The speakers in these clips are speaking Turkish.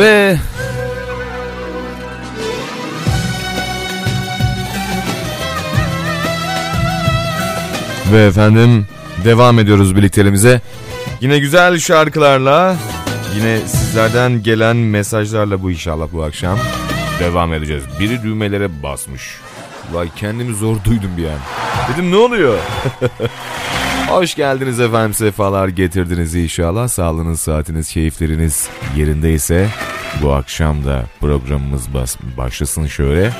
Ve Ve efendim devam ediyoruz birlikteliğimize. Yine güzel şarkılarla, yine sizlerden gelen mesajlarla bu inşallah bu akşam devam edeceğiz. Biri düğmelere basmış. Vay kendimi zor duydum bir an. Dedim ne oluyor? Hoş geldiniz efendim sefalar getirdiniz inşallah. Sağlığınız, saatiniz, keyifleriniz yerindeyse bu akşam da programımız başlasın şöyle.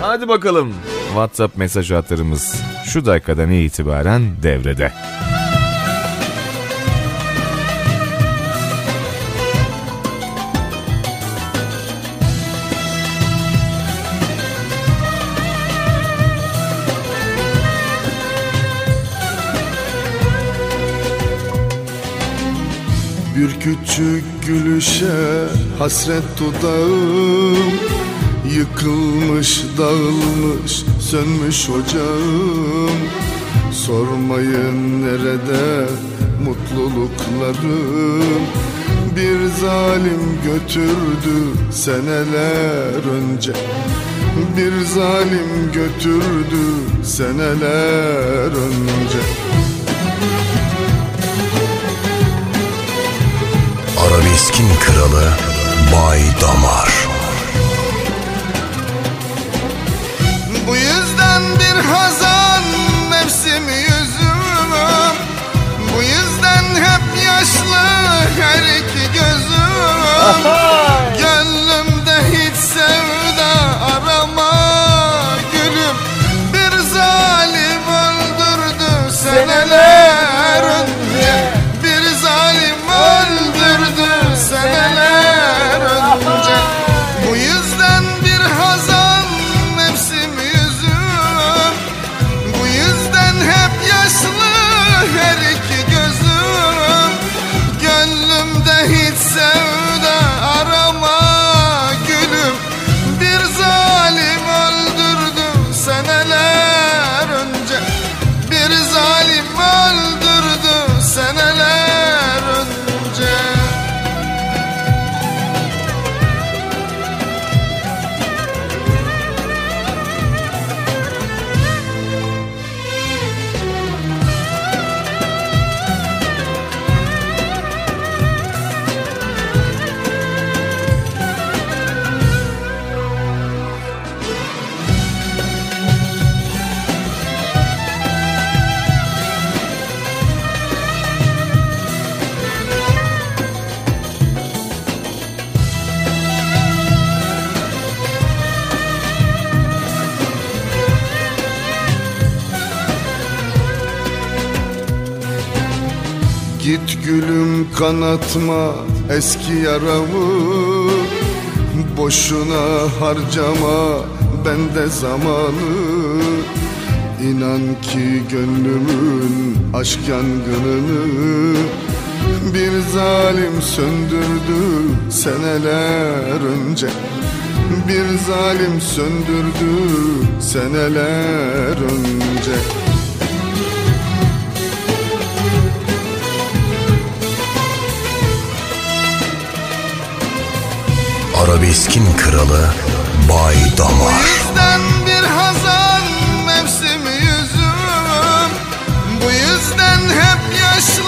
Hadi bakalım. WhatsApp mesaj hatlarımız şu dakikadan itibaren devrede. Bir küçük gülüşe hasret dudağım. Yıkılmış, dağılmış, sönmüş ocağım. Sormayın nerede mutluluklarım. Bir zalim götürdü seneler önce. Bir zalim götürdü seneler önce Arabeskin kralı Bay Damar. Bu yüzden bir hazan mevsimi yüzüm Bu yüzden hep yaşlı her iki gözüm. Gönlümde hiç sevda arama kanatma eski yaramı. Boşuna harcama bende zamanı. İnan ki gönlümün aşk yangınını Bir zalim söndürdü seneler önce. Bir zalim söndürdü seneler önce Arabeskin kralı Bay Damar. Yaşlı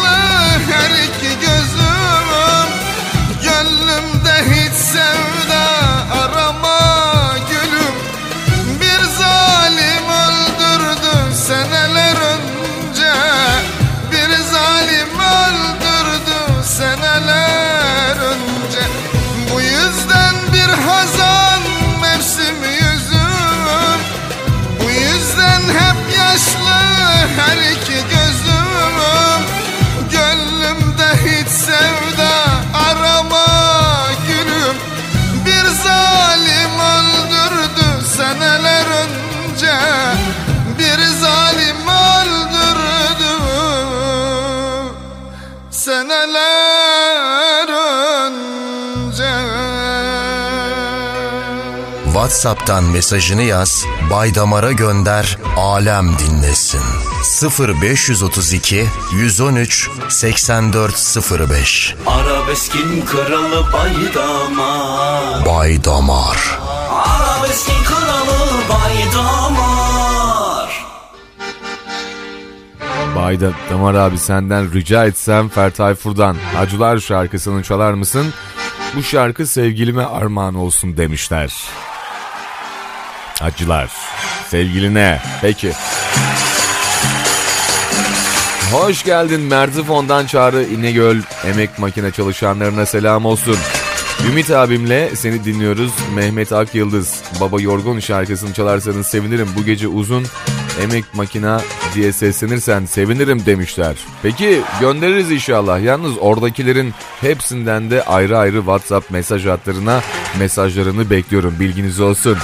her iki gözüm Gönlümde hiç sevda arama gülüm. Bir zalim öldürdü seneler önce. Bir zalim öldürdü seneler önce. WhatsApp'tan mesajını yaz, Bay Damar'a gönder, alem dinlesin. 0532 113 8405 Arabeskin kralı Bay Damar Bay Damar Arabeskin kralı Bay Damar Bayda Damar abi senden rica etsem Fer Tayfur'dan Acılar şarkısını çalar mısın? Bu şarkı sevgilime armağan olsun demişler. Acılar. Sevgiline. Peki. Hoş geldin Merzifon'dan Çağrı İnegöl emek makine çalışanlarına selam olsun. Ümit abimle seni dinliyoruz. Mehmet Ak Yıldız Baba Yorgun şarkısını çalarsanız sevinirim. Bu gece uzun emek makina diye seslenirsen sevinirim demişler. Peki göndeririz inşallah. Yalnız oradakilerin hepsinden de ayrı ayrı WhatsApp mesaj hatlarına mesajlarını bekliyorum. Bilginiz olsun.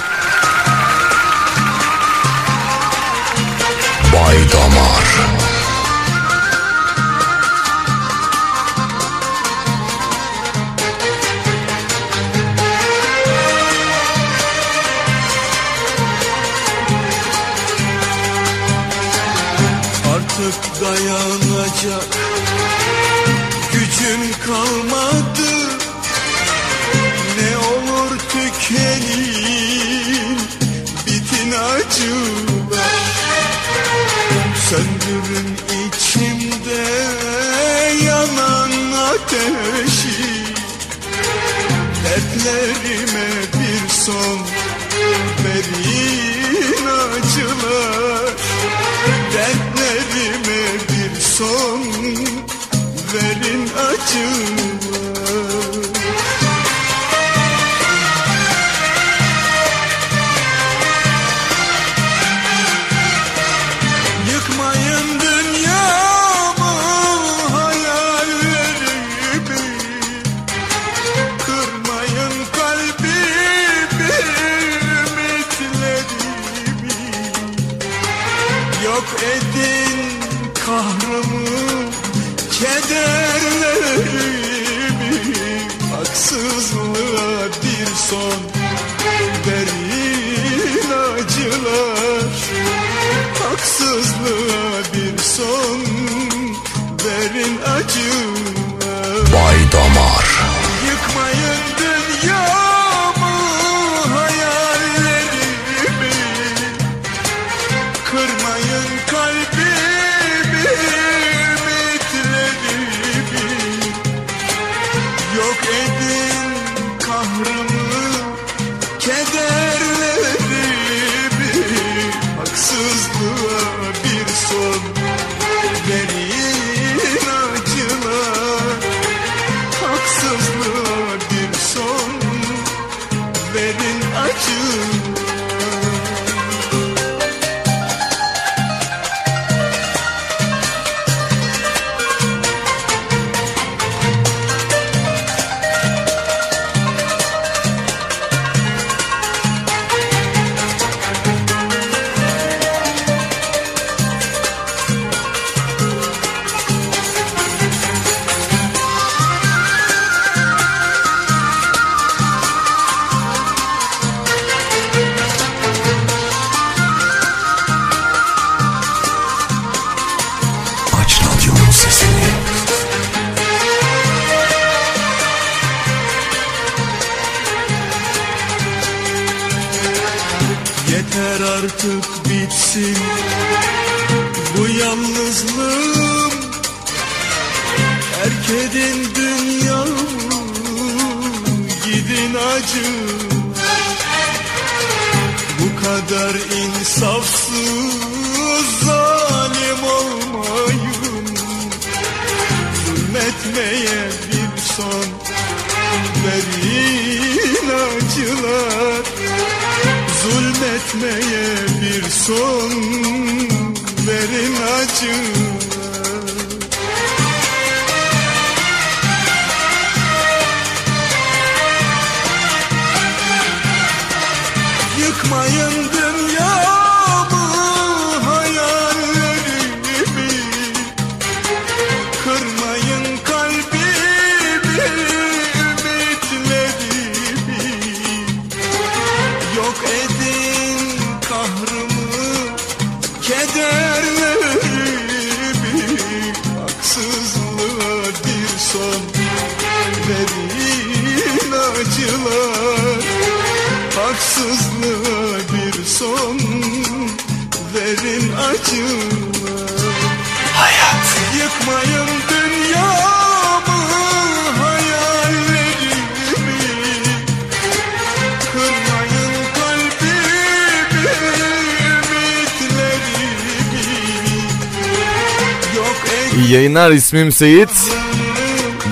Yayınlar ismim Seyit.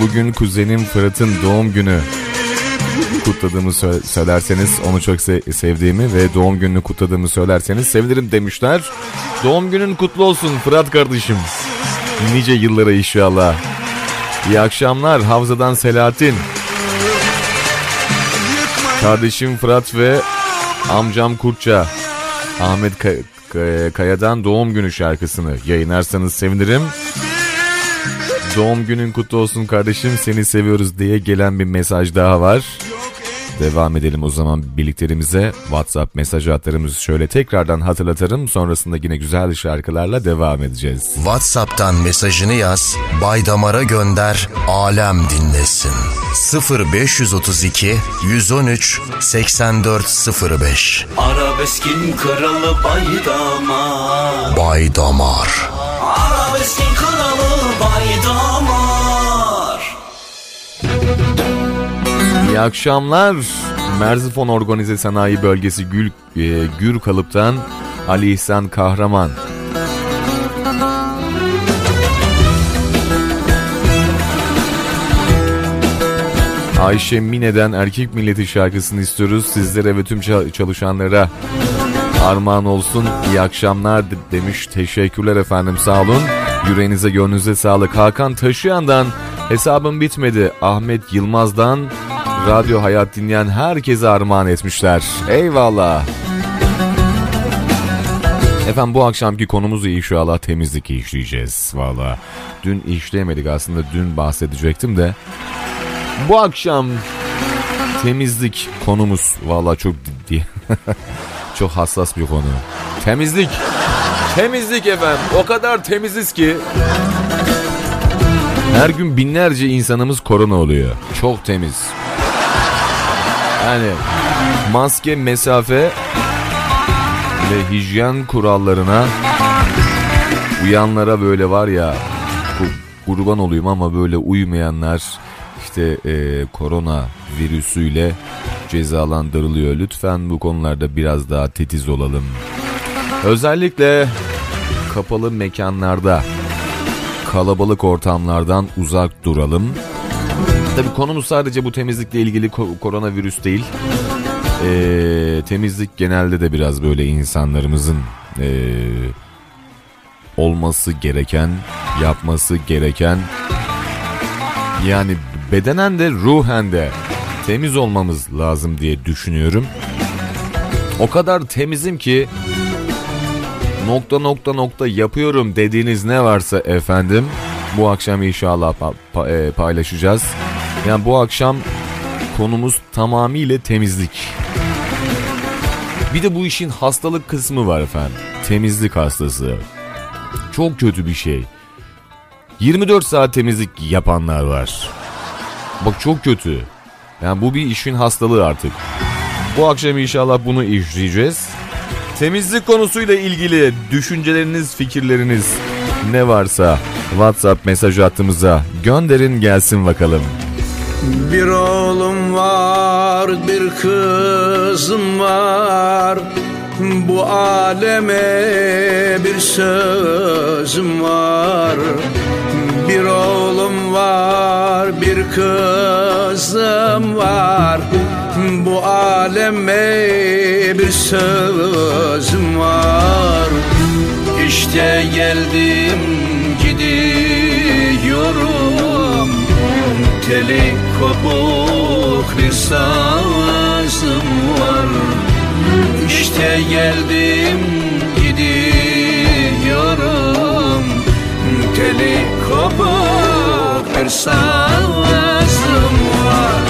Bugün kuzenim Fırat'ın doğum günü kutladığımı sö- söylerseniz onu çok se- sevdiğimi ve doğum gününü kutladığımı söylerseniz sevinirim demişler. Doğum günün kutlu olsun Fırat kardeşim. Nice yıllara inşallah. İyi akşamlar Havza'dan Selahattin. Kardeşim Fırat ve amcam Kurtça. Ahmet Ka- Ka- Kaya'dan doğum günü şarkısını yayınlarsanız sevinirim. Doğum günün kutlu olsun kardeşim seni seviyoruz diye gelen bir mesaj daha var. Devam edelim o zaman birliklerimize. WhatsApp mesaj hatlarımızı şöyle tekrardan hatırlatırım. Sonrasında yine güzel şarkılarla devam edeceğiz. WhatsApp'tan mesajını yaz, Baydamar'a gönder, alem dinlesin. 0532 113 8405 Arabeskin kralı Baydamar Baydamar. Arabeskin kralı İyi akşamlar. Merzifon Organize Sanayi Bölgesi Gül, e, Gür Kalıp'tan Ali İhsan Kahraman. Ayşe Mine'den Erkek Milleti şarkısını istiyoruz. Sizlere ve tüm ça- çalışanlara armağan olsun. İyi akşamlar de- demiş. Teşekkürler efendim sağ olun. Yüreğinize gönlünüze sağlık. Hakan Taşıyan'dan hesabım bitmedi. Ahmet Yılmaz'dan Radyo Hayat dinleyen herkese armağan etmişler. Eyvallah. Efendim bu akşamki konumuzu inşallah temizlik işleyeceğiz. Valla dün işleyemedik aslında dün bahsedecektim de. Bu akşam temizlik konumuz valla çok ciddi. çok hassas bir konu. Temizlik. Temizlik efendim. O kadar temiziz ki. Her gün binlerce insanımız korona oluyor. Çok temiz. Yani maske, mesafe ve hijyen kurallarına uyanlara böyle var ya ku- kurban olayım ama böyle uymayanlar işte e, korona virüsüyle cezalandırılıyor. Lütfen bu konularda biraz daha titiz olalım. Özellikle kapalı mekanlarda kalabalık ortamlardan uzak duralım. Tabii konumuz sadece bu temizlikle ilgili ko- koronavirüs değil. Ee, temizlik genelde de biraz böyle insanlarımızın ee, olması gereken, yapması gereken yani bedenen de ruhen de temiz olmamız lazım diye düşünüyorum. O kadar temizim ki nokta nokta nokta yapıyorum dediğiniz ne varsa efendim bu akşam inşallah pa- pa- e, paylaşacağız. Yani bu akşam konumuz tamamıyla temizlik. Bir de bu işin hastalık kısmı var efendim. Temizlik hastası. Çok kötü bir şey. 24 saat temizlik yapanlar var. Bak çok kötü. Yani bu bir işin hastalığı artık. Bu akşam inşallah bunu işleyeceğiz. Temizlik konusuyla ilgili düşünceleriniz, fikirleriniz ne varsa WhatsApp mesaj hattımıza gönderin gelsin bakalım. Bir oğlum var, bir kızım var. Bu aleme bir sözüm var. Bir oğlum var, bir kızım var. Bu aleme bir sözüm var. İşte geldim gidiyorum. Teli kopuk bir sazım var. İşte geldim gidiyorum. Teli kopuk bir sazım var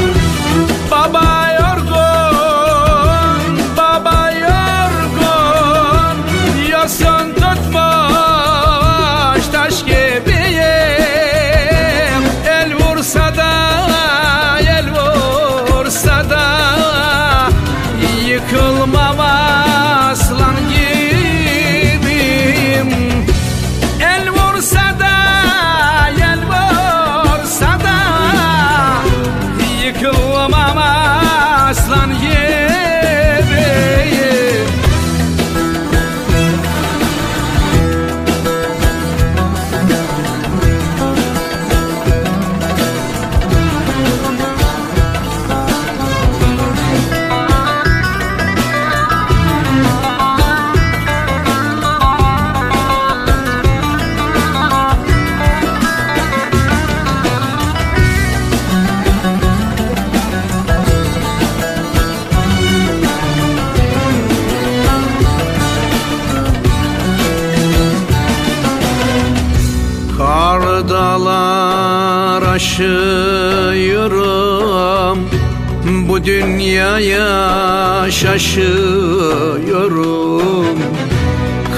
dünyaya şaşıyorum.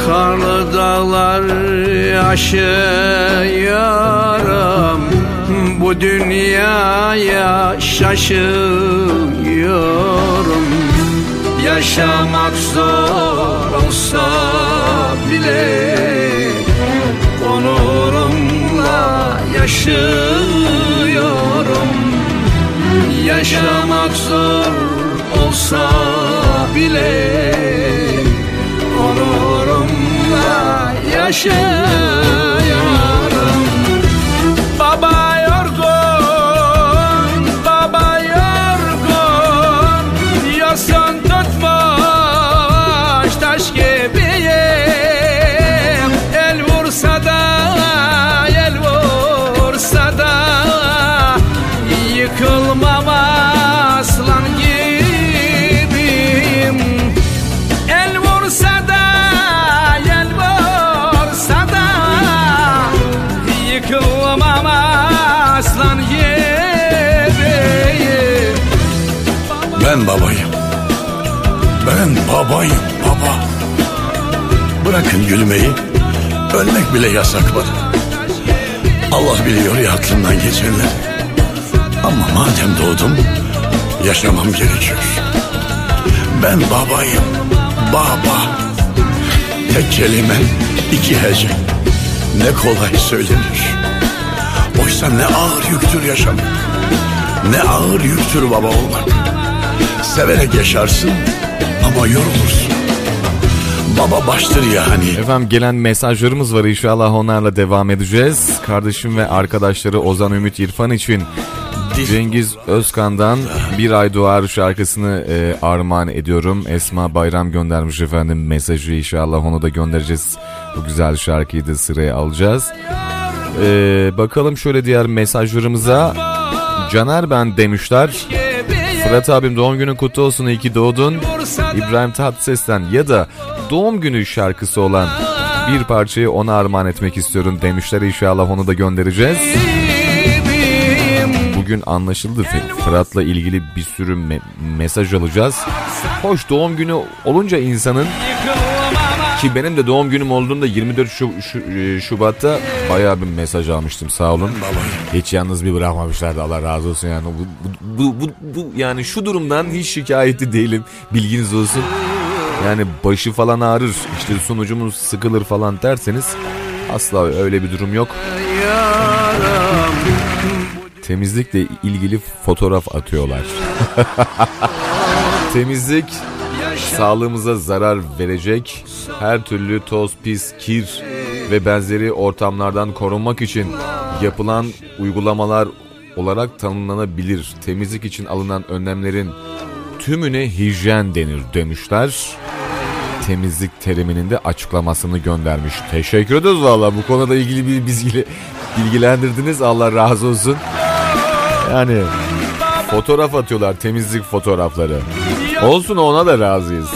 Karlı dağlar aşıyorum. Bu dünyaya şaşıyorum. Yaşamak zor olsa bile Onurumla yaşıyorum. Yaşamak zor olsa bile Onurumla yaşıyorum babayım baba. Bırakın gülmeyi. Ölmek bile yasak bana. Allah biliyor ya aklımdan geçenleri. Ama madem doğdum yaşamam gerekiyor. Ben babayım. Baba. Tek kelime iki hece. Ne kolay söylenir. Oysa ne ağır yüktür yaşamak. Ne ağır yüktür baba olmak. Severek yaşarsın ama yorulursun. Baba baştır ya hani. Efendim gelen mesajlarımız var inşallah onlarla devam edeceğiz. Kardeşim ve arkadaşları Ozan Ümit İrfan için Cengiz Özkan'dan Bir Ay Doğar şarkısını e, armağan ediyorum. Esma Bayram göndermiş efendim mesajı inşallah onu da göndereceğiz. Bu güzel şarkıyı da sıraya alacağız. E, bakalım şöyle diğer mesajlarımıza. Caner ben demişler. Fırat abim doğum günün kutlu olsun iyi ki doğdun. İbrahim Tatlıses'ten ya da doğum günü şarkısı olan bir parçayı ona armağan etmek istiyorum demişler. İnşallah onu da göndereceğiz. Bugün anlaşıldı Fırat'la ilgili bir sürü me- mesaj alacağız. Hoş doğum günü olunca insanın ki benim de doğum günüm olduğunda 24 Şu- Şu- e, Şubat'ta bayağı bir mesaj almıştım sağ olun. Hiç yalnız bir bırakmamışlardı Allah razı olsun yani. Bu, bu, bu, bu- yani şu durumdan hiç şikayetli değilim bilginiz olsun. Yani başı falan ağrır işte sunucumuz sıkılır falan derseniz asla öyle bir durum yok. Temizlikle ilgili fotoğraf atıyorlar. Temizlik sağlığımıza zarar verecek her türlü toz, pis, kir ve benzeri ortamlardan korunmak için yapılan uygulamalar olarak tanımlanabilir. Temizlik için alınan önlemlerin tümüne hijyen denir demişler. Temizlik teriminin de açıklamasını göndermiş. Teşekkür ederiz valla bu konuda ilgili bir bilgili, bilgilendirdiniz. Allah razı olsun. Yani fotoğraf atıyorlar temizlik fotoğrafları. Olsun ona da razıyız.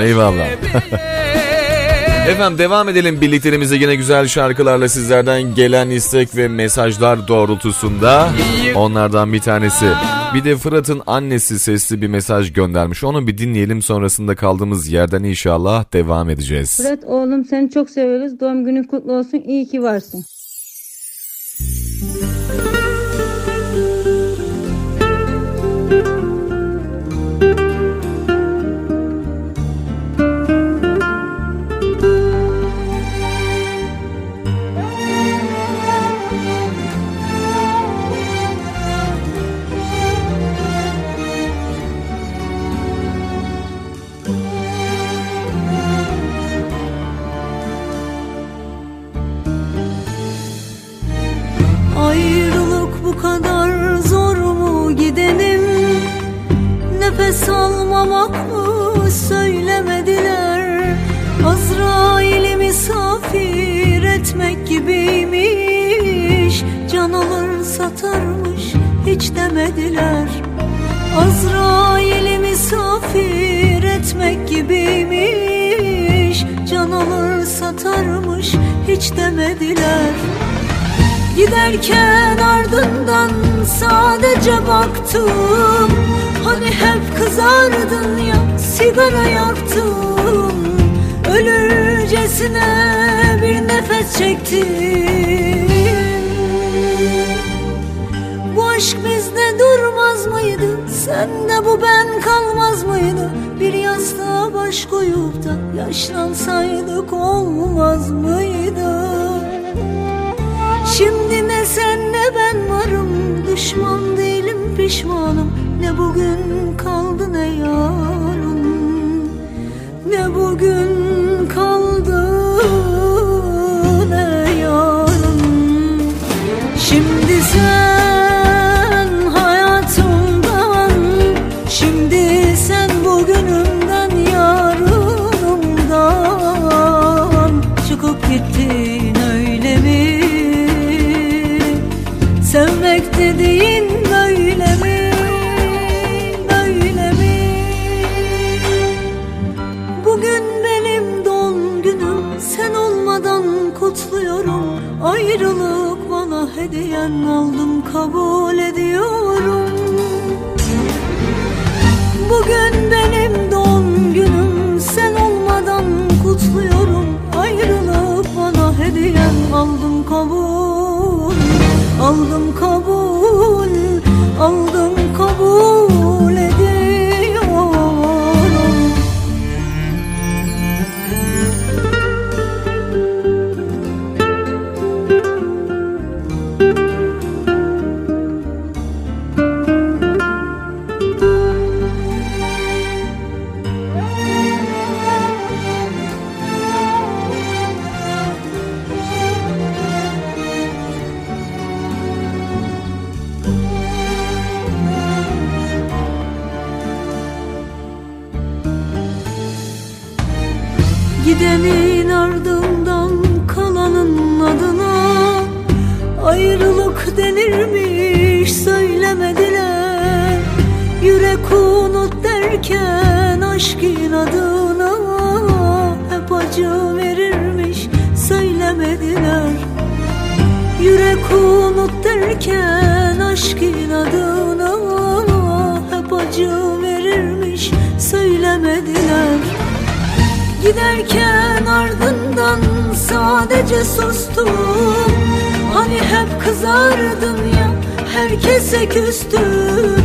Eyvallah. Efendim devam edelim birliklerimize yine güzel şarkılarla sizlerden gelen istek ve mesajlar doğrultusunda. Onlardan bir tanesi. Bir de Fırat'ın annesi sesli bir mesaj göndermiş. Onu bir dinleyelim sonrasında kaldığımız yerden inşallah devam edeceğiz. Fırat oğlum seni çok seviyoruz. Doğum günün kutlu olsun. İyi ki varsın. Nefes almamak mı söylemediler? Azrail'i misafir etmek gibiymiş. Can alır satarmış hiç demediler. Azrail'i misafir etmek gibiymiş. Can alır satarmış hiç demediler Giderken ardından sadece baktım Hani hep kızardın ya sigara yaktım Ölürcesine bir nefes çektim Bu aşk bizde durmaz mıydı? Sende bu ben kalmaz mıydı? Bir yastığa baş koyup da yaşlansaydık olmaz mıydı? Şimdi ne sen ne ben varım. Düşman değilim pişmanım. Ne bugün kaldı ne yarın. Ne bugün Ayrılık bana hediyen aldım kabul ediyorum. Bugün benim doğum günüm Sen olmadan kutluyorum. Ayrılık bana hediyen aldım kabul. Aldım kabul küstüm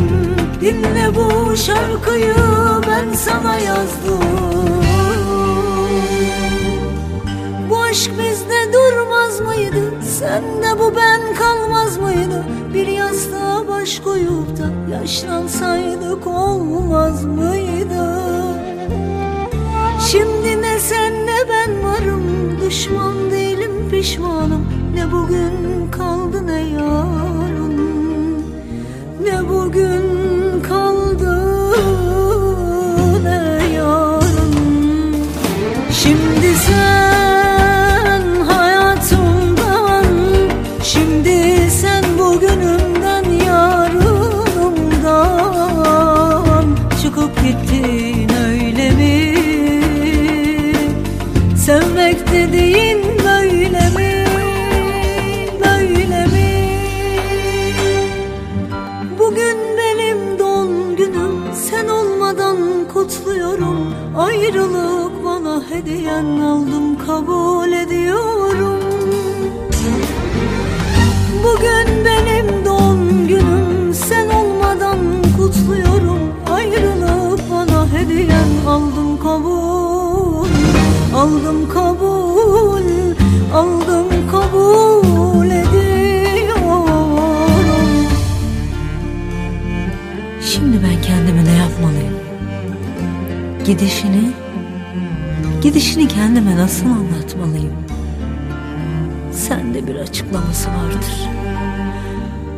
Dinle bu şarkıyı ben sana yazdım Bu aşk bizde durmaz mıydı? Sende bu ben kalmaz mıydı? Bir yastığa baş koyup da yaşlansaydık olmaz mıydı? Şimdi ne sen ne ben varım Düşman değilim pişmanım Ne bugün Aldım kabul Aldım kabul ediyorum Şimdi ben kendime ne yapmalıyım? Gidişini, gidişini kendime nasıl anlatmalıyım? Sende bir açıklaması vardır.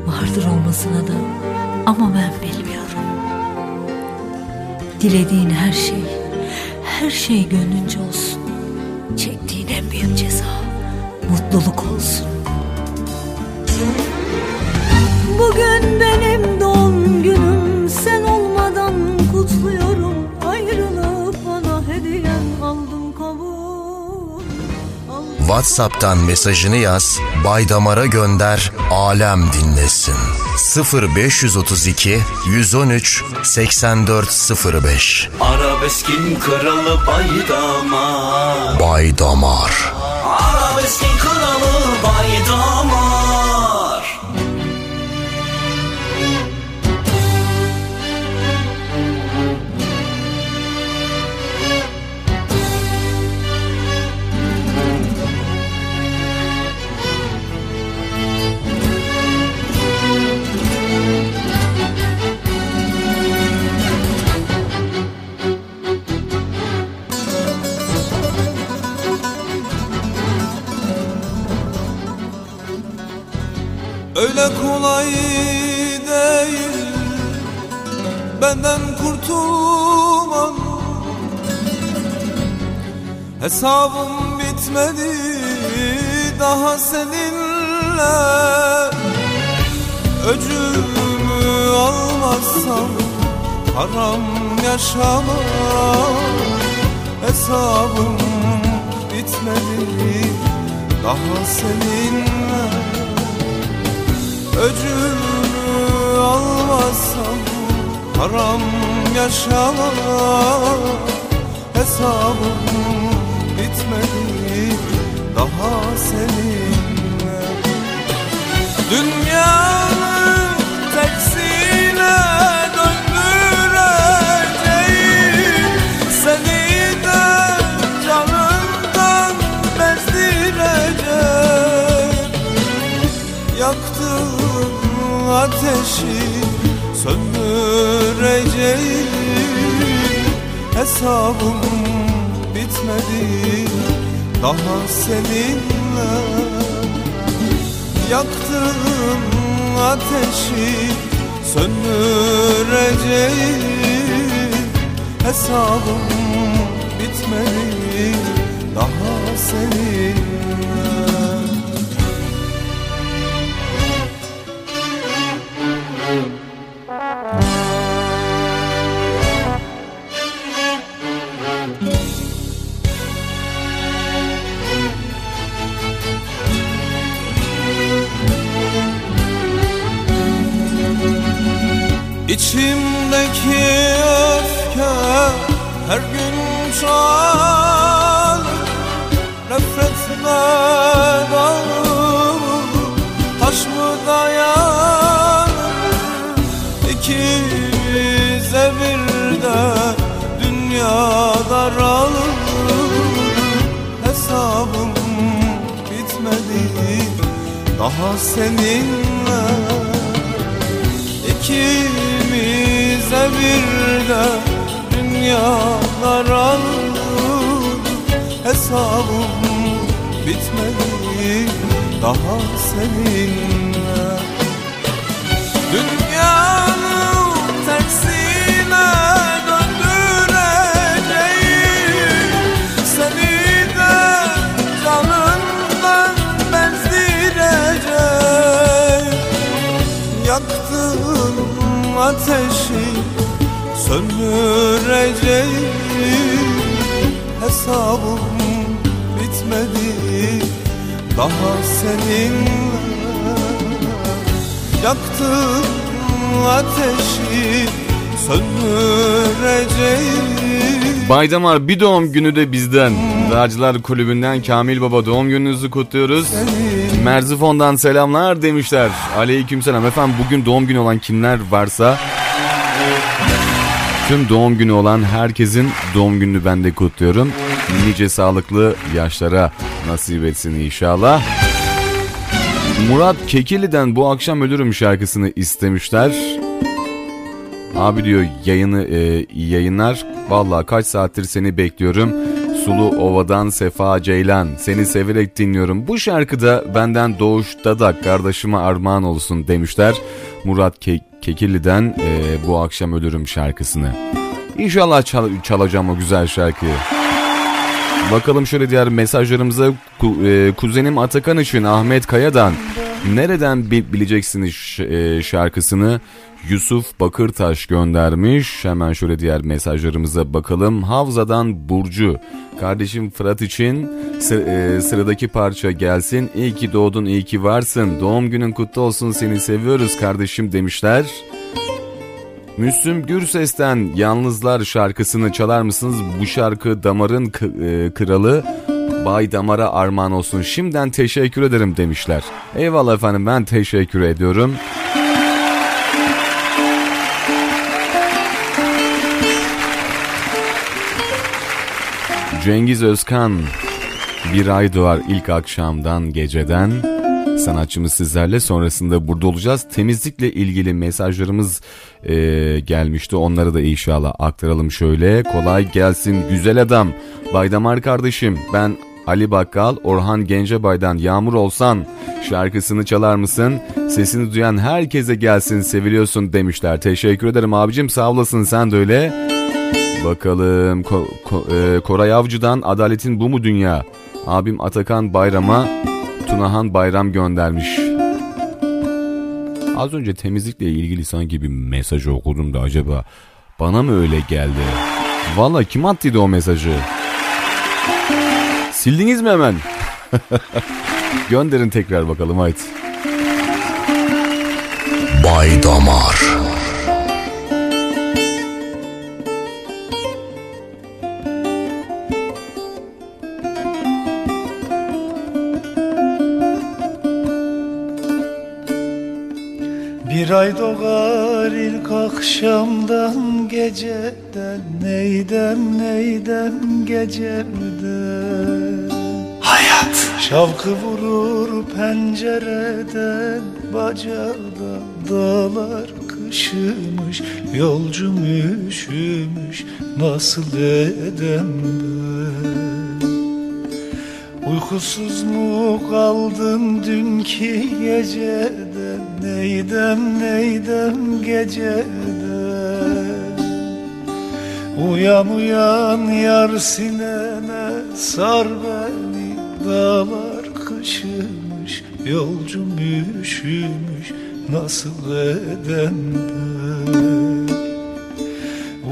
Vardır olmasına da ama ben bilmiyorum. Dilediğin her şey, her şey gönlünce olsun. WhatsApp'tan mesajını yaz, Baydamar'a gönder, alem dinlesin. 0532 113 8405 Arabeskin kralı Baydamar. Baydamar. Arabeskin kralı Baydamar Hesabım bitmedi Daha seninle Öcümü almazsam Haram yaşama Hesabım bitmedi Daha seninle Öcümü almazsam haram yaşama Hesabım seninle. Dünyanın tersine döndüreceğim Seni de canından bezdireceğim. Yaktığın ateşi söndüreceğim. Hesabım daha seninle Yaktığın ateşi söndüreceğim. Hesabım bitmedi. Daha seninle daha seninle İkimize bir de dünyalar alır. Hesabım bitmedi. Daha seninle ateşi söndüreceğim Hesabım bitmedi daha seninle Yaktığın ateşi söndüreceğim Baydamar bir doğum günü de bizden. Dağcılar Kulübü'nden Kamil Baba doğum gününüzü kutluyoruz. Merzifon'dan selamlar demişler. Aleykümselam. Efendim bugün doğum günü olan kimler varsa tüm doğum günü olan herkesin doğum gününü ben de kutluyorum. Nice sağlıklı yaşlara nasip etsin inşallah. Murat Kekili'den bu akşam ölürüm şarkısını istemişler. Abi diyor yayını e, yayınlar. Vallahi kaç saattir seni bekliyorum. Sulu Ova'dan Sefa Ceylan. Seni severek dinliyorum. Bu şarkıda benden Doğuş Dadak kardeşime armağan olsun demişler. Murat Ke- Kekilli'den e, bu akşam ölürüm şarkısını. İnşallah çal- çalacağım o güzel şarkıyı. Bakalım şöyle diğer mesajlarımıza Ku- e, kuzenim Atakan için Ahmet Kaya'dan Nereden bi- bileceksiniz ş- e, şarkısını? Yusuf Bakırtaş göndermiş. Hemen şöyle diğer mesajlarımıza bakalım. Havza'dan Burcu. Kardeşim Fırat için e, sıradaki parça gelsin. İyi ki doğdun, iyi ki varsın. Doğum günün kutlu olsun, seni seviyoruz kardeşim demişler. Müslüm Gürses'ten Yalnızlar şarkısını çalar mısınız? Bu şarkı damarın e, kralı Bay Damar'a armağan olsun. Şimdiden teşekkür ederim demişler. Eyvallah efendim ben teşekkür ediyorum. Cengiz Özkan bir ay doğar ilk akşamdan geceden sanatçımız sizlerle sonrasında burada olacağız. Temizlikle ilgili mesajlarımız e, gelmişti onları da inşallah aktaralım şöyle. Kolay gelsin güzel adam Baydamar kardeşim ben Ali Bakkal Orhan Gencebay'dan Yağmur Olsan şarkısını çalar mısın? Sesini duyan herkese gelsin seviliyorsun demişler. Teşekkür ederim abicim sağ olasın sen de öyle. Bakalım Ko- Ko- e, Koray Avcı'dan Adaletin Bu Mu Dünya? Abim Atakan Bayram'a Tunahan Bayram göndermiş. Az önce temizlikle ilgili sanki bir mesaj okudum da acaba bana mı öyle geldi? Valla kim attıydı o mesajı? Sildiniz mi hemen? Gönderin tekrar bakalım haydi. Bay Damar. Bir ay doğar ilk akşamdan geceden Neydem neydem gecemden Şavkı vurur pencereden bacadan Dağlar kışımış yolcum üşümüş Nasıl edem ben? Uykusuz mu kaldın dünkü geceden Neydem neydem geceden? Uyan uyan yar sinene sar beni Dağlar kışımış yolcum üşümüş Nasıl edem ben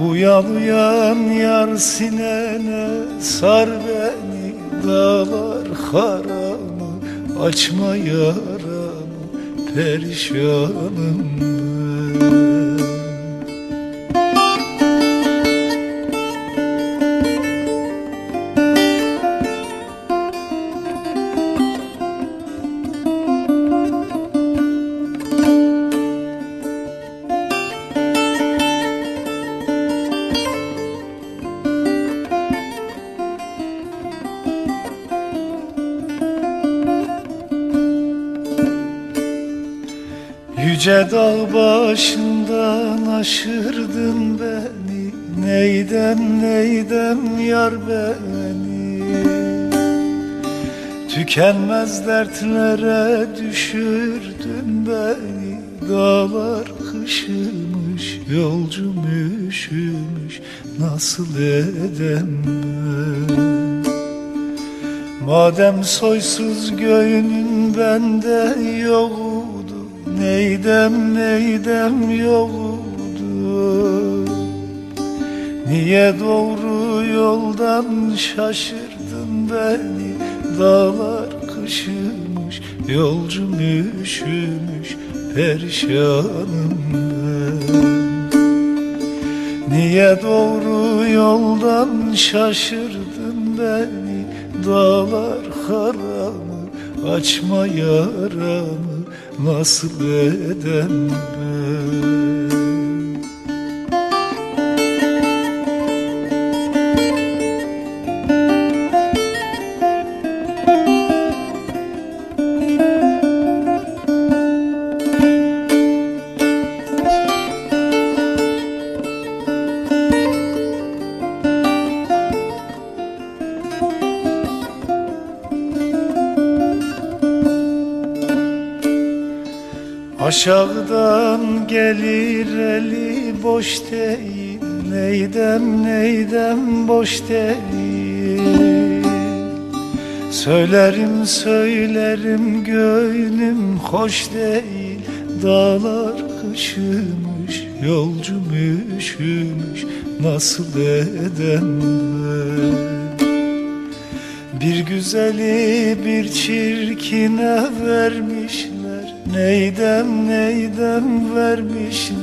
Uyan uyan yar sinene sar beni Dağlar haramı açma yaramı Perişanım başından aşırdın beni Neydem neydem yar beni? Tükenmez dertlere düşürdün beni Dağlar kışımış yolcum üşümüş Nasıl edem ben? Madem soysuz göğünün bende yoktu Neydem neydem yoktu Niye doğru yoldan şaşırdın beni? Dağlar kışımış yolcum üşümüş Perişanım Niye doğru yoldan şaşırdın beni? Dağlar haramı açma yaramı Nasıl edem ben Aşağıdan gelir eli boş değil. Neydem neydem boş değil. Söylerim söylerim gönlüm hoş değil. Dağlar kışımış yolcum üşümüş. Nasıl edem ben? Bir güzeli bir çirkine vermişler Neydem neydem vermişler?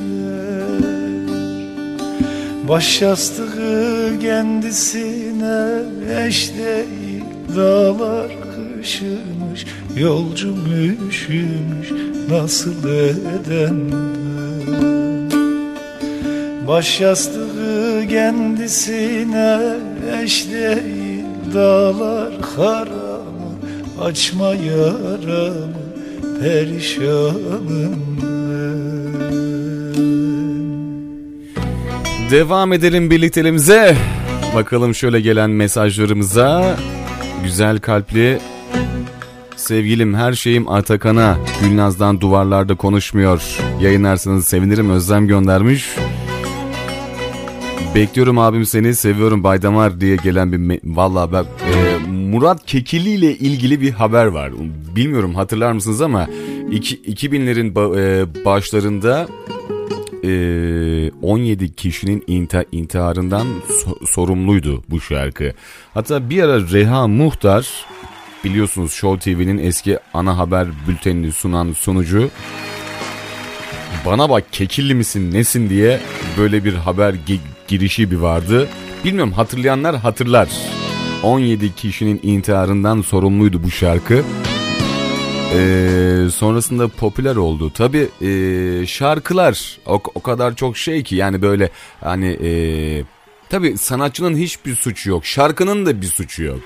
Baş yastığı kendisine eş değil Dağlar kışımış Yolcum üşümüş Nasıl edem Baş yastığı kendisine eş değil Dağlar karamı Açma yaramı Perişanım. Devam edelim birlikteliğimize. Bakalım şöyle gelen mesajlarımıza. Güzel kalpli. Sevgilim her şeyim Atakan'a. Gülnaz'dan duvarlarda konuşmuyor. Yayınlarsanız sevinirim Özlem göndermiş Bekliyorum abim seni seviyorum Baydamar diye gelen bir valla bak e, Murat Kekili ile ilgili bir haber var bilmiyorum hatırlar mısınız ama iki, 2000'lerin ba, e, başlarında e, 17 kişinin inta, intiharından so, sorumluydu bu şarkı. Hatta bir ara Reha Muhtar biliyorsunuz Show TV'nin eski ana haber bültenini sunan sunucu bana bak kekilli misin nesin diye böyle bir haber gi- girişi bir vardı. Bilmiyorum hatırlayanlar hatırlar. 17 kişinin intiharından sorumluydu bu şarkı. Ee, sonrasında popüler oldu. Tabi e, şarkılar o, o kadar çok şey ki yani böyle hani e, tabi sanatçının hiçbir suçu yok. Şarkının da bir suçu yok.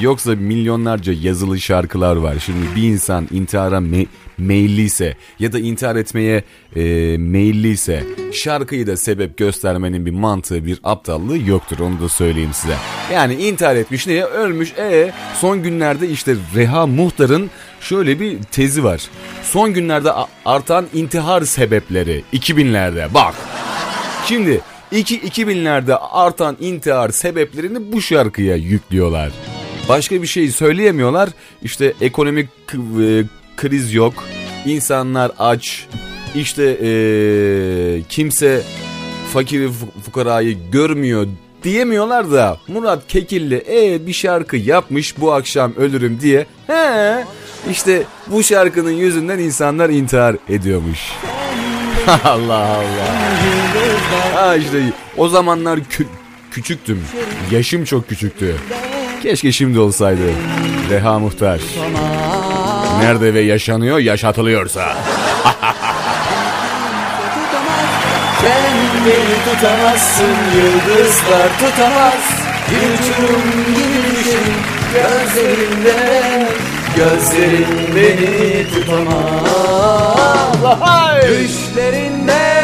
Yoksa milyonlarca yazılı şarkılar var. Şimdi bir insan intihara me- meyilliyse ya da intihar etmeye e, meyilliyse şarkıyı da sebep göstermenin bir mantığı bir aptallığı yoktur onu da söyleyeyim size. Yani intihar etmiş niye ölmüş e son günlerde işte Reha Muhtar'ın şöyle bir tezi var. Son günlerde artan intihar sebepleri 2000'lerde bak. Şimdi 2 2000'lerde artan intihar sebeplerini bu şarkıya yüklüyorlar. Başka bir şey söyleyemiyorlar. İşte ekonomik e, kriz yok. İnsanlar aç. İşte e, kimse fakiri fukarayı görmüyor diyemiyorlar da Murat Kekilli e bir şarkı yapmış bu akşam ölürüm diye. He işte bu şarkının yüzünden insanlar intihar ediyormuş. Allah Allah. Ha işte o zamanlar kü- küçüktüm. Yaşım çok küçüktü. Keşke şimdi olsaydı. Reha Muhtar. Nerede ve yaşanıyor yaşatılıyorsa. Sen beni tutamazsın yıldızlar tutamaz. Bir uçurum gibi düşün gözlerimde Gözlerin beni tutamaz. Düşlerinde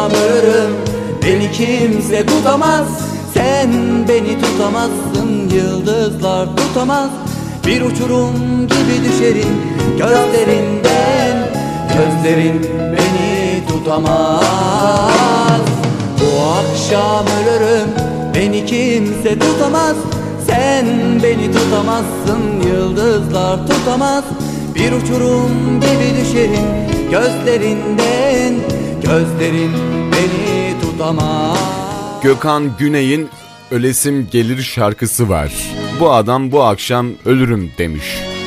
ölürüm Beni kimse tutamaz. Sen beni tutamazsın Yıldızlar tutamaz. Bir uçurum gibi düşerim Gözlerinden. Gözlerin beni tutamaz. Bu akşam ölürüm Beni kimse tutamaz. Sen beni tutamazsın Yıldızlar tutamaz. Bir uçurum gibi düşerim Gözlerinden Gözlerin beni tutamaz Gökhan Güney'in Ölesim Gelir şarkısı var. Bu adam bu akşam ölürüm demiş.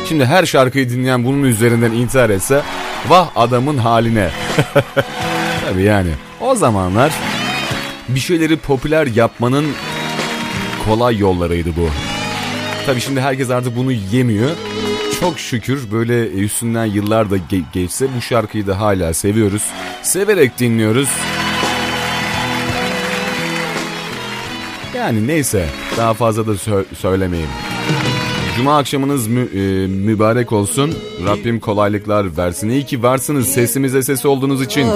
Şimdi her şarkıyı dinleyen bunun üzerinden intihar etse vah adamın haline. Tabii yani o zamanlar bir şeyleri popüler yapmanın kolay yollarıydı bu. Tabii şimdi herkes artık bunu yemiyor. Çok şükür böyle üstünden yıllar da ge- geçse bu şarkıyı da hala seviyoruz. Severek dinliyoruz. Yani neyse daha fazla da sö- söylemeyeyim. Cuma akşamınız mü, e, mübarek olsun. Rabbim kolaylıklar versin. İyi ki varsınız sesimize ses olduğunuz için.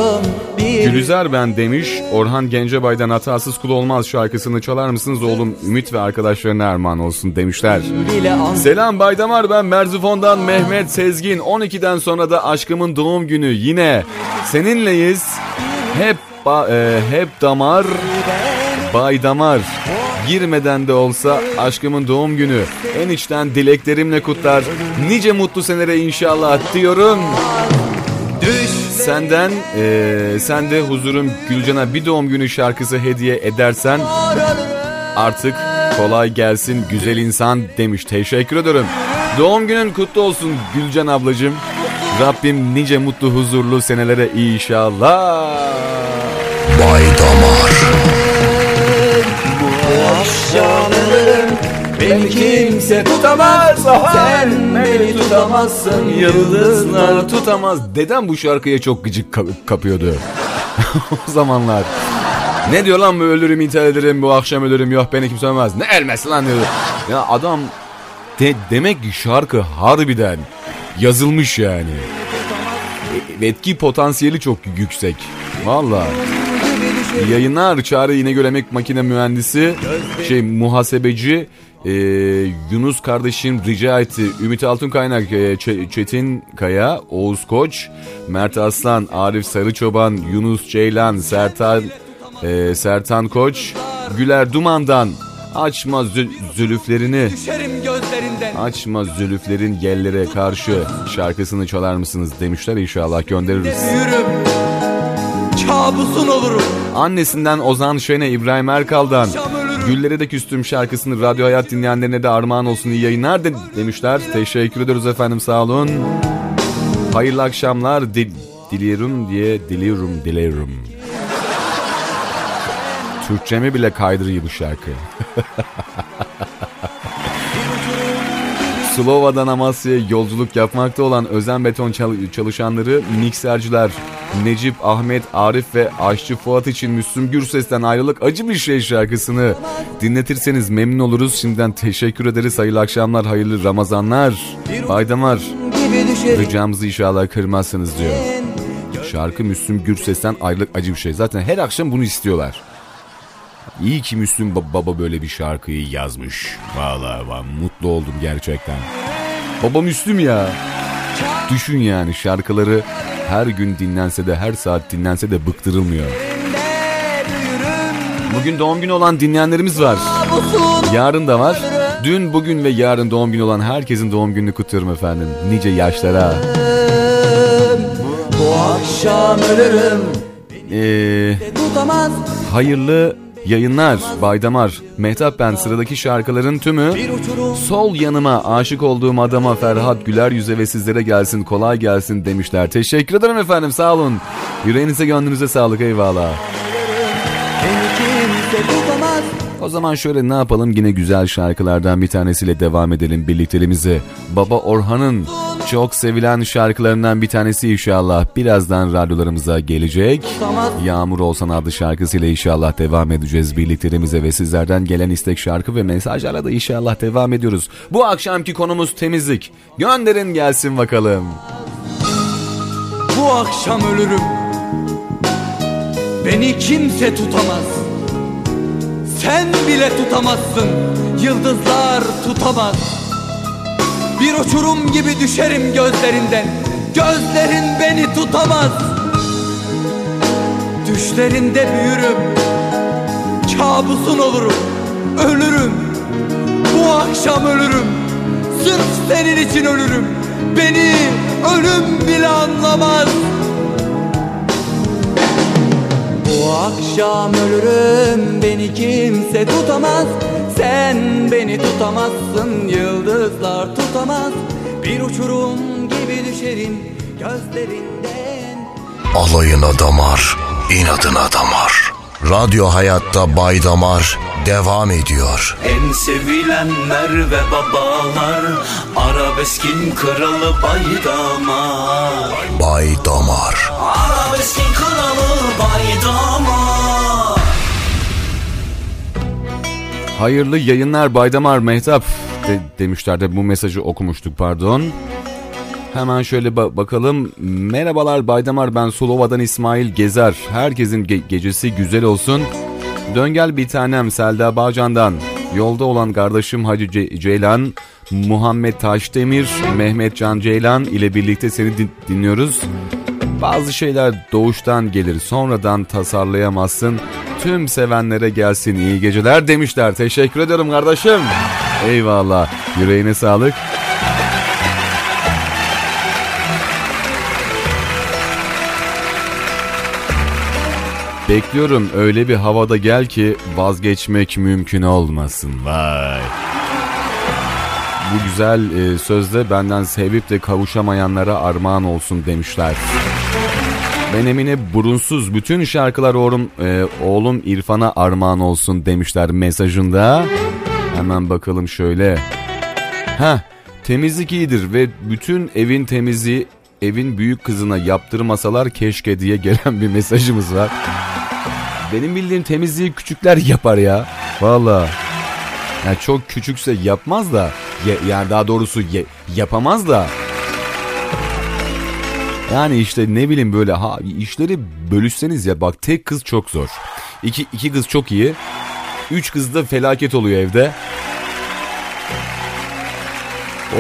Gülüzer ben demiş. Orhan Gencebay'dan hatasız kul olmaz şarkısını çalar mısınız oğlum? Ümit ve arkadaşlarına armağan olsun demişler. Selam Baydamar ben Merzifon'dan Mehmet Sezgin. 12'den sonra da aşkımın doğum günü yine seninleyiz. Hep ba- e, hep damar Baydamar. Girmeden de olsa aşkımın doğum günü. En içten dileklerimle kutlar. Nice mutlu senelere inşallah diyorum. Senden eee sen de huzurum Gülcan'a bir doğum günü şarkısı hediye edersen artık kolay gelsin güzel insan demiş. Teşekkür ederim. Doğum günün kutlu olsun Gülcan ablacığım. Rabbim nice mutlu huzurlu senelere inşallah. Bay Damar. Akşamlarım beni kimse tutamaz Sen beni tutamazsın Yıldızlar tutamaz. Dedem bu şarkıya çok gıcık kap- kapıyordu. o zamanlar. Ne diyor lan bu ölürüm intihar ederim bu akşam ölürüm yok beni kimse ölmez. Ne ölmesi lan diyordu. Ya adam de, demek ki şarkı harbiden yazılmış yani. E- Etki potansiyeli çok yüksek. Valla. Yayınlar Çağrı İnegöl Emek Makine Mühendisi şey muhasebeci e, Yunus kardeşim rica etti. Ümit Altunkaynak, e, Ç- Çetin Kaya, Oğuz Koç, Mert Aslan, Arif Sarıçoban, Yunus Ceylan, Sertan e, Sertan Koç, Güler Duman'dan açma zü- zülüflerini açma zülüflerin yellere karşı şarkısını çalar mısınız demişler inşallah göndeririz. Yürüm Kabusun olurum Annesinden Ozan Şen'e İbrahim Erkal'dan Güllere de küstüm şarkısını Radyo Hayat dinleyenlerine de armağan olsun iyi yayınlar de, demişler. Teşekkür ediyoruz efendim sağ olun. Hayırlı akşamlar dil, diliyorum diye diliyorum diliyorum. Türkçemi bile kaydırıyor bu şarkı. Slova'dan Amasya'ya yolculuk yapmakta olan özen beton çal- çalışanları mikserciler Necip, Ahmet, Arif ve Aşçı Fuat için Müslüm Gürses'ten ayrılık acı bir şey şarkısını dinletirseniz memnun oluruz. Şimdiden teşekkür ederiz. Hayırlı akşamlar, hayırlı Ramazanlar. Düşerim ricamızı inşallah kırmazsınız diyor. Şarkı Müslüm Gürses'ten ayrılık acı bir şey. Zaten her akşam bunu istiyorlar. İyi ki Müslüm ba- Baba böyle bir şarkıyı yazmış. Vallahi ben mutlu oldum gerçekten. Baba Müslüm ya. Düşün yani şarkıları her gün dinlense de her saat dinlense de bıktırılmıyor. Bugün doğum günü olan dinleyenlerimiz var. Yarın da var. Dün, bugün ve yarın doğum günü olan herkesin doğum gününü kutluyorum efendim. Nice yaşlara. Bu akşam ölürüm Ee, hayırlı yayınlar Baydamar. Mehtap ben sıradaki şarkıların tümü Sol yanıma aşık olduğum adama Ferhat Güler yüze ve sizlere gelsin kolay gelsin demişler. Teşekkür ederim efendim sağ olun. Yüreğinize gönlünüze sağlık eyvallah. O zaman şöyle ne yapalım yine güzel şarkılardan bir tanesiyle devam edelim birlikteliğimizi. Baba Orhan'ın çok sevilen şarkılarından bir tanesi inşallah birazdan radyolarımıza gelecek. Yağmur Olsan adlı şarkısıyla inşallah devam edeceğiz birlikteliğimize ve sizlerden gelen istek şarkı ve mesajlarla da inşallah devam ediyoruz. Bu akşamki konumuz temizlik. Gönderin gelsin bakalım. Bu akşam ölürüm Beni kimse tutamaz Sen bile tutamazsın Yıldızlar tutamaz Bir uçurum gibi düşerim gözlerinden. Gözlerin beni tutamaz. Düşlerinde büyürüm. Kabusun olurum. Ölürüm. Bu akşam ölürüm. Sırf senin için ölürüm. Beni ölüm bile anlamaz Bu akşam ölürüm beni kimse tutamaz. Sen beni tutamazsın yıldızlar tutamaz. Bir uçurum gibi düşerim gözlerinden. Alayına damar, inadına damar. Radyo Hayat'ta Bay Damar devam ediyor. En sevilenler ve babalar Arabeskin kralı baydamar Bay Damar. Arabeskin kralı baydamar Hayırlı yayınlar Baydamar Mehtap de, demişler de bu mesajı okumuştuk pardon. Hemen şöyle ba- bakalım. Merhabalar Baydamar ben Sulova'dan İsmail Gezer. Herkesin ge- gecesi güzel olsun. Dön gel bir tanem Selda Bağcan'dan. Yolda olan kardeşim Hacı Ce- Ceylan, Muhammed Taşdemir, Mehmet Can Ceylan ile birlikte seni din- dinliyoruz. Bazı şeyler doğuştan gelir sonradan tasarlayamazsın. Tüm sevenlere gelsin iyi geceler demişler. Teşekkür ederim kardeşim. Eyvallah. Yüreğine sağlık. Bekliyorum öyle bir havada gel ki vazgeçmek mümkün olmasın. Vay. Bu güzel e, sözde benden sevip de kavuşamayanlara armağan olsun demişler. Ben Emine burunsuz bütün şarkılar oğlum, e, oğlum İrfan'a armağan olsun demişler mesajında. Hemen bakalım şöyle. Ha temizlik iyidir ve bütün evin temizliği evin büyük kızına yaptırmasalar keşke diye gelen bir mesajımız var. Benim bildiğim temizliği küçükler yapar ya. Valla. Yani çok küçükse yapmaz da ya- yani daha doğrusu ye- yapamaz da yani işte ne bileyim böyle ha işleri bölüşseniz ya bak tek kız çok zor. İki, iki kız çok iyi. Üç kız da felaket oluyor evde.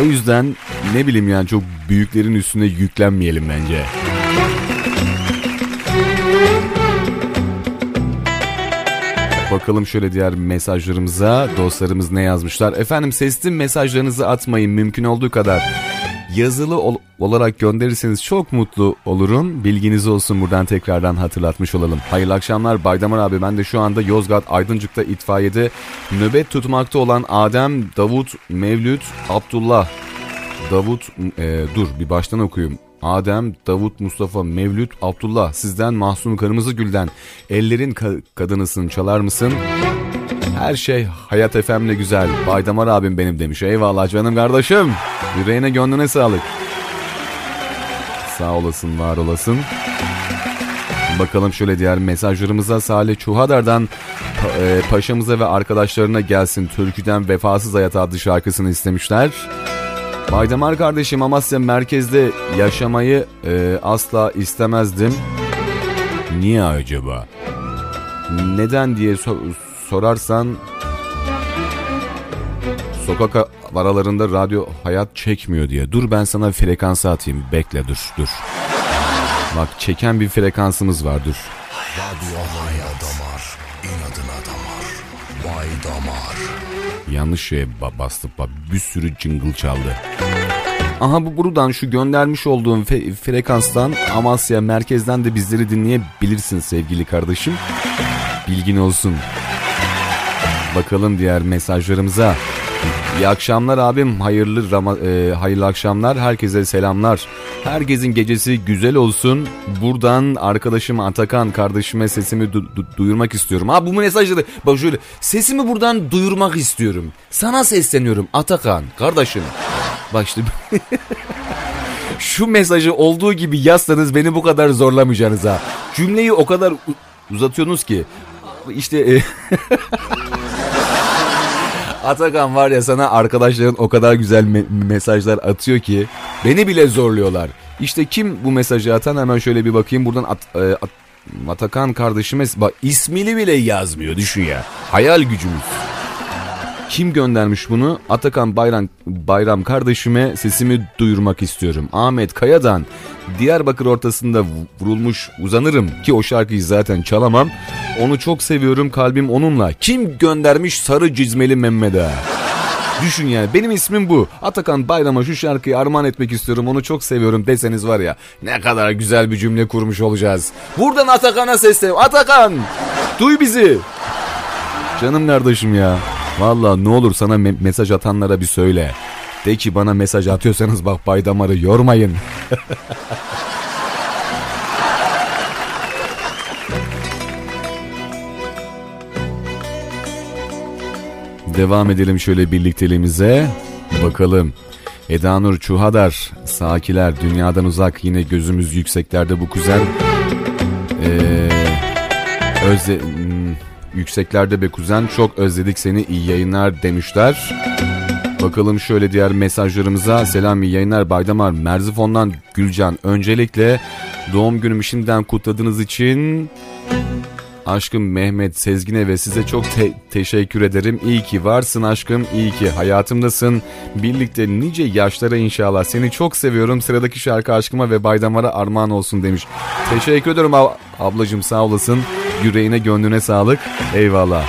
O yüzden ne bileyim yani çok büyüklerin üstüne yüklenmeyelim bence. Bakalım şöyle diğer mesajlarımıza. Dostlarımız ne yazmışlar? Efendim sesli mesajlarınızı atmayın mümkün olduğu kadar. Yazılı ol- olarak gönderirseniz çok mutlu olurum. Bilginiz olsun buradan tekrardan hatırlatmış olalım. Hayırlı akşamlar Baydamar abi. Ben de şu anda Yozgat Aydıncık'ta itfaiyede nöbet tutmakta olan Adem, Davut, Mevlüt, Abdullah. Davut, e, dur bir baştan okuyayım. Adem, Davut, Mustafa, Mevlüt, Abdullah sizden Mahsun Kırmızı Gül'den ellerin ka- kadınısın çalar mısın? Her şey Hayat efemle güzel. Baydamar abim benim demiş. Eyvallah canım kardeşim. Yüreğine gönlüne sağlık. Sağ olasın, var olasın. Bakalım şöyle diğer mesajlarımıza Salih Çuhadar'dan pa- e, paşamıza ve arkadaşlarına gelsin türküden Vefasız Hayat adlı şarkısını istemişler. Baydamar kardeşim Amasya merkezde yaşamayı e, asla istemezdim. Niye acaba? Neden diye so- sorarsan sokak aralarında radyo hayat çekmiyor diye. Dur ben sana frekansı atayım. Bekle dur dur. Bak çeken bir frekansımız var dur. Radyo Havaya damar, inadına damar. Vay damar. Yanlış şeye ba- bastık bak bir sürü jingle çaldı. Aha bu buradan şu göndermiş olduğum fe- frekanstan Amasya merkezden de bizleri dinleyebilirsin sevgili kardeşim. Bilgin olsun. Bakalım diğer mesajlarımıza. İyi akşamlar abim. Hayırlı Rama, e, hayırlı akşamlar. Herkese selamlar. Herkesin gecesi güzel olsun. Buradan arkadaşım Atakan kardeşime sesimi du- du- duyurmak istiyorum. Ha bu mesajları bak şöyle sesimi buradan duyurmak istiyorum. Sana sesleniyorum Atakan kardeşim. Bak işte şu mesajı olduğu gibi yazsanız beni bu kadar zorlamayacaksınız ha. Cümleyi o kadar uzatıyorsunuz ki. İşte e, Atakan var ya sana arkadaşların o kadar güzel me- mesajlar atıyor ki beni bile zorluyorlar. İşte kim bu mesajı atan hemen şöyle bir bakayım buradan at, e, at- Atakan kardeşime bak ismini bile yazmıyor düşün ya. Hayal gücümüz. Kim göndermiş bunu? Atakan Bayram, Bayram kardeşime sesimi duyurmak istiyorum. Ahmet Kaya'dan Diyarbakır ortasında vurulmuş uzanırım ki o şarkıyı zaten çalamam. Onu çok seviyorum kalbim onunla. Kim göndermiş sarı cizmeli Mehmet'e? Düşün yani benim ismim bu. Atakan Bayram'a şu şarkıyı armağan etmek istiyorum onu çok seviyorum deseniz var ya ne kadar güzel bir cümle kurmuş olacağız. Buradan Atakan'a sesleniyorum. Atakan duy bizi. Canım kardeşim ya. Valla ne olur sana me- mesaj atanlara bir söyle. De ki bana mesaj atıyorsanız bak Baydamar'ı yormayın. Devam edelim şöyle birlikteliğimize. Bakalım. Eda Nur Çuhadar, Sakiler, dünyadan uzak yine gözümüz yükseklerde bu kuzen. Ee, hmm, Yükseklerde be kuzen çok özledik seni iyi yayınlar demişler. Bakalım şöyle diğer mesajlarımıza. Selam iyi yayınlar Baydamar. Merzifon'dan Gülcan. Öncelikle doğum günümü şimdiden kutladığınız için aşkım Mehmet Sezgin'e ve size çok te- teşekkür ederim. İyi ki varsın aşkım, iyi ki hayatımdasın. Birlikte nice yaşlara inşallah. Seni çok seviyorum. Sıradaki şarkı aşkıma ve Baydamar'a armağan olsun demiş. Teşekkür ederim ab- ablacığım sağ olasın. Yüreğine gönlüne sağlık. Eyvallah.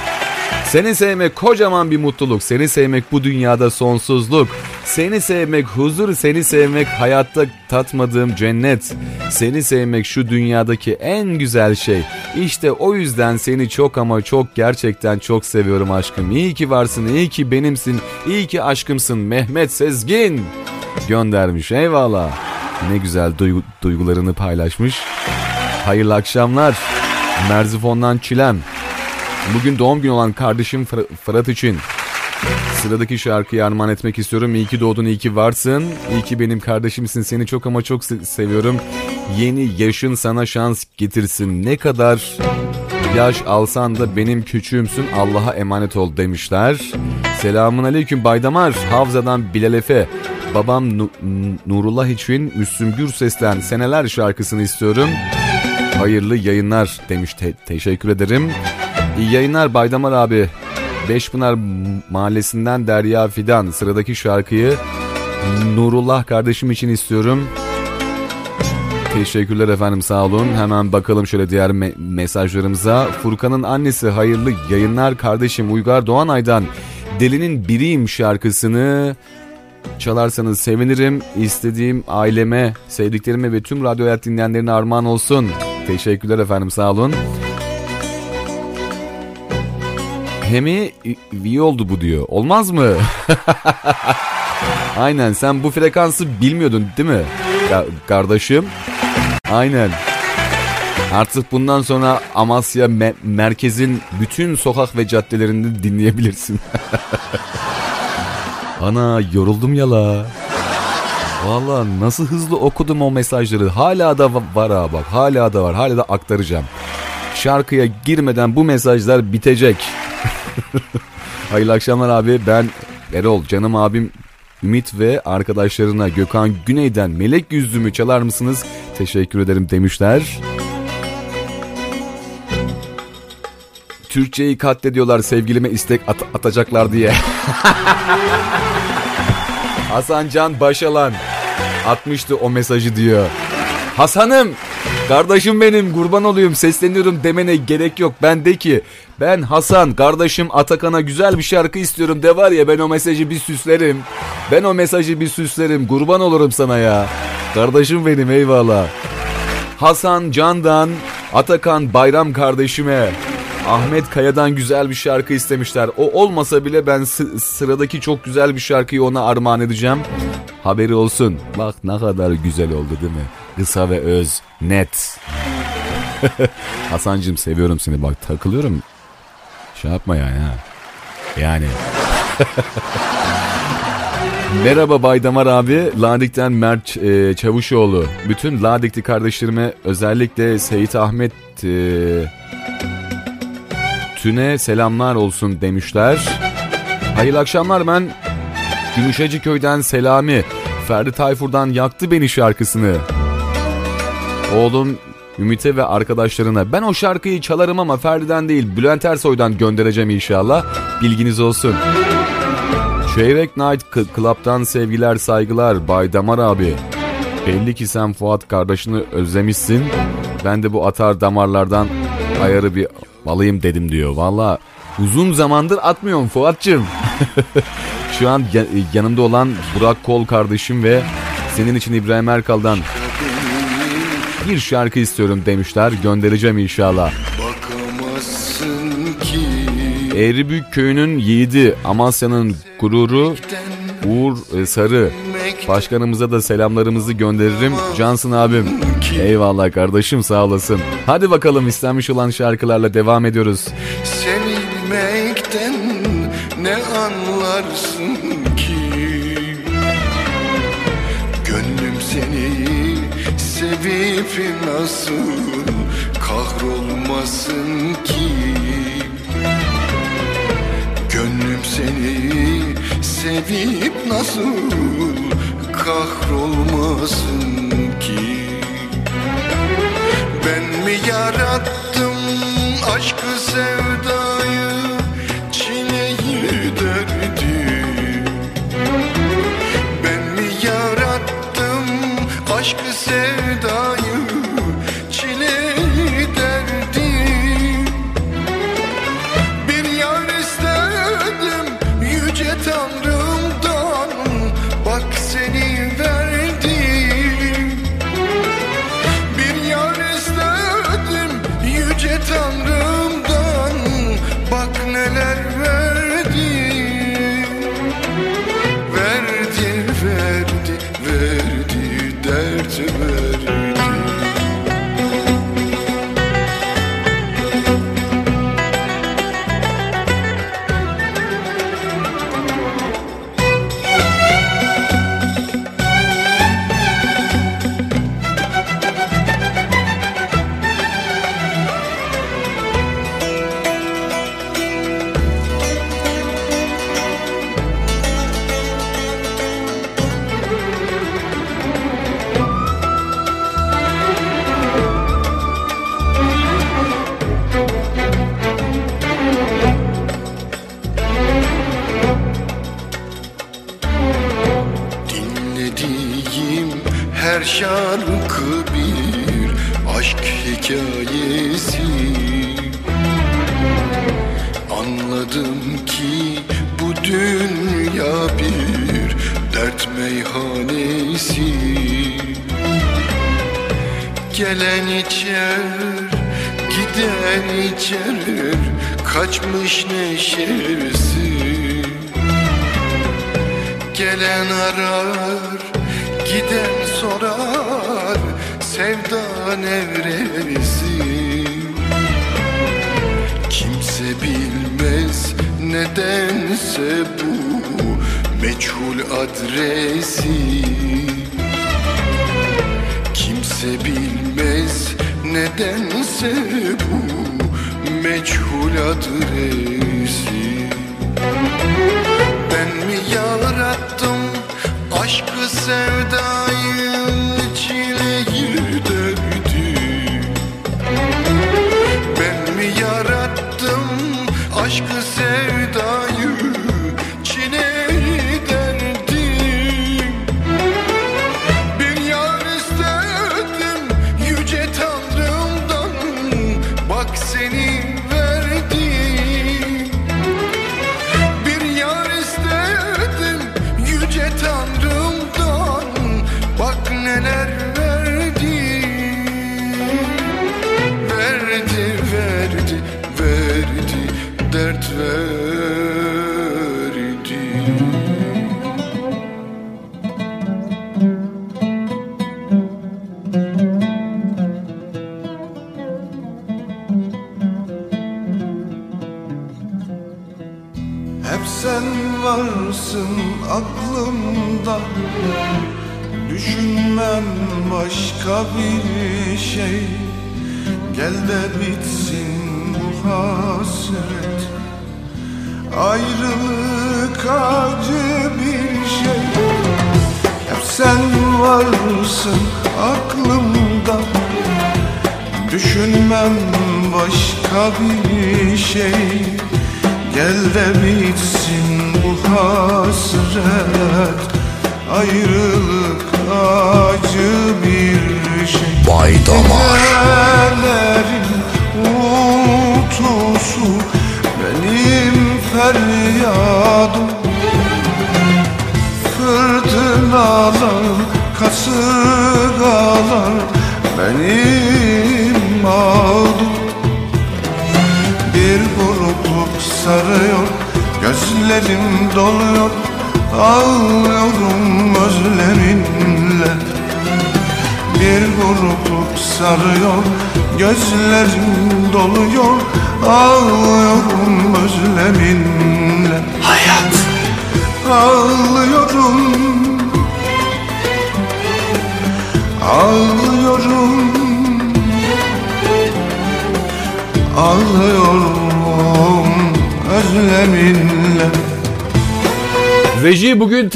Seni sevmek kocaman bir mutluluk. Seni sevmek bu dünyada sonsuzluk. Seni sevmek huzur, seni sevmek hayatta tatmadığım cennet. Seni sevmek şu dünyadaki en güzel şey. İşte o yüzden seni çok ama çok gerçekten çok seviyorum aşkım. İyi ki varsın, iyi ki benimsin, iyi ki aşkımsın Mehmet Sezgin. Göndermiş eyvallah. Ne güzel duygu- duygularını paylaşmış. Hayırlı akşamlar. Merzifon'dan Çilem. Bugün doğum günü olan kardeşim Fır- Fırat için sıradaki şarkıyı armağan etmek istiyorum. İyi ki doğdun, iyi ki varsın. İyi ki benim kardeşimsin. Seni çok ama çok se- seviyorum. Yeni yaşın sana şans getirsin. Ne kadar yaş alsan da benim küçüğümsün. Allah'a emanet ol demişler. Selamun aleyküm Baydamar. Havza'dan Bilal Efe. Babam Nu- Nurullah için Müslüm Gürses'ten Seneler şarkısını istiyorum. Hayırlı yayınlar demiş. Te- teşekkür ederim. İyi yayınlar Baydamar abi. Beşpınar Mahallesi'nden Derya Fidan. Sıradaki şarkıyı Nurullah kardeşim için istiyorum. Teşekkürler efendim sağ olun. Hemen bakalım şöyle diğer me- mesajlarımıza. Furkan'ın annesi hayırlı yayınlar kardeşim Uygar Doğanay'dan Delinin Biriyim şarkısını çalarsanız sevinirim. İstediğim aileme, sevdiklerime ve tüm radyo hayat dinleyenlerine armağan olsun. Teşekkürler efendim sağ olun. Hemi iyi oldu bu diyor. Olmaz mı? Aynen sen bu frekansı bilmiyordun değil mi? Ya, kardeşim. Aynen. Artık bundan sonra Amasya me- merkezin bütün sokak ve caddelerinde dinleyebilirsin. Ana yoruldum ya la. Valla nasıl hızlı okudum o mesajları. Hala da va- var ha bak. Hala da var. Hala da aktaracağım. Şarkıya girmeden bu mesajlar bitecek. Hayırlı akşamlar abi. Ben Erol, canım abim Ümit ve arkadaşlarına Gökhan Güney'den Melek Yüzlümü çalar mısınız? Teşekkür ederim demişler. Türkçeyi katlediyorlar sevgilime istek at- atacaklar diye. Hasan Can Başalan atmıştı o mesajı diyor. Hasan'ım kardeşim benim kurban olayım sesleniyorum demene gerek yok. Ben de ki ben Hasan kardeşim Atakan'a güzel bir şarkı istiyorum de var ya ben o mesajı bir süslerim. Ben o mesajı bir süslerim kurban olurum sana ya. Kardeşim benim eyvallah. Hasan Can'dan Atakan Bayram kardeşime Ahmet Kaya'dan güzel bir şarkı istemişler. O olmasa bile ben sı- sıradaki çok güzel bir şarkıyı ona armağan edeceğim. Haberi olsun. Bak ne kadar güzel oldu değil mi? Kısa ve öz, net. Hasancığım seviyorum seni bak takılıyorum. Şey yapma yani ha. Yani. Merhaba Baydamar abi. Ladik'ten Mert e, Çavuşoğlu. Bütün Ladikli kardeşlerime özellikle Seyit Ahmet e, Tüne selamlar olsun demişler. Hayırlı akşamlar ben Gümüşhacı köyden Selami. Ferdi Tayfur'dan Yaktı Beni şarkısını. Oğlum Ümit'e ve arkadaşlarına ben o şarkıyı çalarım ama Ferdi'den değil Bülent Ersoy'dan göndereceğim inşallah. Bilginiz olsun. Çeyrek Night Club'dan sevgiler saygılar Bay Damar abi. Belli ki sen Fuat kardeşini özlemişsin. Ben de bu atar damarlardan ayarı bir alayım dedim diyor. Valla uzun zamandır atmıyorum Fuat'cığım. Şu an ya- yanımda olan Burak Kol kardeşim ve senin için İbrahim Erkal'dan bir şarkı istiyorum demişler. Göndereceğim inşallah. Eğribük köyünün yiğidi Amasya'nın gururu Uğur e, Sarı. Başkanımıza da selamlarımızı gönderirim. Cansın abim. Eyvallah kardeşim sağ olasın. Hadi bakalım istenmiş olan şarkılarla devam ediyoruz. Sevilmekten dünyası kahrolmasın ki. Gönlüm seni sevip nasıl kahrolmasın ki? Ben mi yarattım aşkı sevdayı çileyi derdi? Ben mi yarattım aşkı sevdayı şerir Kaçmış neşesi. Gelen arar Giden sorar Sevda nevresi. Kimse bilmez Nedense bu Meçhul adresi. Kimse bilmez Nedense bu meçhuladır evsi Ben mi yarattım aşkı sevdayı?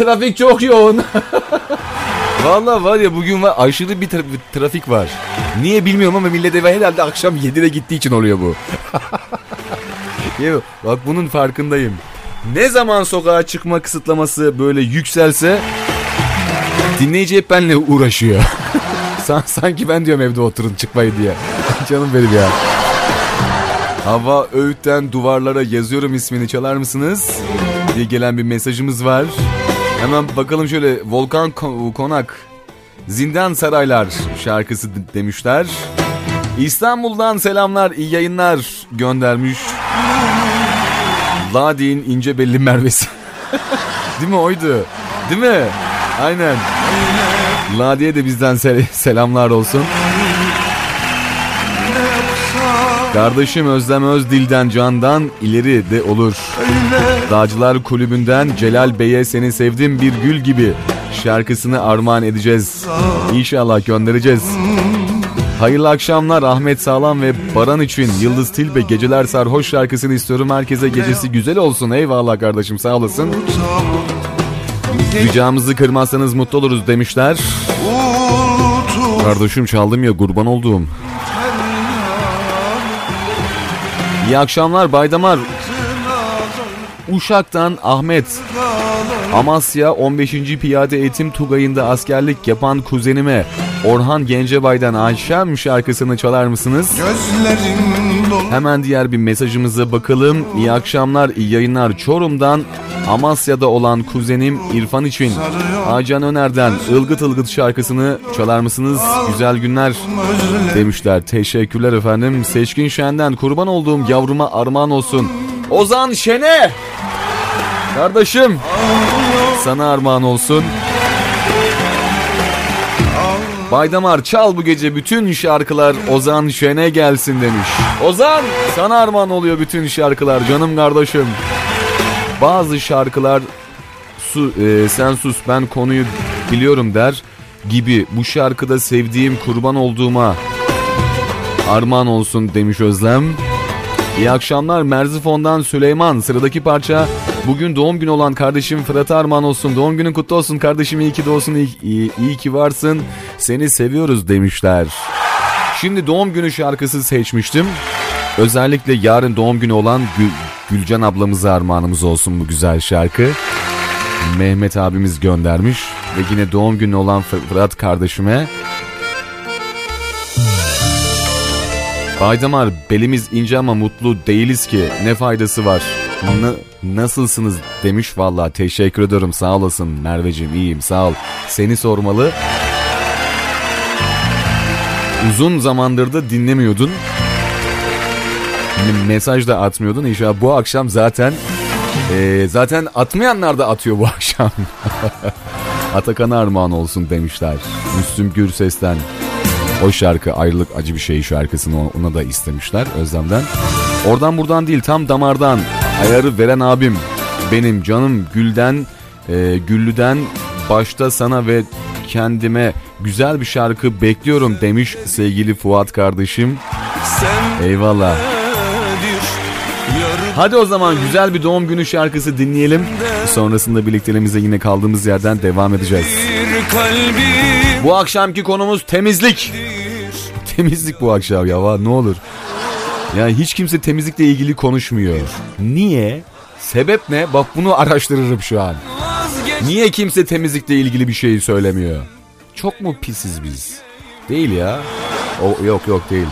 Trafik çok yoğun. Vallahi var ya bugün var aşırı bir tra- trafik var. Niye bilmiyorum ama millet eve herhalde akşam 7'de gittiği için oluyor bu. Bak bunun farkındayım. Ne zaman sokağa çıkma kısıtlaması böyle yükselse dinleyici hep benimle uğraşıyor. San- Sanki ben diyorum evde oturun çıkmayın diye. Canım benim ya. Hava Öğüt'ten duvarlara yazıyorum ismini çalar mısınız? diye gelen bir mesajımız var. Hemen bakalım şöyle Volkan Ko- Konak Zindan Saraylar şarkısı de- demişler. İstanbul'dan selamlar iyi yayınlar göndermiş. Ladi'nin ince belli Mervesi. Değil mi oydu? Değil mi? Aynen. Ladi'ye de bizden sel- selamlar olsun. Kardeşim Özlem Özdil'den Can'dan ileri de olur. Dağcılar Kulübü'nden Celal Bey'e seni sevdim bir gül gibi şarkısını armağan edeceğiz. İnşallah göndereceğiz. Hayırlı akşamlar Ahmet Sağlam ve Baran için Yıldız Tilbe Geceler Sarhoş şarkısını istiyorum. Herkese gecesi güzel olsun. Eyvallah kardeşim sağ olasın. Ricamızı kırmazsanız mutlu oluruz demişler. Kardeşim çaldım ya kurban olduğum. İyi akşamlar Baydamar. Uşak'tan Ahmet. Amasya 15. Piyade Eğitim Tugayı'nda askerlik yapan kuzenime Orhan Gencebay'dan Ayşem şarkısını çalar mısınız? Hemen diğer bir mesajımıza bakalım. İyi akşamlar, iyi yayınlar. Çorum'dan Amasya'da olan kuzenim İrfan için Acan Öner'den Ilgıt Ilgıt şarkısını çalar mısınız? Güzel günler demişler. Teşekkürler efendim. Seçkin Şen'den kurban olduğum yavruma armağan olsun. Ozan Şen'e! Kardeşim sana armağan olsun. Baydamar çal bu gece bütün şarkılar Ozan Şen'e gelsin demiş. Ozan sana armağan oluyor bütün şarkılar canım kardeşim. Bazı şarkılar su, e, sen sus ben konuyu biliyorum der gibi bu şarkıda sevdiğim kurban olduğuma armağan olsun demiş Özlem. İyi akşamlar Merzifon'dan Süleyman. Sıradaki parça bugün doğum günü olan kardeşim Fırat'a armağan olsun. Doğum günün kutlu olsun kardeşim iyi ki doğsun iyi, iyi, iyi ki varsın. Seni seviyoruz demişler. Şimdi doğum günü şarkısı seçmiştim. Özellikle yarın doğum günü olan Gül, Gülcan ablamıza armağanımız olsun bu güzel şarkı. Mehmet abimiz göndermiş ve yine doğum günü olan Fır- Fırat kardeşime Baydamar belimiz ince ama mutlu değiliz ki ne faydası var? N- nasılsınız demiş valla teşekkür ederim sağ olasın Merveciğim iyiyim sağ ol. Seni sormalı. Uzun zamandır da dinlemiyordun. Mesaj da atmıyordun. İnşallah bu akşam zaten e, zaten atmayanlar da atıyor bu akşam. Atakan'a armağan olsun demişler. Müslüm Gürses'ten. O şarkı ayrılık acı bir şey şarkısını ona da istemişler Özlem'den. Oradan buradan değil tam damardan ayarı veren abim benim canım Gül'den e, Güllü'den başta sana ve kendime güzel bir şarkı bekliyorum demiş sevgili Fuat kardeşim. Eyvallah. Hadi o zaman güzel bir doğum günü şarkısı dinleyelim. Sonrasında birlikteliğimize yine kaldığımız yerden devam edeceğiz. Bu akşamki konumuz temizlik. Temizlik bu akşam ya ne olur. Ya hiç kimse temizlikle ilgili konuşmuyor. Niye? Sebep ne? Bak bunu araştırırım şu an. Niye kimse temizlikle ilgili bir şey söylemiyor? Çok mu pisiz biz? Değil ya. O, yok yok değil.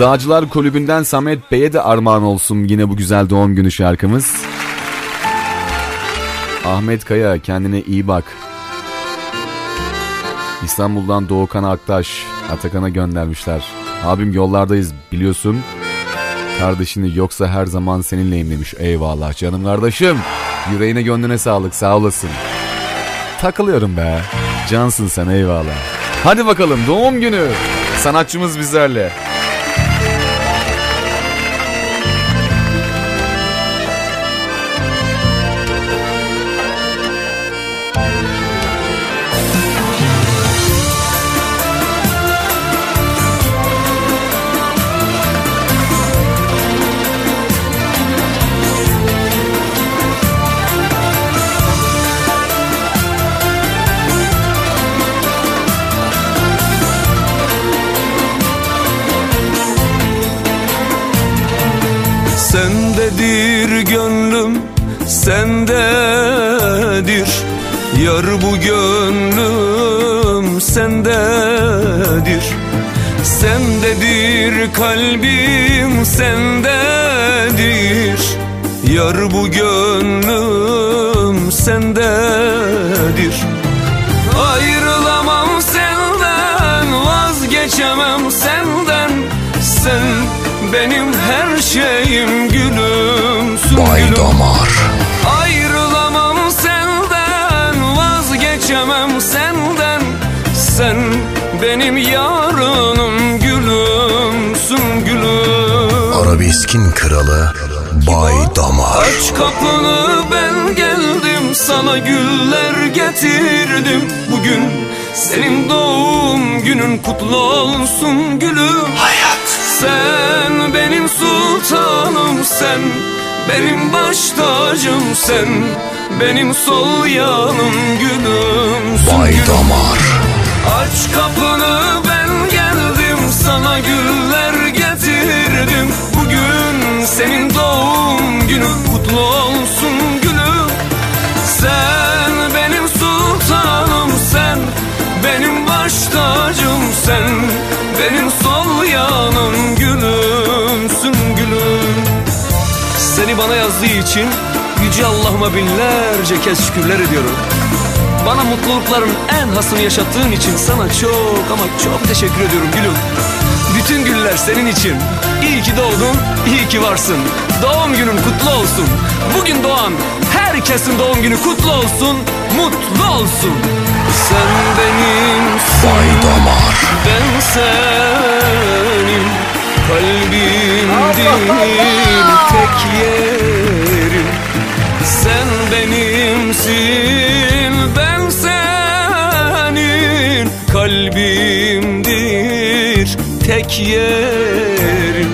Dağcılar Kulübü'nden Samet Bey'e de armağan olsun yine bu güzel doğum günü şarkımız. Ahmet Kaya kendine iyi bak. İstanbul'dan Doğukan Aktaş Atakan'a göndermişler. Abim yollardayız biliyorsun. Kardeşini yoksa her zaman seninleyim demiş. Eyvallah canım kardeşim. Yüreğine gönlüne sağlık sağ olasın. Takılıyorum be. Cansın sen eyvallah. Hadi bakalım doğum günü. Sanatçımız bizlerle. Yar bu gönlüm sendedir. Sendedir kalbim sendedir. Yar bu gönlüm sendedir. Ayrılamam senden vazgeçemem senden. Sen benim her şeyim gülümsün Bay gülüm. Damar benim yarınım gülümsün gülüm. Arabeskin kralı Bay Damar. Aç kapını ben geldim sana güller getirdim. Bugün senin doğum günün kutlu olsun gülüm. Hayat. Sen benim sultanım sen benim baş tacım sen benim sol yanım gülümsün Bay gülüm. Damar Aç kapını ben geldim. Sana güller getirdim. Bugün senin doğum günün kutlu olsun gülüm. Sen benim sultanım sen benim baş tacım sen benim sol yanım gülümsün gülüm. Seni bana yazdığı için Yüce Allah'ıma binlerce kez şükürler ediyorum bana mutlulukların en hasını yaşattığın için sana çok ama çok teşekkür ediyorum gülüm. Bütün güller senin için. İyi ki doğdun, iyi ki varsın. Doğum günün kutlu olsun. Bugün doğan herkesin doğum günü kutlu olsun, mutlu olsun. Sen benimsin. Bay Damar Ben senin kalbimdin tek yerim Sen benimsin kalbimdir tek yerim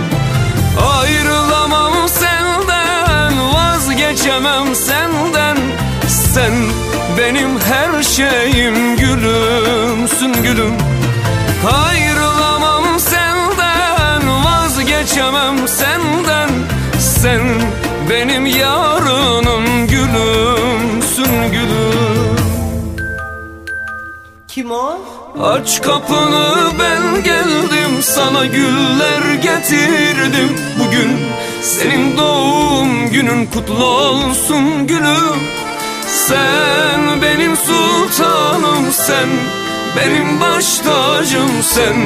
Ayrılamam senden vazgeçemem senden. Sen benim her şeyim gülümsün gülüm. Ayrılamam senden vazgeçemem senden. Sen benim yarınım gülümsün gülüm. Kim o? Aç kapını ben geldim sana güller getirdim. Bugün senin doğum günün kutlu olsun gülüm. Sen benim sultanım sen benim baş tacım sen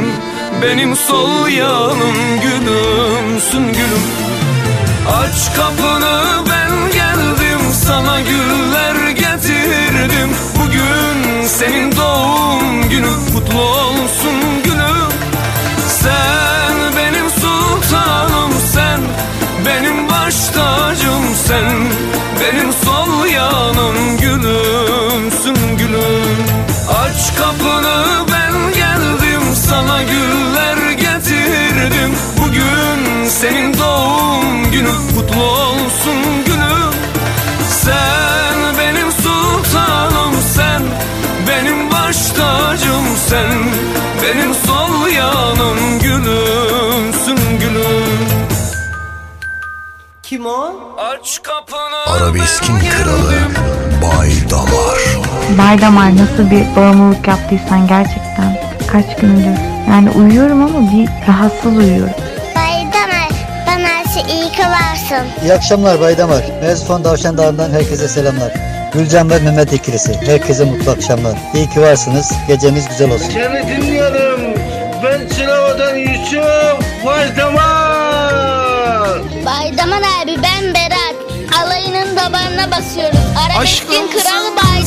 benim sol yanım gülümsün gülüm. Aç kapını ben geldim sana güller getirdim. Bugün senin doğum günün kutlu olsun gülüm. Sen benim sultanım sen benim baş tacım sen benim sol yanım gülümsün gülüm. Aç kapını ben geldim sana güller getirdim. Bugün senin doğum günün kutlu olsun sen benim sol yanım gülümsün gülüm Kim o? Aç kapını Arabeskin kralı Bay Damar Bay Damar nasıl bir bağımlılık yaptıysan gerçekten kaç gündür. Yani uyuyorum ama bir rahatsız uyuyorum. Bay Damar, bana iyi ki varsın. İyi akşamlar Bay Damar. Mezfon Davşan Dağı'ndan herkese selamlar. Gülcan ve Mehmet ikilisi. Herkese mutlu akşamlar. İyi ki varsınız. Geceniz güzel olsun. Seni dinliyorum. Ben Çınao'dan Yusuf Vaydamar. Bay Damar abi ben Berat. Alayının damarına basıyoruz. Arabeskin kralı Bay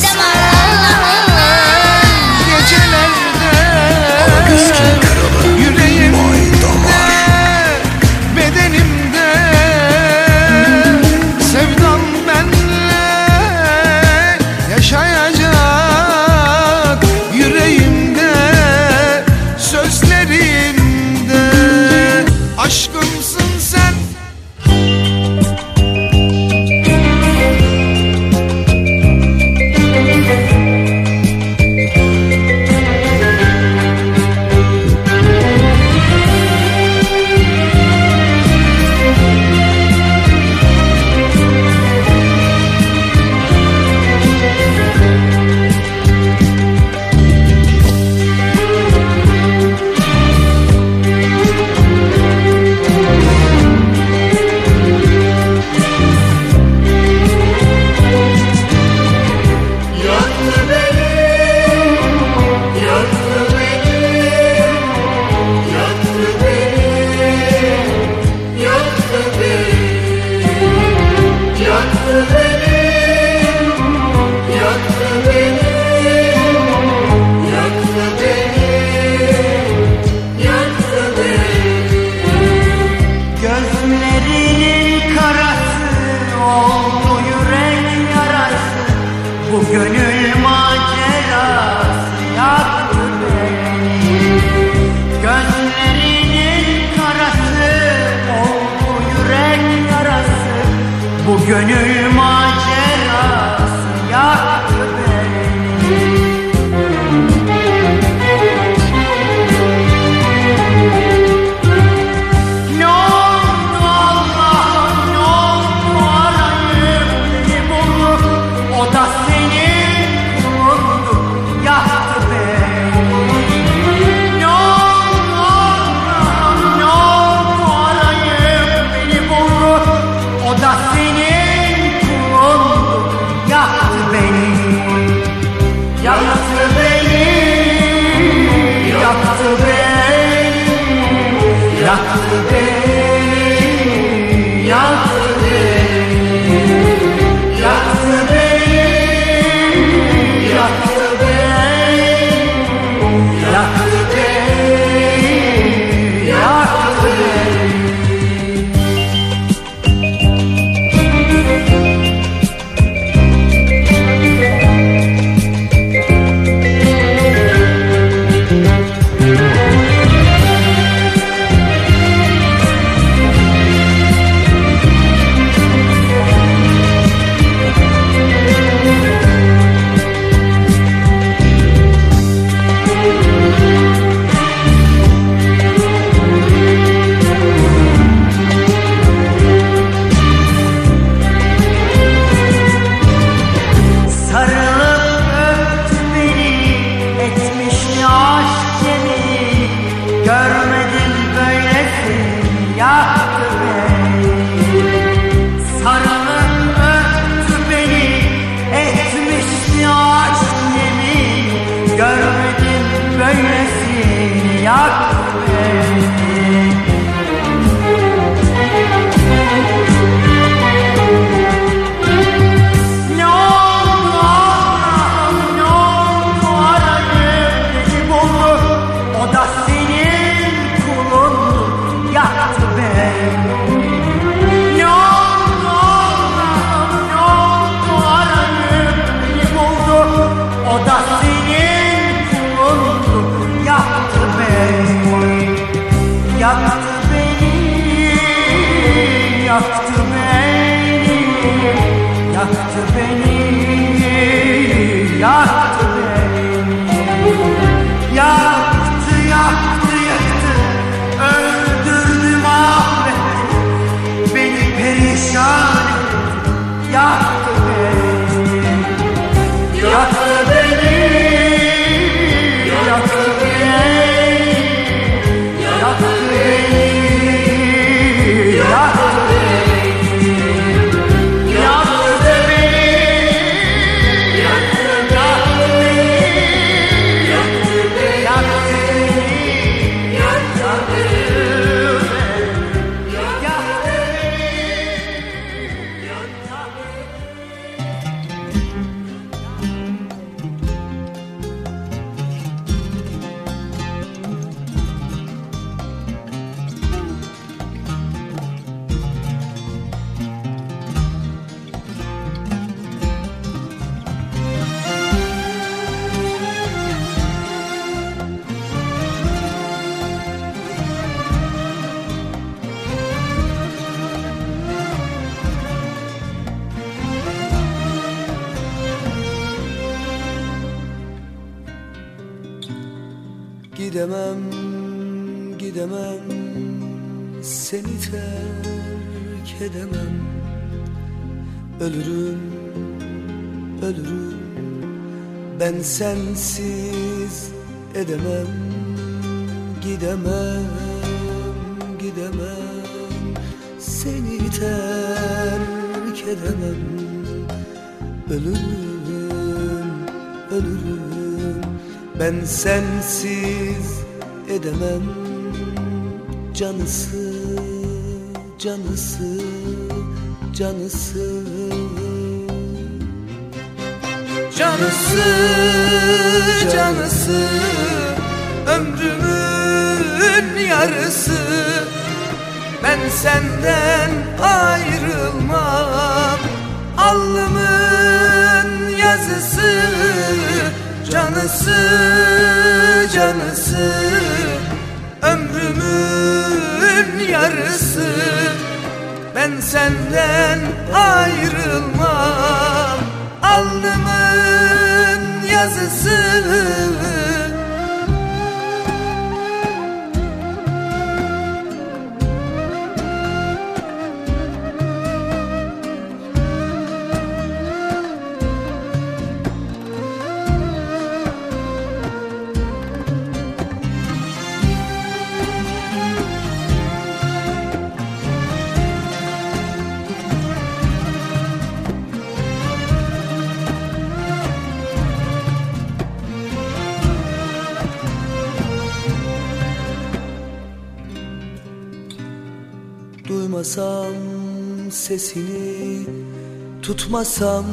Tutmasam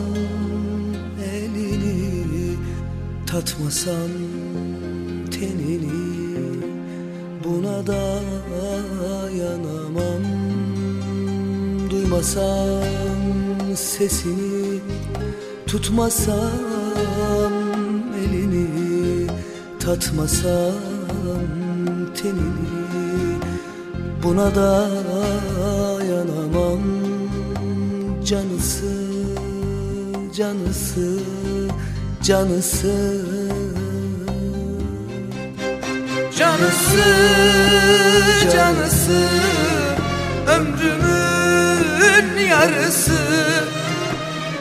elini Tatmasam tenini Buna dayanamam. Duymasam sesini Tutmasam elini Tatmasam tenini Buna dayanamam canısı. Canısı canısı Ömrümün yarısı.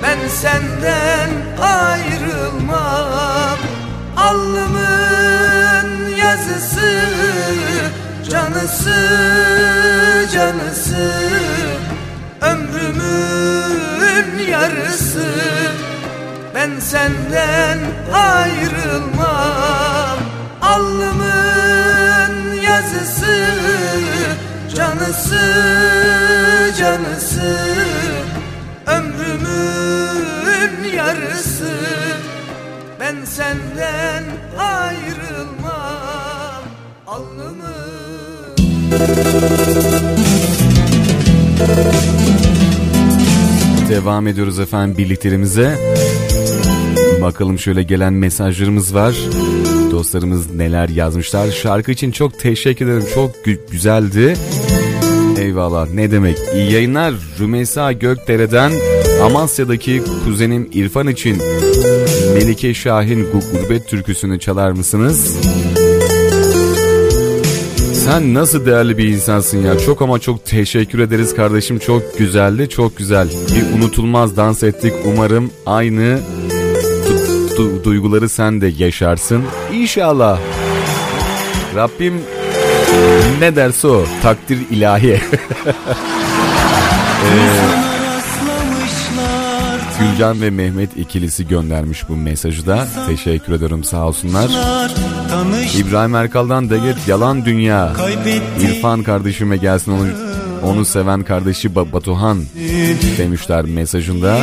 Ben senden ayrılmam Alnımın yazısı. Canısı canısı Ömrümün yarısı Ben senden ayrılmam. Alnımın yazısı Canısı canısı. Ömrümün yarısı. Ben senden ayrılmam. Alnımın Devam ediyoruz efendim birliklerimize. Bakalım şöyle gelen mesajlarımız var. Dostlarımız neler yazmışlar. Şarkı için çok teşekkür ederim. Çok gü- güzeldi. Eyvallah ne demek. İyi yayınlar. Rümeysa Gökdere'den Amasya'daki kuzenim İrfan için Melike Şahin Gu- Gurbet türküsünü çalar mısınız? Sen nasıl değerli bir insansın ya. Çok ama çok teşekkür ederiz kardeşim. Çok güzeldi, çok güzel. Bir unutulmaz dans ettik. Umarım aynı du- du- duyguları sen de yaşarsın. İnşallah. Rabbim ne derse o. Takdir ilahi. Ee, Gülcan ve Mehmet ikilisi göndermiş bu mesajı da. Teşekkür ederim sağ olsunlar. İbrahim Erkal'dan Deget Yalan Dünya. İrfan kardeşime gelsin onu, onu seven kardeşi Ba- Batuhan demişler mesajında.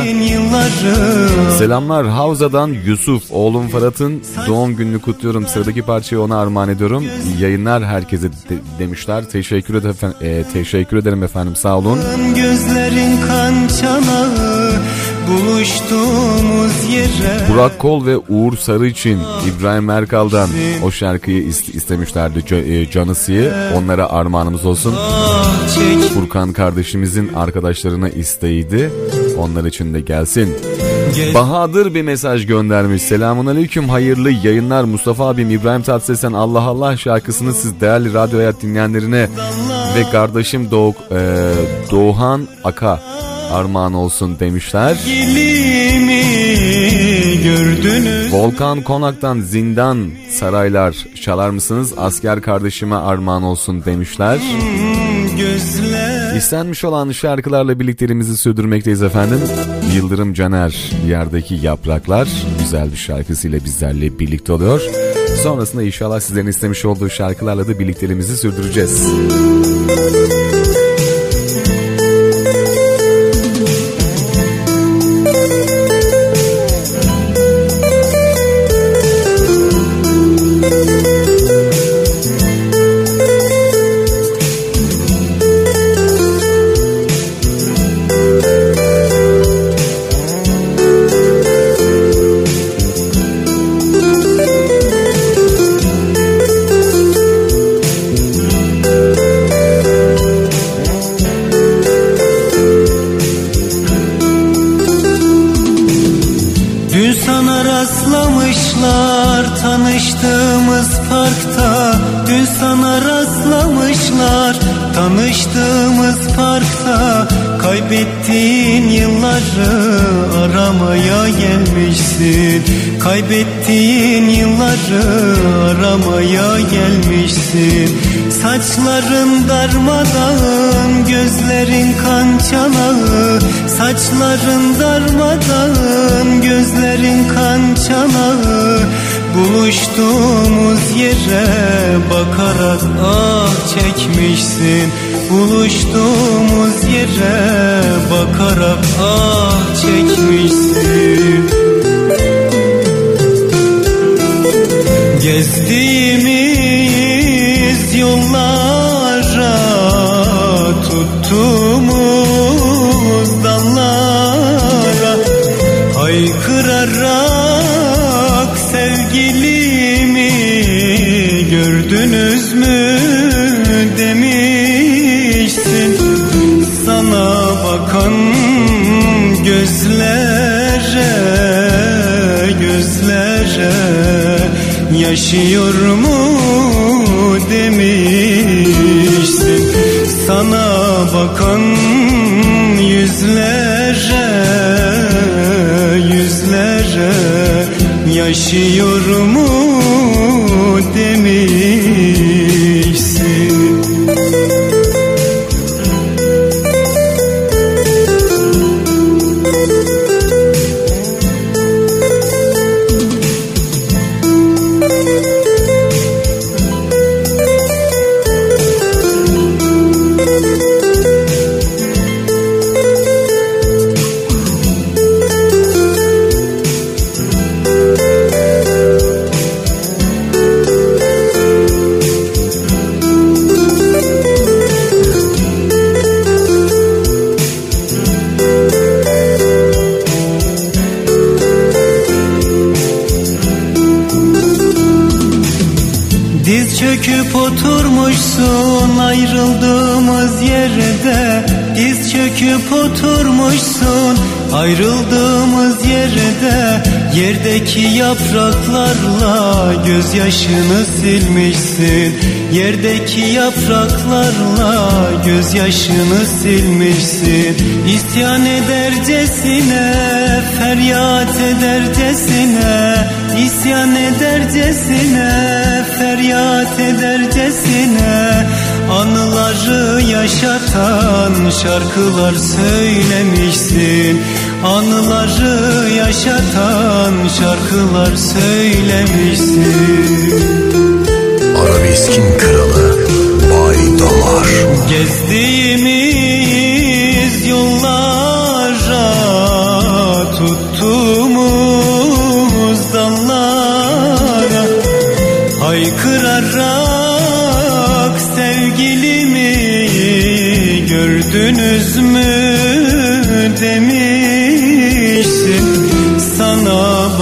Selamlar Havza'dan Yusuf. Oğlum Ferhat'ın doğum gününü kutluyorum. Sıradaki parçayı ona armağan ediyorum. Yayınlar herkese de- demişler. Teşekkür ederim, e, teşekkür ederim efendim sağ olun. Gözlerin kan çanağı buluştuğumuz yere Burak Kol ve Uğur Sarı için İbrahim Erkal'dan o şarkıyı is- istemişlerdi e, Canısı'yı. Onlara armağanımız olsun. Furkan kardeşimizin arkadaşlarına isteğiydi. Onlar için de gelsin. Bahadır bir mesaj göndermiş. Selamun aleyküm hayırlı yayınlar Mustafa abim İbrahim Tatlıses'ten Allah Allah şarkısını siz değerli radyo hayat dinleyenlerine ve kardeşim Doğuk, e, Doğan Aka armağan olsun demişler. Volkan Konak'tan Zindan Saraylar çalar mısınız? Asker kardeşime armağan olsun demişler. gözler İstenmiş olan şarkılarla birliklerimizi sürdürmekteyiz efendim. Yıldırım Caner Yerdeki Yapraklar güzel bir şarkısıyla bizlerle birlikte oluyor. Sonrasında inşallah sizlerin istemiş olduğu şarkılarla da birliklerimizi sürdüreceğiz. sana Saçların darmadağın, gözlerin kan çanağı. Saçların darmadağın, gözlerin kan çanağı. Buluştuğumuz yere bakarak ah çekmişsin. Buluştuğumuz yere bakarak ah yaşıyor mu demişsin. Sana bakan yüzlere yüzlere yaşıyor mu Yerdeki yapraklarla gözyaşını silmişsin. Yerdeki yapraklarla gözyaşını silmişsin. İsyan edercesine, feryat edercesine İsyan edercesine, feryat edercesine Anıları yaşatan şarkılar söylemişsin Anıları yaşatan şarkılar söylemişsin. Arabeskin kralı Bay Damar. Gezdiğimiz yollara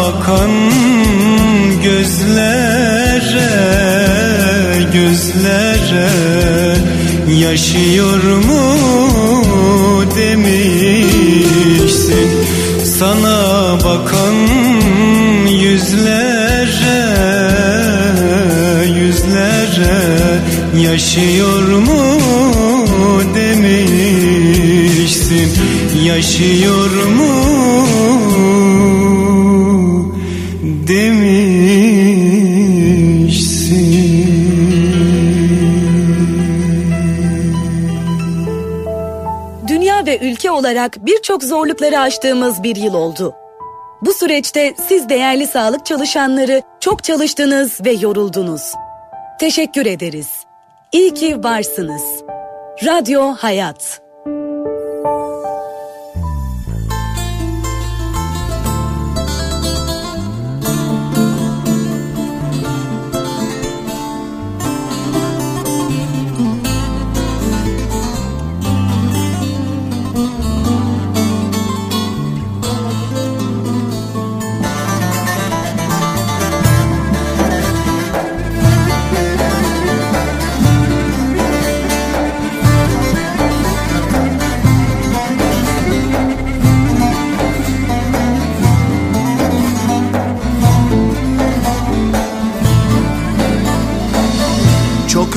Bakan gözlere gözlere yaşıyor mu demişsin? Sana bakan yüzlere yüzlere yaşıyor mu demişsin? Yaşıyor mu olarak birçok zorlukları aştığımız bir yıl oldu. Bu süreçte siz değerli sağlık çalışanları çok çalıştınız ve yoruldunuz. Teşekkür ederiz. İyi ki varsınız. Radyo Hayat.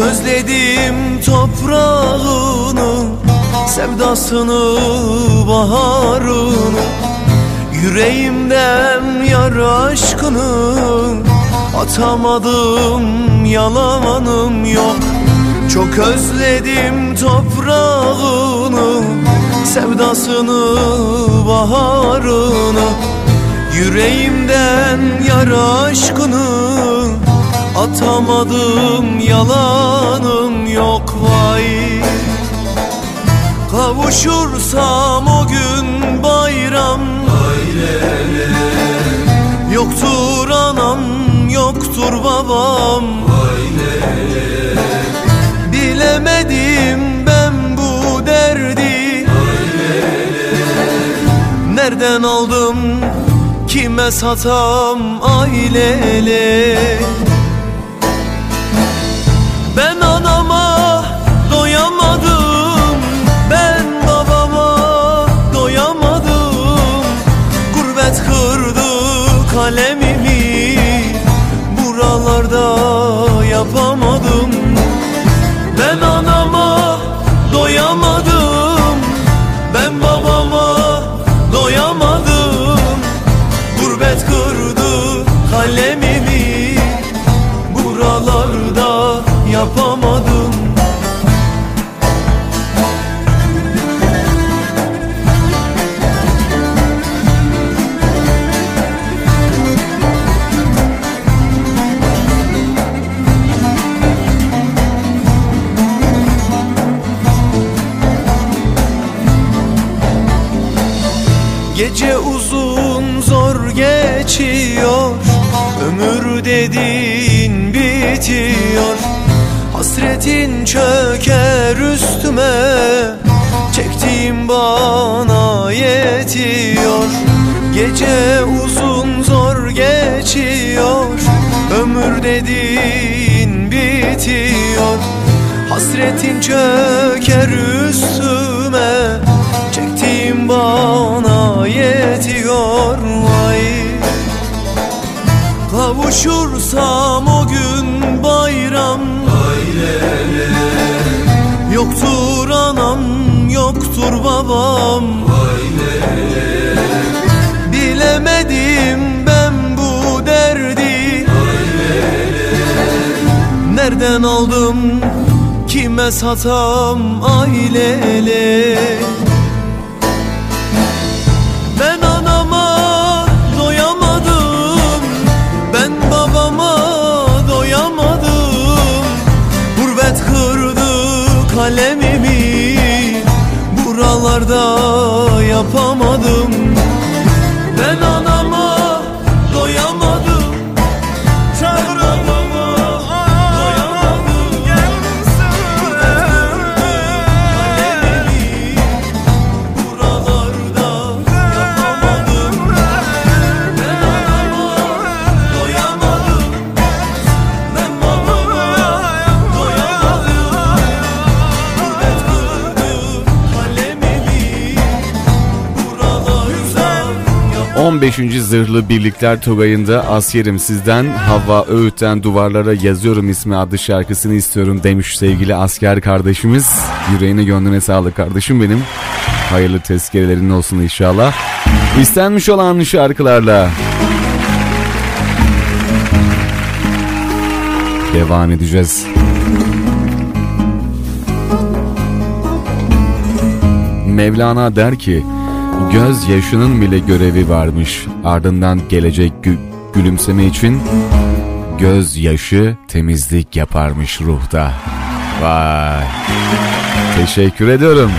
Özledim toprağını Sevdasını, baharını. Yüreğimden yar aşkını Atamadım yalanım yok. Çok özledim toprağını Sevdasını, baharını. Yüreğimden yar aşkını Atamadım yalanım yok vay. Kavuşursam o gün bayram. Yoktur anam yoktur babam. Bilemedim ben bu derdi. Nereden aldım kime satam ailele yapamadım. Ben anama doyamadım bitiyor. Hasretin çöker üstüme. Çektiğim bana yetiyor. Gece uzun zor geçiyor. Ömür dediğin bitiyor. Hasretin çöker üstüme. Çektiğim bana yetiyor. Vay. Kavuşursam Yoktur anam yoktur babam. Bilemedim ben bu derdi. Nereden aldım kime satam ailele Buralarda 95. Zırhlı Birlikler Tugayı'nda Asyerim Sizden, Havva Öğüt'ten Duvarlara Yazıyorum ismi adlı şarkısını istiyorum demiş sevgili asker kardeşimiz. Yüreğine gönlüne sağlık kardeşim benim. Hayırlı tezkerelerin olsun inşallah. İstenmiş olan şarkılarla devam edeceğiz. Mevlana der ki göz yaşının bile görevi varmış. Ardından gelecek gü- gülümseme için göz yaşı temizlik yaparmış ruhta. Vay. Teşekkür ediyorum.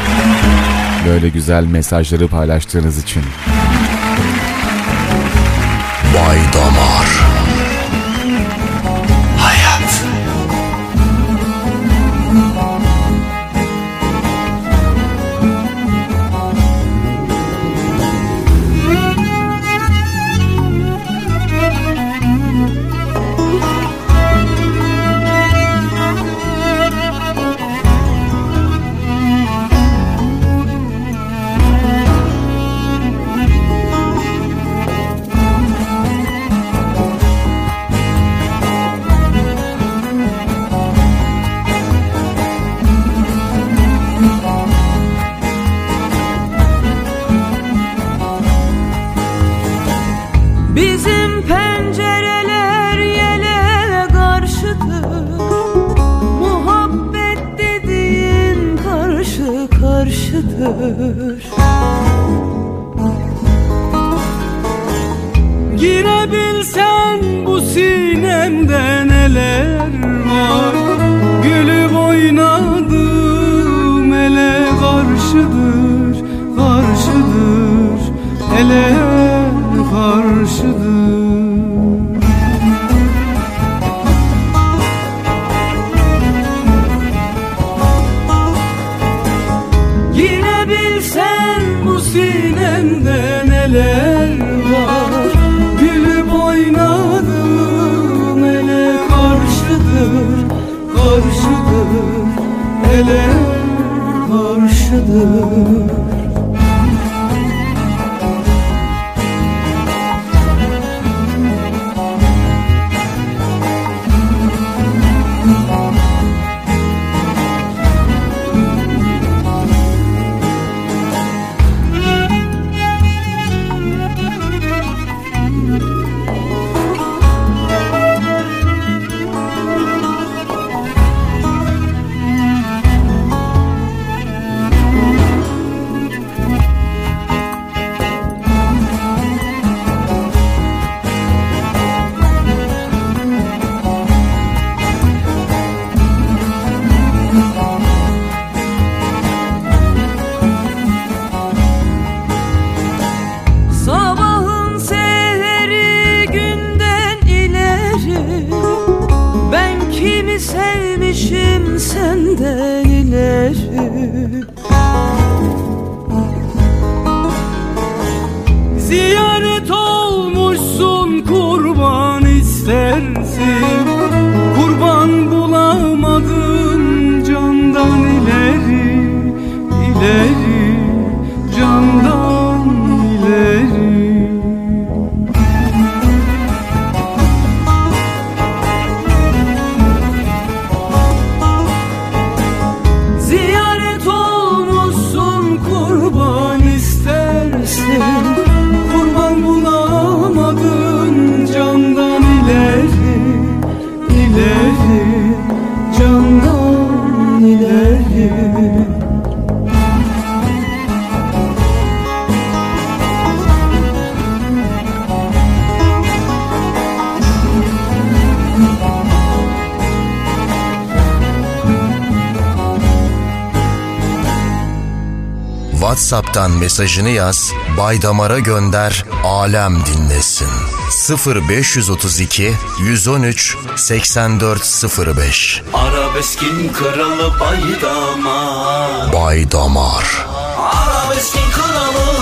Böyle güzel mesajları paylaştığınız için. Bay Damar mesajını yaz, Baydamar'a gönder, alem dinlesin. 0532 113 8405 Arabeskin kralı Baydamar. Baydamar. Arabeskin kralı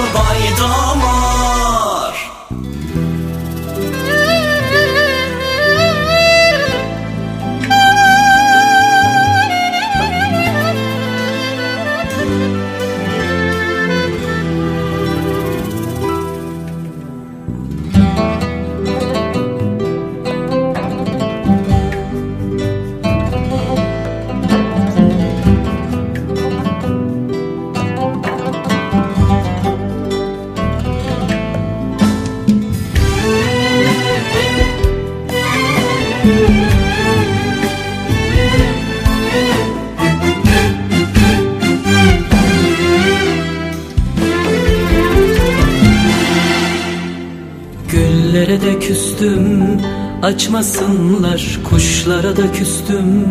de küstüm açmasınlar Kuşlara da küstüm.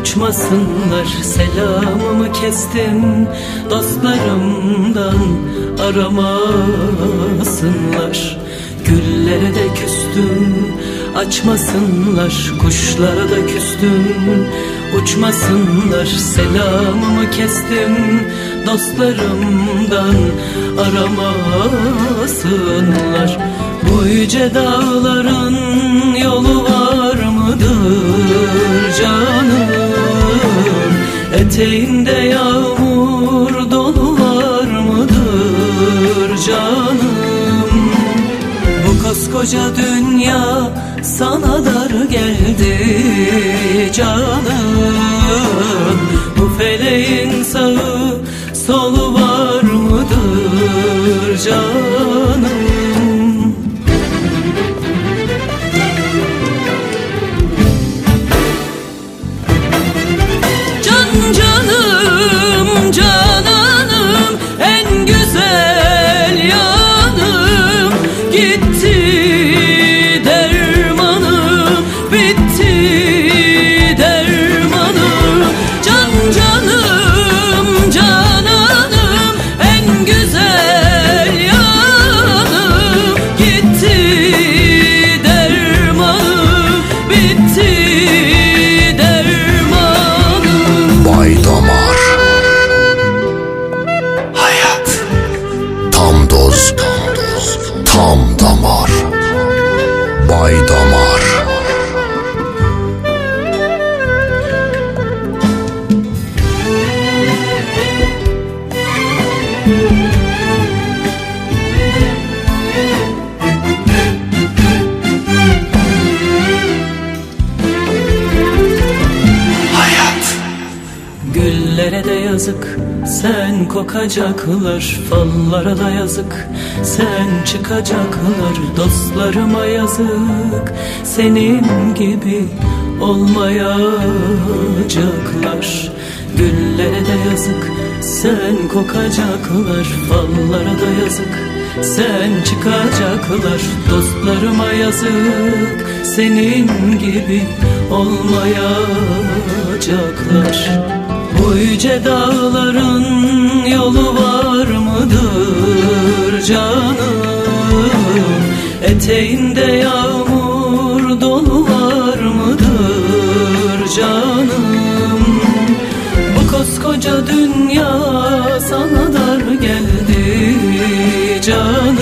Uçmasınlar Selamımı kestim. Dostlarımdan aramasınlar. Güllere de küstüm. Açmasınlar Kuşlara da küstüm. Uçmasınlar Selamımı kestim. Dostlarımdan aramasınlar Bu yüce dağların yolu var mıdır canım? Eteğinde yağmur dolu var mıdır canım? Bu koskoca dünya sana dar geldi canım. Bu feleğin sağı solu var sen kokacaklar Fallara da yazık. Sen çıkacaklar Dostlarıma yazık. Senin gibi olmayacaklar. Güllere de yazık. Sen kokacaklar Fallara da yazık. Sen çıkacaklar Dostlarıma yazık. Senin gibi olmayacaklar bu yüce dağların yolu var mıdır canım? Eteğinde yağmur dolu var mıdır canım? Bu koskoca dünya sana dar geldi canım.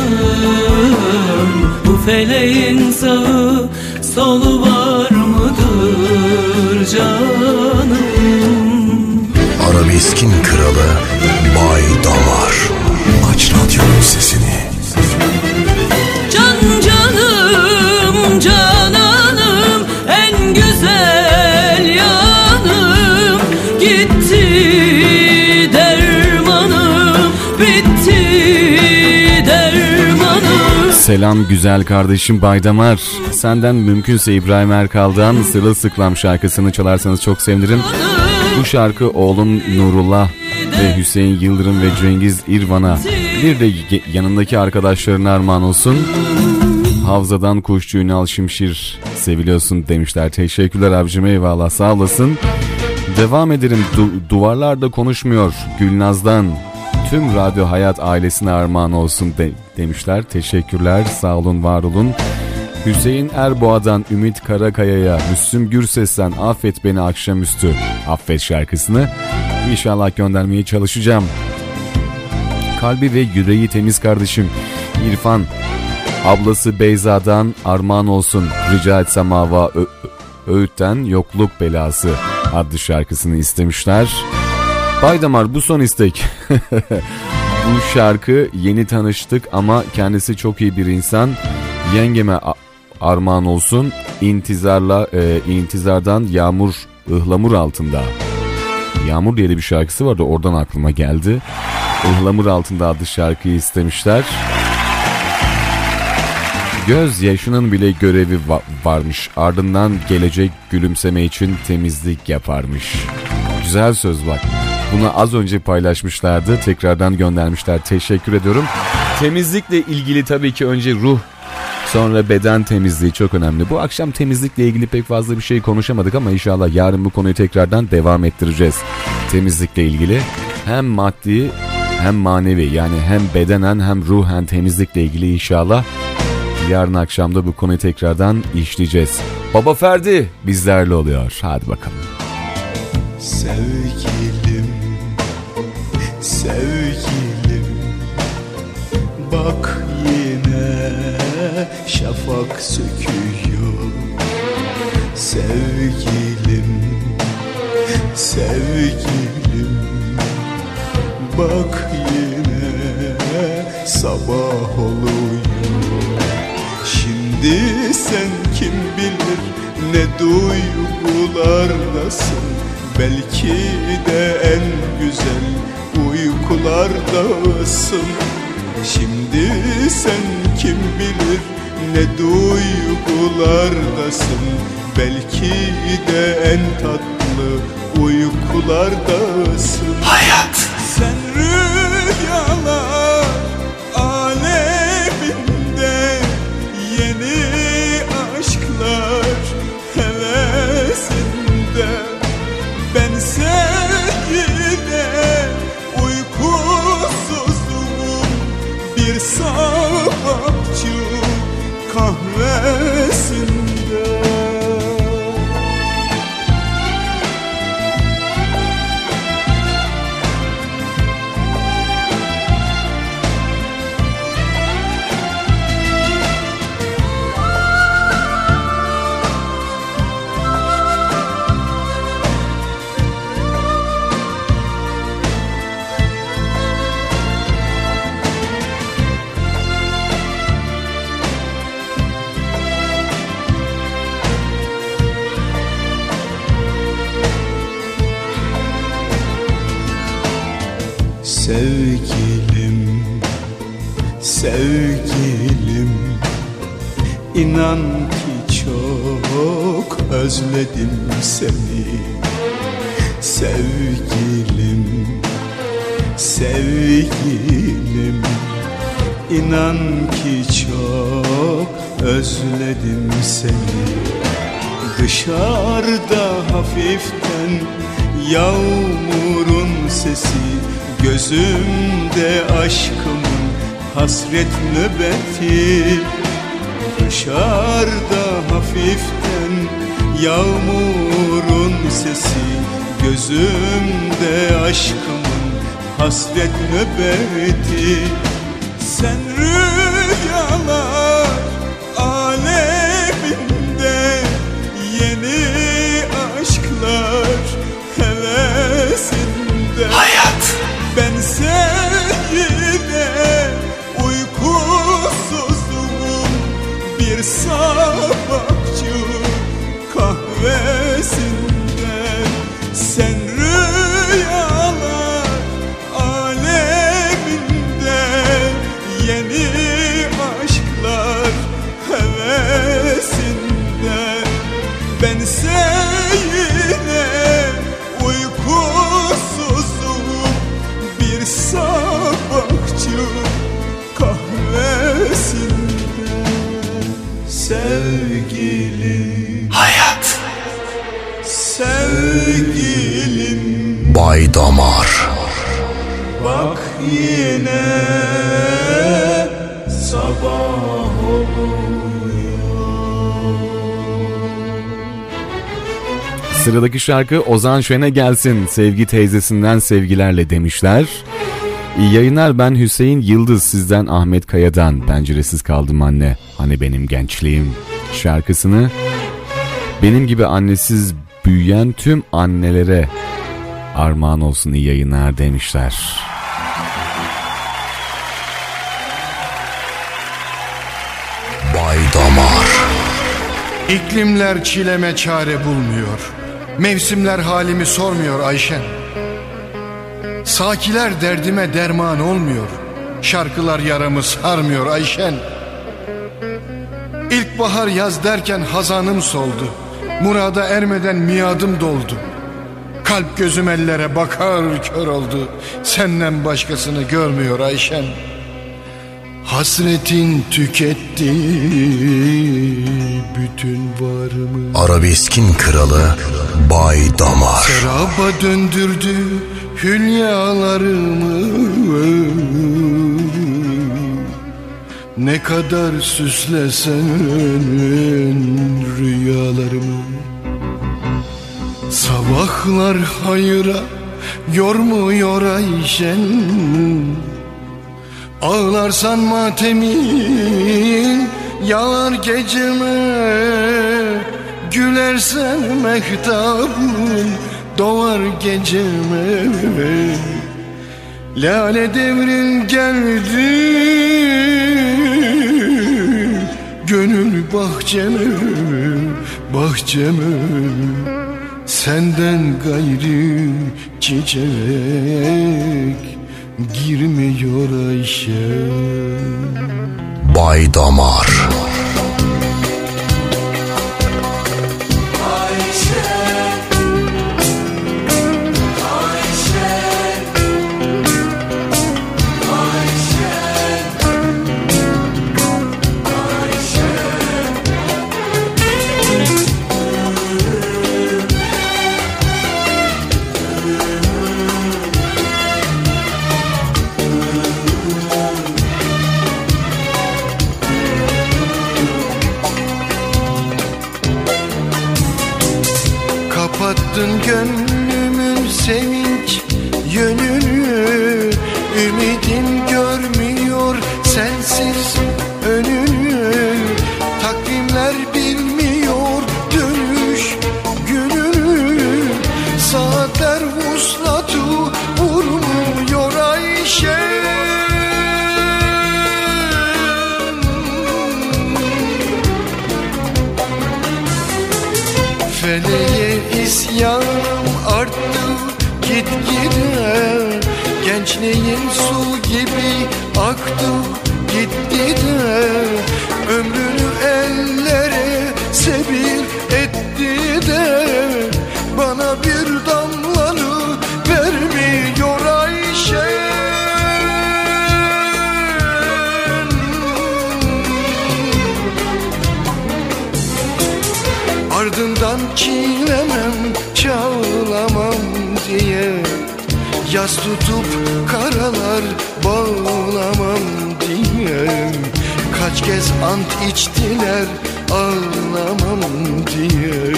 Bu feleğin sağı solu var Arabeskin kralı Bay Damar Aç radyonun sesini Can canım cananım en güzel yanım gitti dermanım bitti dermanım Selam güzel kardeşim Baydamar. Senden mümkünse İbrahim Erkal'dan Sırılsıklam şarkısını çalarsanız çok sevinirim. Bu şarkı oğlum Nurullah ve Hüseyin Yıldırım ve Cengiz İrvan'a bir de yanındaki arkadaşlarına armağan olsun. Havzadan kuşçu Ünal Şimşir seviliyorsun demişler. Teşekkürler abicim eyvallah sağ olasın. Devam edelim. Du- duvarlarda konuşmuyor. Gülnaz'dan tüm Radyo Hayat ailesine armağan olsun de- demişler. Teşekkürler sağ olun var olun. Hüseyin Erboğa'dan Ümit Karakaya'ya Müslüm Gürses'ten Affet Beni Akşamüstü Affet şarkısını inşallah göndermeye çalışacağım. Kalbi ve yüreği temiz kardeşim İrfan ablası Beyza'dan armağan olsun rica etsem hava Öğüt'ten Yokluk Belası adlı şarkısını istemişler. Baydamar bu son istek. bu şarkı yeni tanıştık ama kendisi çok iyi bir insan. Yengeme armağan olsun. İntizarla e, intizardan Yağmur ıhlamur altında. Yağmur diye de bir şarkısı vardı oradan aklıma geldi. Ihlamur altında adlı şarkıyı istemişler. Göz yaşının bile görevi va- varmış. Ardından gelecek gülümseme için temizlik yaparmış. Güzel söz bak. Bunu az önce paylaşmışlardı. Tekrardan göndermişler. Teşekkür ediyorum. Temizlikle ilgili tabii ki önce ruh Sonra beden temizliği çok önemli. Bu akşam temizlikle ilgili pek fazla bir şey konuşamadık ama inşallah yarın bu konuyu tekrardan devam ettireceğiz. Temizlikle ilgili hem maddi hem manevi yani hem bedenen hem ruhen temizlikle ilgili inşallah yarın akşamda bu konuyu tekrardan işleyeceğiz. Baba Ferdi bizlerle oluyor. Hadi bakalım. Sevgilim, sevgilim Bak şafak söküyor. Sevgilim, sevgilim Bak yine sabah oluyor. Şimdi sen kim bilir ne duygulardasın Belki de en güzel uykulardasın Şimdi sen kim bilir ne duygulardasın. Belki de en tatlı uykulardasın. Hayat. Sen İnan ki çok özledim seni. Sevgilim, sevgilim. İnan ki çok özledim seni. Dışarıda hafiften yağmurun sesi Gözümde aşkımın hasret nöbeti Dışarıda hafiften yağmurun sesi Gözümde aşkımın hasret nöbeti. Sen rüyalar Bir Damar Bak yine sabah Sıradaki şarkı Ozan Şen'e gelsin. Sevgi teyzesinden sevgilerle demişler. İyi yayınlar ben Hüseyin Yıldız sizden Ahmet Kaya'dan Penceresiz kaldım anne hani benim gençliğim şarkısını benim gibi annesiz büyüyen tüm annelere armağan olsun iyi yayınlar demişler. Bay Damar İklimler çileme çare bulmuyor. Mevsimler halimi sormuyor Ayşen. Sakiler derdime derman olmuyor. Şarkılar yaramı sarmıyor Ayşen. İlkbahar yaz derken hazanım soldu. Murada ermeden miadım doldu. Kalp gözüm ellere bakar kör oldu. Senden başkasını görmüyor Ayşen. Hasretin tüketti bütün varımı. Arabeskin kralı Bay Damar Seraba döndürdü hülyalarımı Ne kadar süslesen rüyalarımı Sabahlar hayıra yormuyor Ayşen. Ağlarsan matemin yağar geceme. Gülersen mehtabın doğar geceme. Lale devrin geldi Gönül bahçeme, bahçeme Senden gayrı çiçek girmiyor Ayşe. Bay Damar tutup karalar bağlamam diye. Kaç kez ant içtiler ağlamam diye.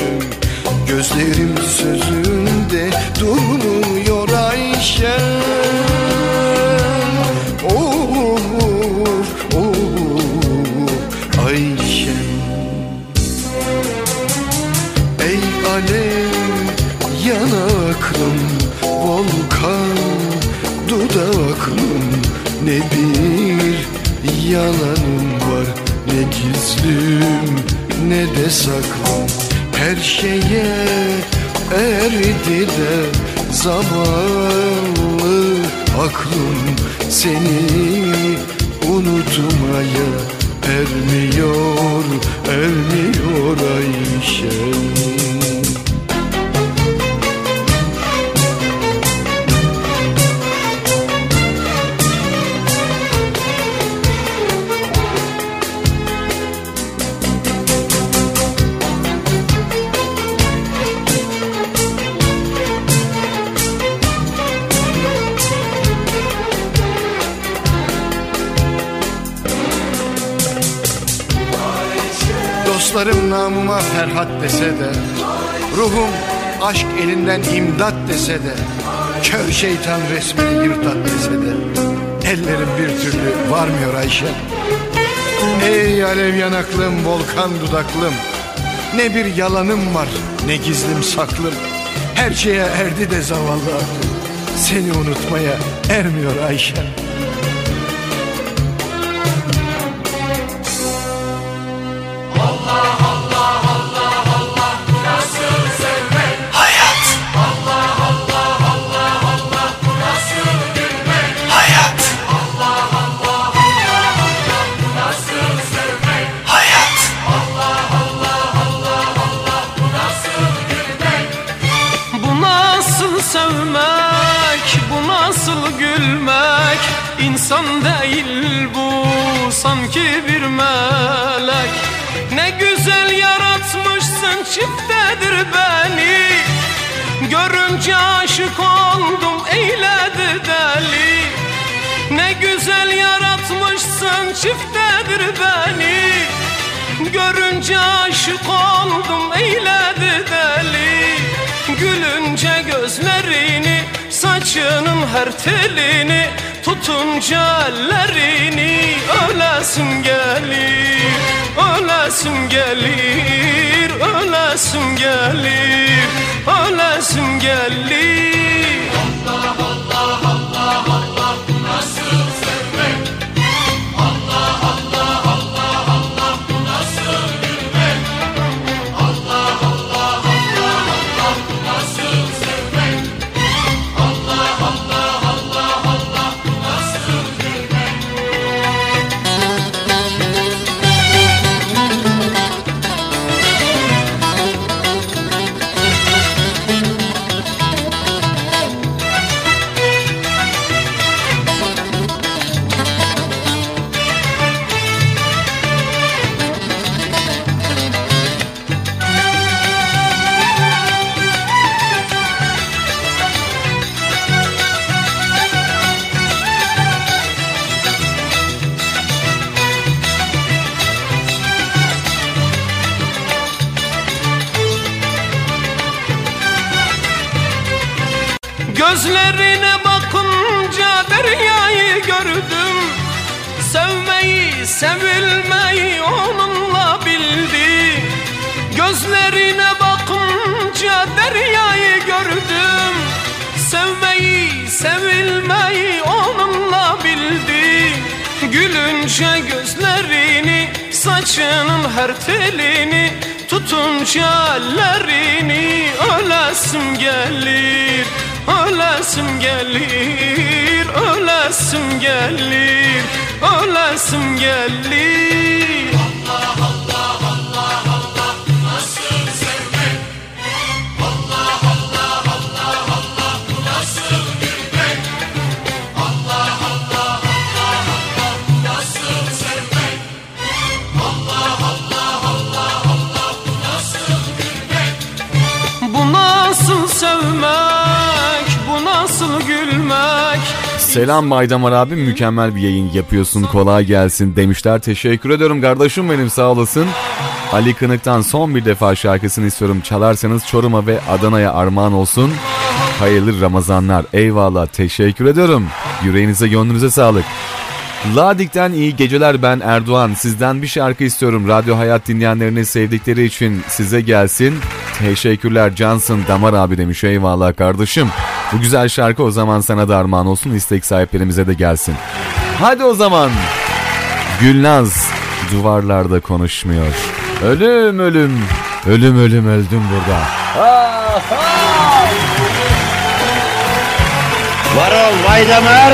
Gözlerim sözünde durmuyor Ayşe Ne bir yalanım var ne gizlim ne de saklım Her şeye erdi de zamanlı aklım. Seni unutmaya ermiyor, ermiyor Ayşem Dostlarım namıma Ferhat dese de Ruhum aşk elinden imdat dese de Kör şeytan resmini yırtat dese de Ellerim bir türlü varmıyor Ayşe. Ey alev yanaklım volkan dudaklım Ne bir yalanım var ne gizlim saklım. Her şeye erdi de zavallı aklım Seni unutmaya ermiyor Ayşe çiftedir beni. Görünce aşık oldum eyledi deli. Ne güzel yaratmışsın çiftedir beni. Görünce aşık oldum eyledi deli. Gülünce gözlerini saçının her telini Tutunca ellerini ölesim gelir Ölesim gelir, ölesim gelir Ölesim gelir. Allah Allah Allah Allah Gülünce gözlerini, saçının her telini Tutunca ellerini ölesim gelir Ölesim gelir, ölesim gelir, ölesim gelir. Allah Allah sevmek, bu nasıl gülmek Selam Baydamar abi mükemmel bir yayın yapıyorsun kolay gelsin demişler. Teşekkür ediyorum kardeşim benim sağ olasın. Ali Kınık'tan son bir defa şarkısını istiyorum. Çalarsanız Çorum'a ve Adana'ya armağan olsun. Hayırlı Ramazanlar. Eyvallah teşekkür ediyorum. Yüreğinize gönlünüze sağlık. Ladik'ten iyi geceler ben Erdoğan. Sizden bir şarkı istiyorum. Radyo Hayat dinleyenlerini sevdikleri için size gelsin. Teşekkürler Johnson Damar abi demiş. Eyvallah kardeşim. Bu güzel şarkı o zaman sana da armağan olsun. İstek sahiplerimize de gelsin. Hadi o zaman. Gülnaz duvarlarda konuşmuyor. Ölüm ölüm. Ölüm ölüm öldüm burada. Varol Vaydamer.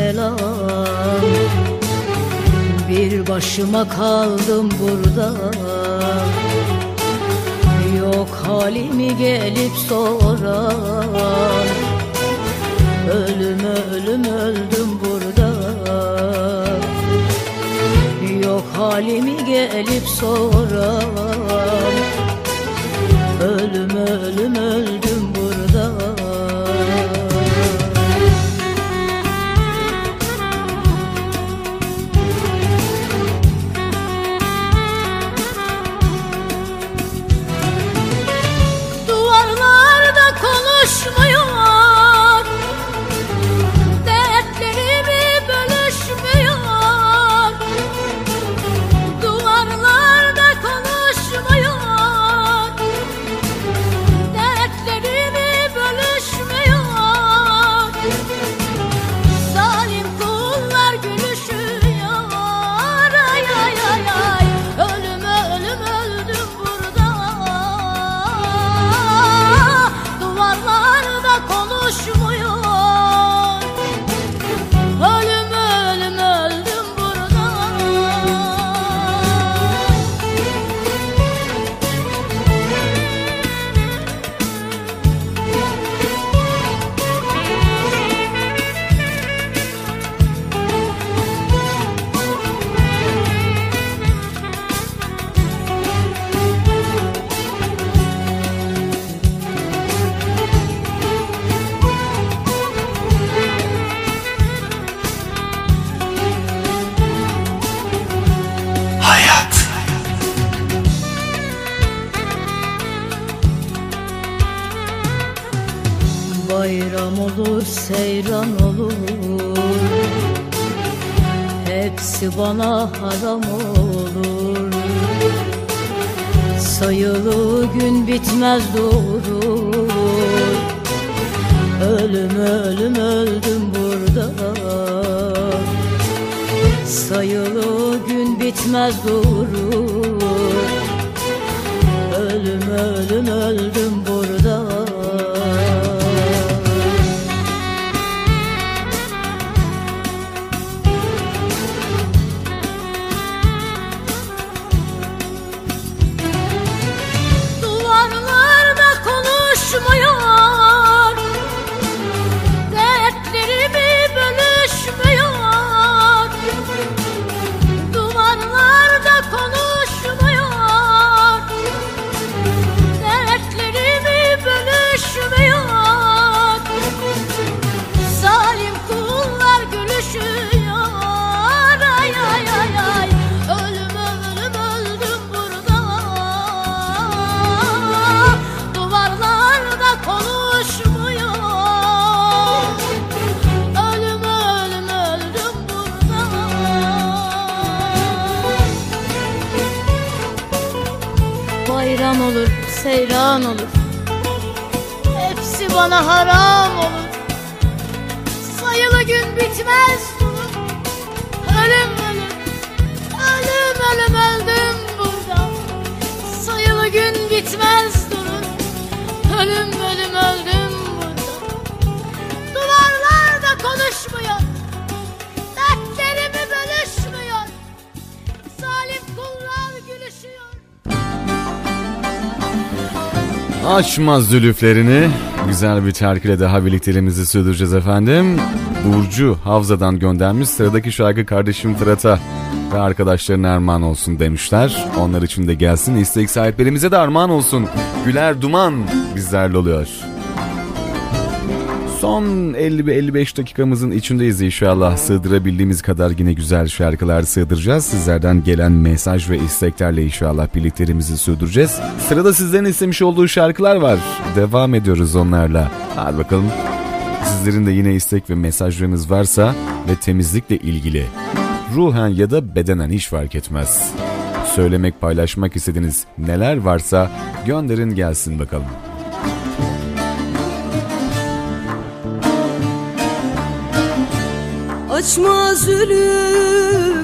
Selam. Bir başıma kaldım burada. Yok halimi gelip soran Ölüm ölüm öldüm burada. Yok halimi gelip soran Ölüm ölüm öldüm seyran olur. Hepsi bana haram olur. Sayılı gün bitmez durur Ölüm ölüm öldüm burada. Sayılı gün bitmez durur Ölüm ölüm öldüm Haram olur. Sayılı gün bitmez durur. Ölüm ölüm, ölüm ölüm öldüm burada. Sayılı gün bitmez durur. Ölüm ölüm öldüm burada. Duvarlar da konuşmuyor. Dertlerimi bölüşmüyor? Zalim kullar gülüşüyor. Açmaz zülüflerini güzel bir şarkıyla daha birlikteliğimizi sürdüreceğiz efendim. Burcu Havza'dan göndermiş sıradaki şarkı kardeşim Fırat'a ve arkadaşlarına armağan olsun demişler. Onlar için de gelsin istek sahiplerimize de armağan olsun. Güler Duman bizlerle oluyor. Son 50-55 dakikamızın içindeyiz inşallah. Sığdırabildiğimiz kadar yine güzel şarkılar sığdıracağız. Sizlerden gelen mesaj ve isteklerle inşallah birliklerimizi sürdüreceğiz. Sırada sizlerin istemiş olduğu şarkılar var. Devam ediyoruz onlarla. Hadi bakalım. Sizlerin de yine istek ve mesajlarınız varsa ve temizlikle ilgili ruhen ya da bedenen hiç fark etmez. Söylemek, paylaşmak istediğiniz neler varsa gönderin gelsin bakalım. Açma zülüflerin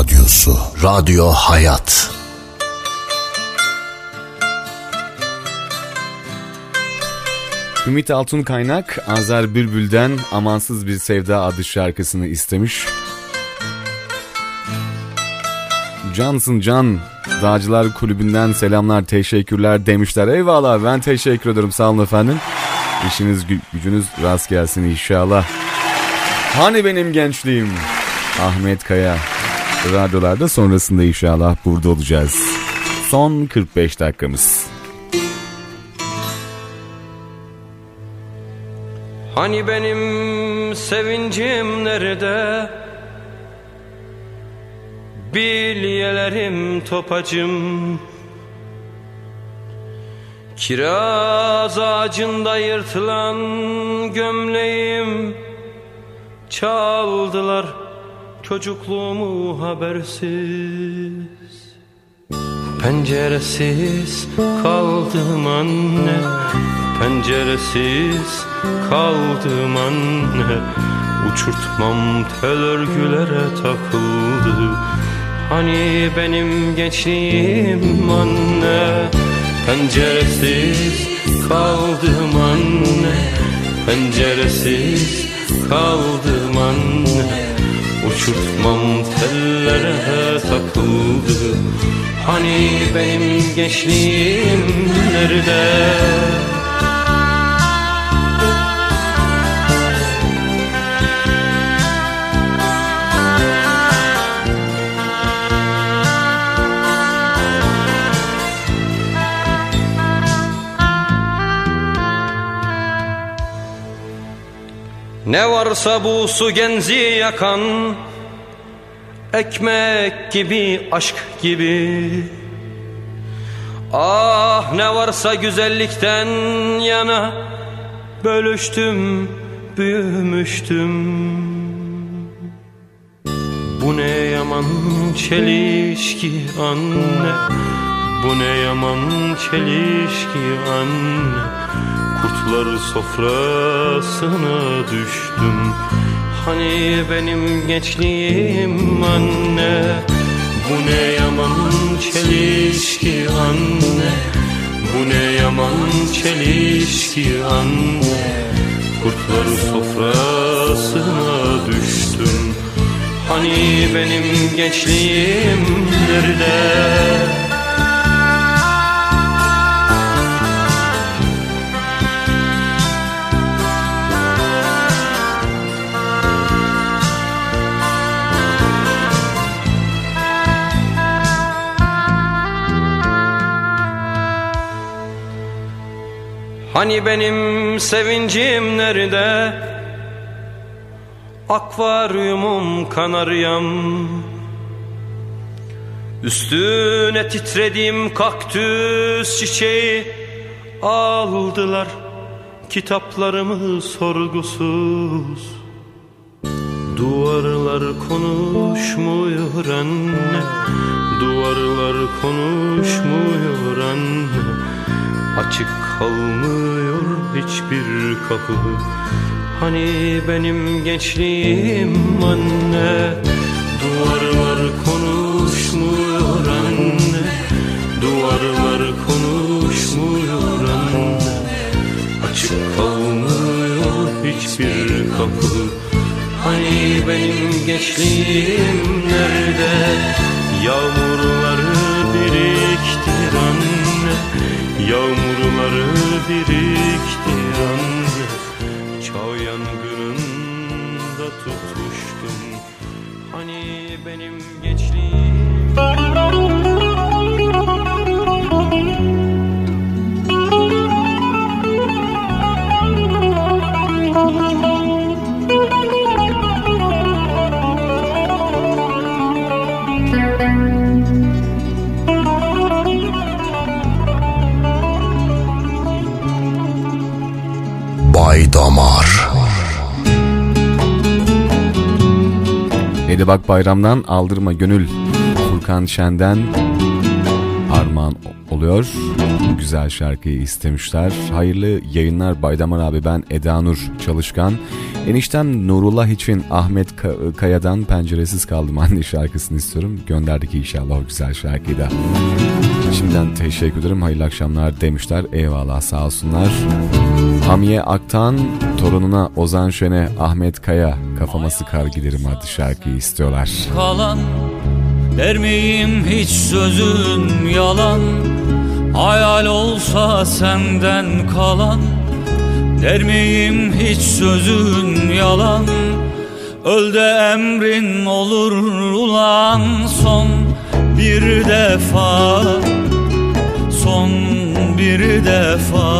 radyosu. Radyo Hayat. Ümit Altun Kaynak Azer Bülbül'den Amansız Bir Sevda adlı şarkısını istemiş. Cansın Can Dağcılar Kulübü'nden selamlar teşekkürler demişler. Eyvallah ben teşekkür ederim sağ olun efendim. İşiniz gü- gücünüz rast gelsin inşallah. Hani benim gençliğim? Ahmet Kaya. Radyolarda sonrasında inşallah burada olacağız. Son 45 dakikamız. Hani benim sevincim nerede? Bilyelerim topacım Kiraz ağacında yırtılan gömleğim Çaldılar çocukluğumu habersiz. Penceresiz kaldım anne. Penceresiz kaldım anne. Uçurtmam tel örgülere takıldı. Hani benim gençliğim anne? Penceresiz kaldım anne. Penceresiz kaldım anne Uçurtmam tellere takıldı Hani benim gençliğim nerede? Ne varsa bu su genzi yakan Ekmek gibi aşk gibi. Ah ne varsa güzellikten yana Bölüştüm büyümüştüm. Bu ne yaman çelişki anne Bu ne yaman çelişki anne Kurtlar sofrasına düştüm. Hani benim gençliğim anne? Bu ne yaman çelişki anne? Bu ne yaman çelişki anne? Kurtlar sofrasına düştüm. Hani benim gençliğim nerede? Hani benim sevincim nerede? Akvaryumum kanaryam. Üstüne titrediğim kaktüs çiçeği. Aldılar kitaplarımı sorgusuz. Duvarlar konuşmuyor anne? Duvarlar konuşmuyor anne? Açık kalmıyor hiçbir kapı. Hani benim gençliğim anne Duvarlar konuşmuyor anne. Duvarlar konuşmuyor anne. Açık kalmıyor hiçbir kapı. Hani benim gençliğim nerede? Yağmurları Yağmurları biriktir anne Çağ yangınında tutuştum Hani benim gençliğim Bay Damar Hadi bak bayramdan aldırma gönül Furkan Şen'den armağan oluyor. Güzel şarkıyı istemişler. Hayırlı yayınlar Baydamar abi ben Eda Nur Çalışkan. Eniştem Nurullah için Ahmet Ka- Kaya'dan Penceresiz Kaldım anne şarkısını istiyorum. Gönderdik inşallah o güzel şarkıyı da. Şimdiden teşekkür ederim. Hayırlı akşamlar demişler. Eyvallah sağ olsunlar. Hamiye Aktan torununa Ozan Şen'e Ahmet Kaya kafama sıkar giderim adlı şarkıyı istiyorlar. kalan Der miyim hiç sözün yalan Hayal olsa senden kalan Der miyim hiç sözün yalan Öl de emrin olur ulan Son bir defa Son bir defa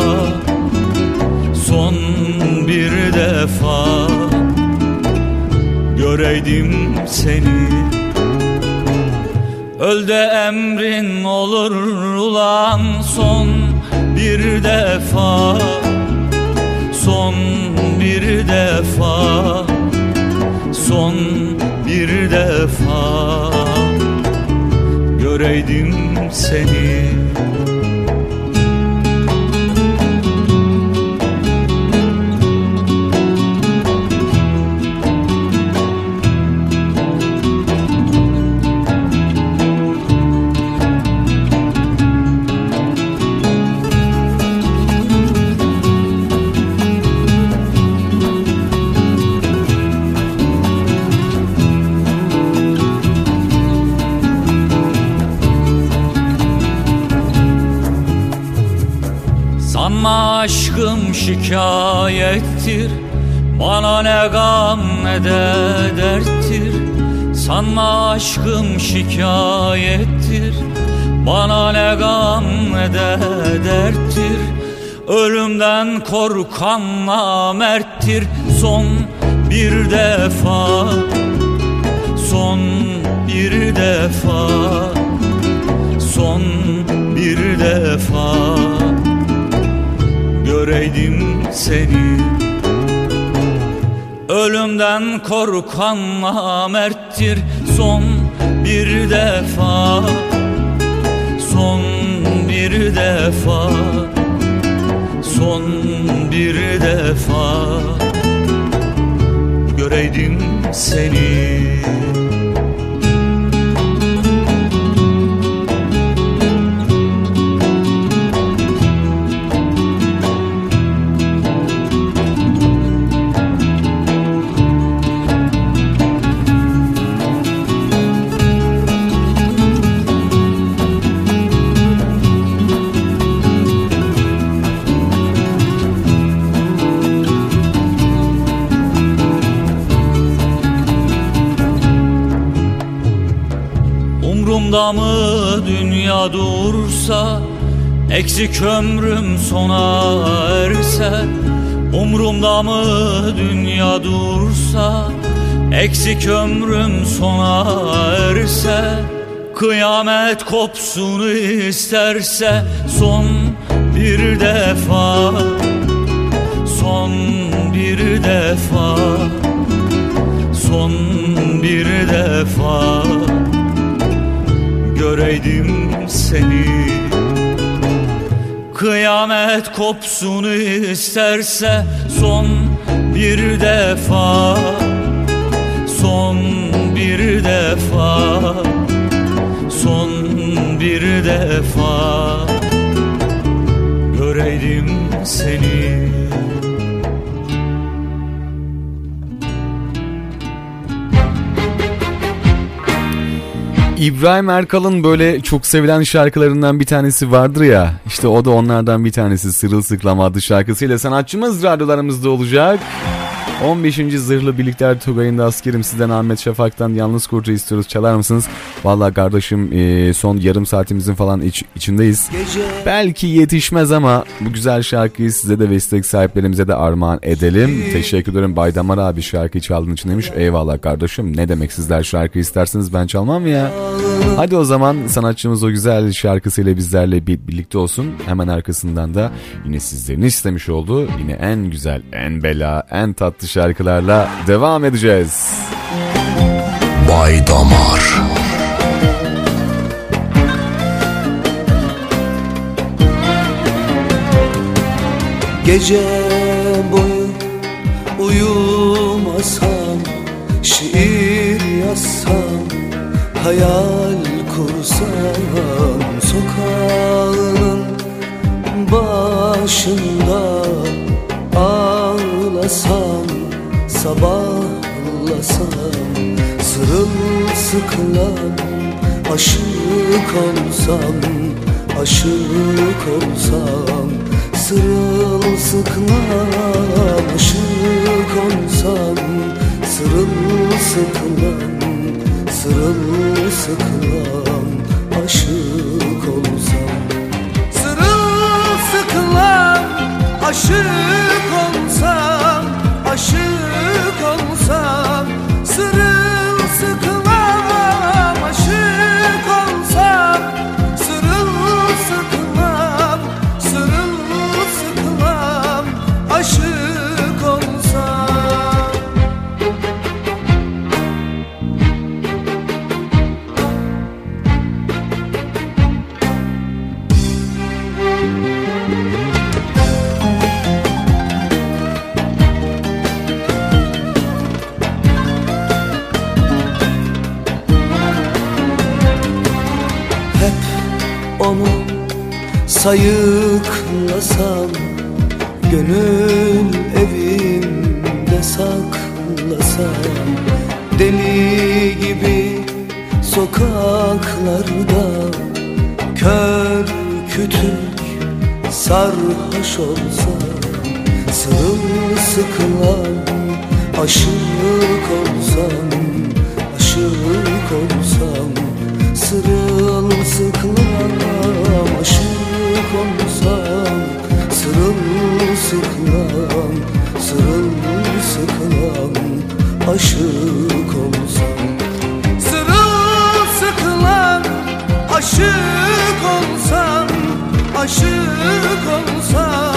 Son bir defa Göreydim seni. Öl emrin olur ulan son bir defa Son bir defa Son bir defa Göreydim seni aşkım şikayettir Bana ne gam ne de derttir. Sanma aşkım şikayettir Bana ne gam ne de derttir. Ölümden korkan namerttir Son bir defa Son bir defa Son bir defa Göreydim seni. Ölümden korkan namerttir Son bir defa. Son bir defa. Son bir defa. Göreydim seni Umrumda mı dünya dursa Eksik ömrüm sona erse Umrumda mı dünya dursa Eksik ömrüm sona erse Kıyamet kopsun isterse Son bir defa Son bir defa Son bir defa göreydim seni. Kıyamet kopsun isterse son bir defa Son bir defa Son bir defa. Göreydim seni İbrahim Erkal'ın böyle çok sevilen şarkılarından bir tanesi vardır ya. İşte o da onlardan bir tanesi Sırılsıklam adlı şarkısıyla sanatçımız radyolarımızda olacak. 15. Zırhlı Birlikler Tugay'ın da askerim sizden Ahmet Şafak'tan Yalnız Kurcu istiyoruz çalar mısınız? Valla kardeşim e, son yarım saatimizin falan iç, içindeyiz. Belki yetişmez ama bu güzel şarkıyı size de ve sahiplerimize de armağan edelim. Teşekkür ederim Baydamar abi şarkıyı çaldığın için demiş. Eyvallah kardeşim ne demek sizler şarkı isterseniz ben çalmam ya. Hadi o zaman sanatçımız o güzel şarkısıyla bizlerle bir, birlikte olsun. Hemen arkasından da yine sizlerin istemiş olduğu yine en güzel, en bela, en tatlı şarkılarla devam edeceğiz. Bay Damar. Gece boyu uyumasam Şiir yazsam Hayal kursam Sokağının başında Ağlasam Sabahlasam Sırılsıklam Aşık olsam Aşık olsam Sırılsıklam Aşık olsam Sırılsıklam Sırılsıklam Aşık olsam. Sırılsıklam Aşık sayıklasam Gönül evimde saklasam Deli gibi sokaklarda Kör kütük sarhoş olsam Sırılsıklam aşık olsam Aşık olsam sırıl olsam Sırılsıklam, sırılsıklam aşık olsam. Sırılsıklam, aşık olsam, aşık olsam.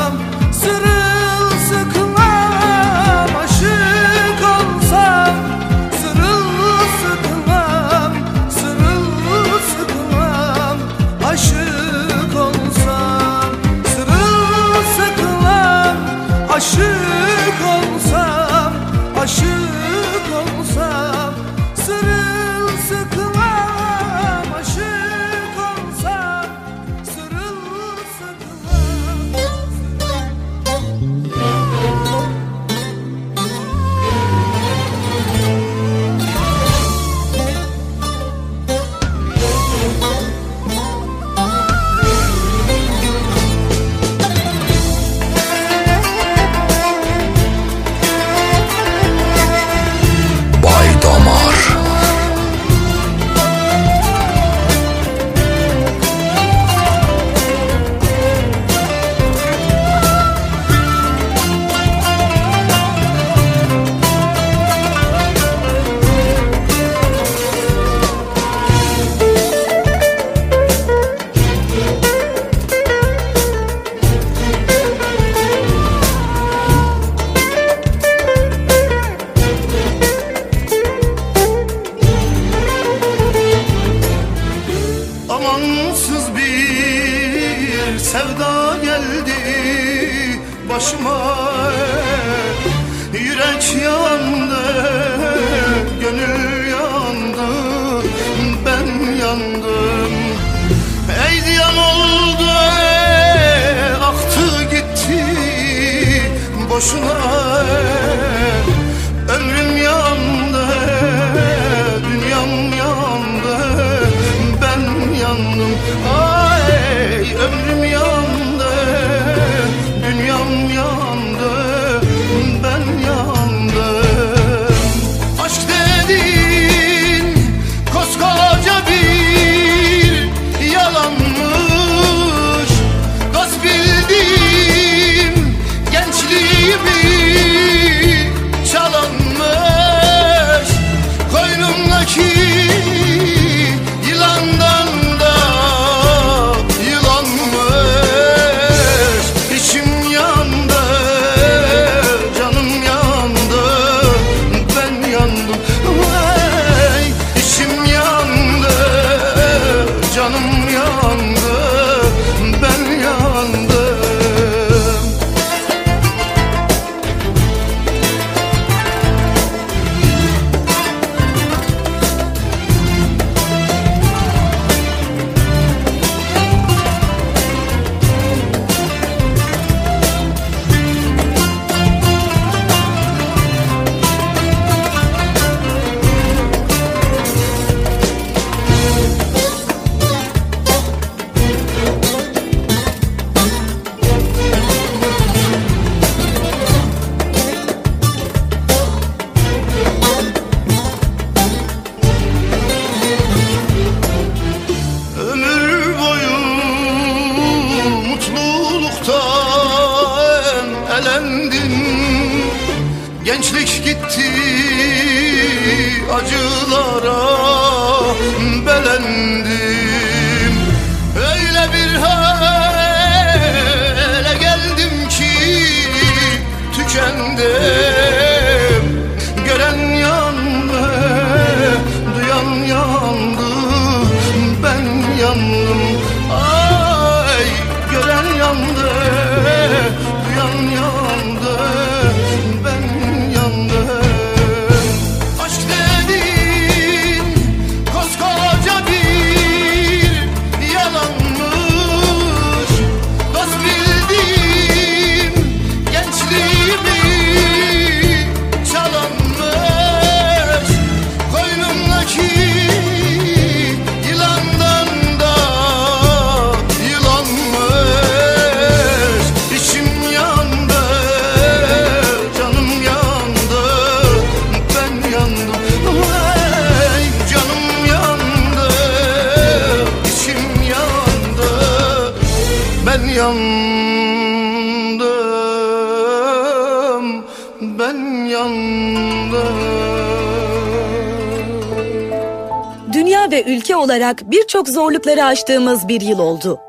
Olarak birçok zorlukları aştığımız bir yıl oldu.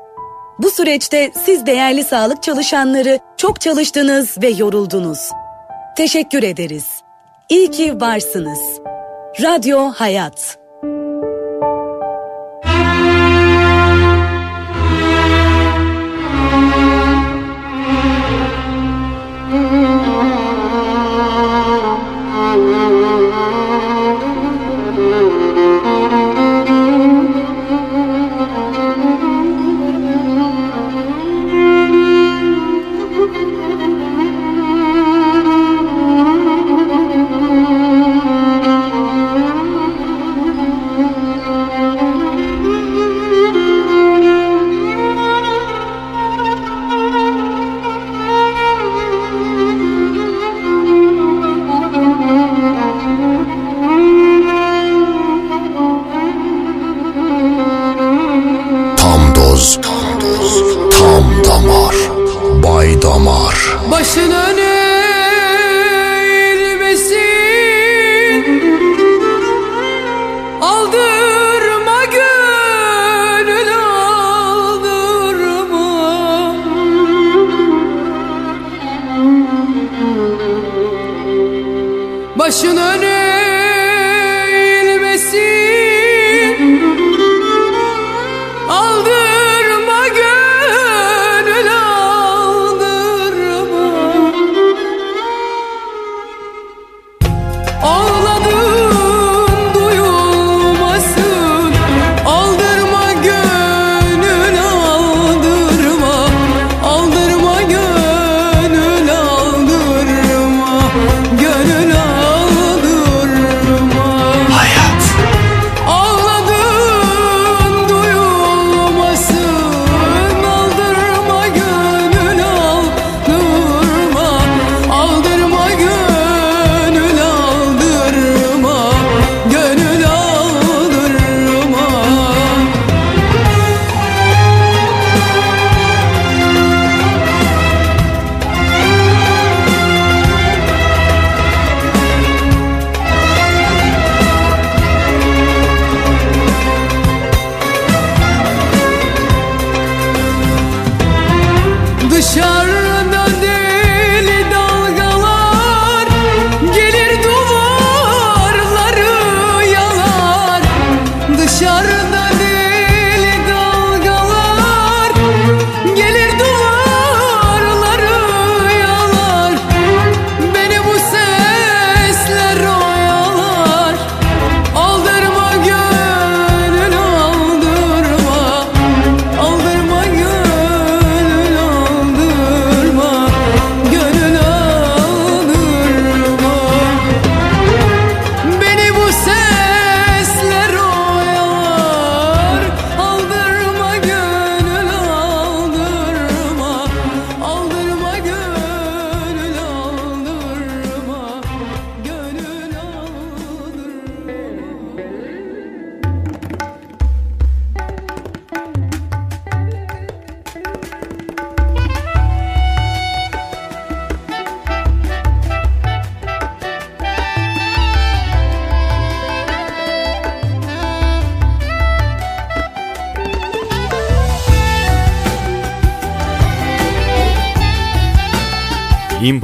Bu süreçte siz değerli sağlık çalışanları çok çalıştınız ve yoruldunuz. Teşekkür ederiz. İyi ki varsınız. Radyo Hayat.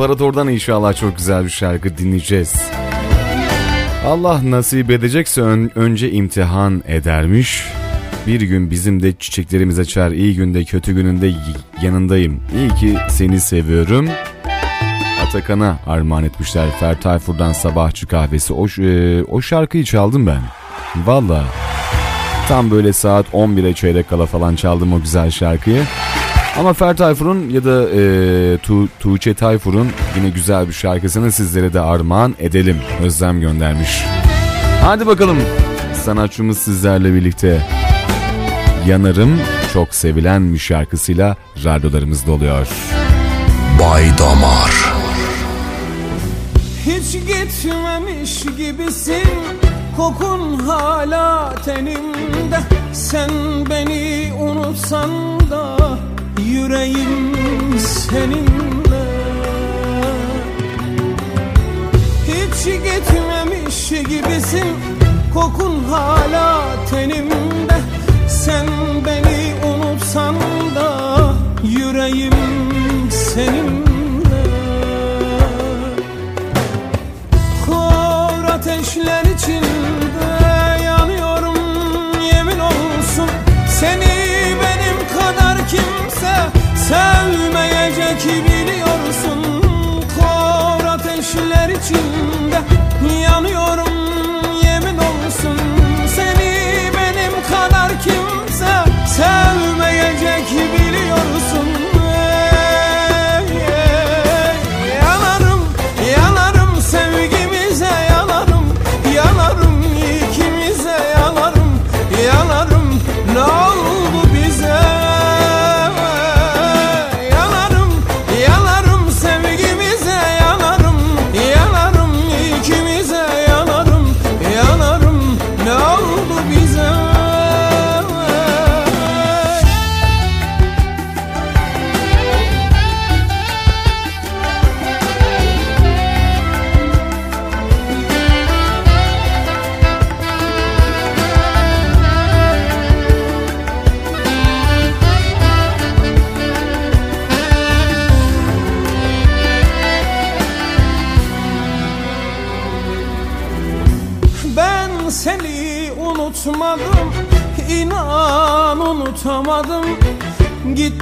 İmparator'dan inşallah çok güzel bir şarkı dinleyeceğiz. Allah nasip edecekse ön- önce imtihan edermiş. Bir gün bizim de çiçeklerimiz açar. İyi günde kötü gününde yanındayım. İyi ki seni seviyorum. Atakan'a armağan etmişler. Fer Tayfur'dan Sabahçı Kahvesi. O, e, o şarkıyı çaldım ben. Valla. Tam böyle saat 11'e çeyrek kala falan çaldım o güzel şarkıyı. Ama Fer Tayfur'un ya da e, tu, Tuğçe Tayfur'un yine güzel bir şarkısını sizlere de armağan edelim. Özlem göndermiş. Hadi bakalım. Sanatçımız sizlerle birlikte. Yanarım çok sevilen bir şarkısıyla radyolarımızda oluyor. Bay Damar. Hiç gitmemiş gibisin Kokun hala tenimde Sen beni unutsan da yüreğim seninle. Hiç gitmemiş gibisin kokun hala tenimde. Sen beni unutsan da yüreğim seninle. Kor ateşler içinde sevmeyecek biliyorsun Kor ateşler içinde yanıyorum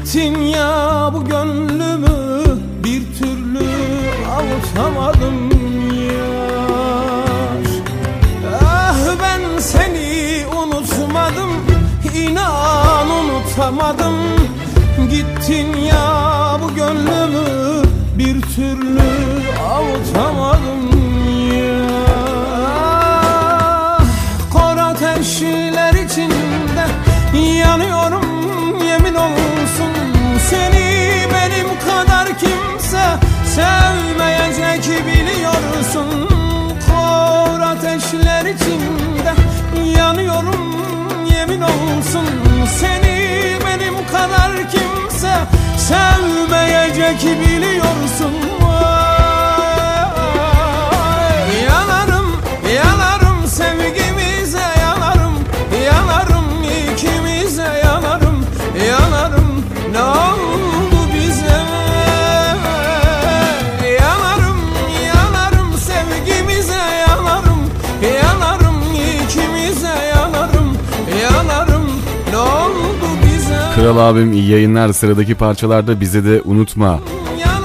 Gittin ya bu gönlümü? Bir türlü avutamadım yar Ah ben seni unutmadım inan unutamadım. Gittin ya bu gönlümü bir türlü sevmeyecek biliyorsun Kor ateşler içinde yanıyorum yemin olsun. Seni benim kadar kimse sevmeyecek biliyorsun Kral abim iyi yayınlar sıradaki parçalarda bize de unutma.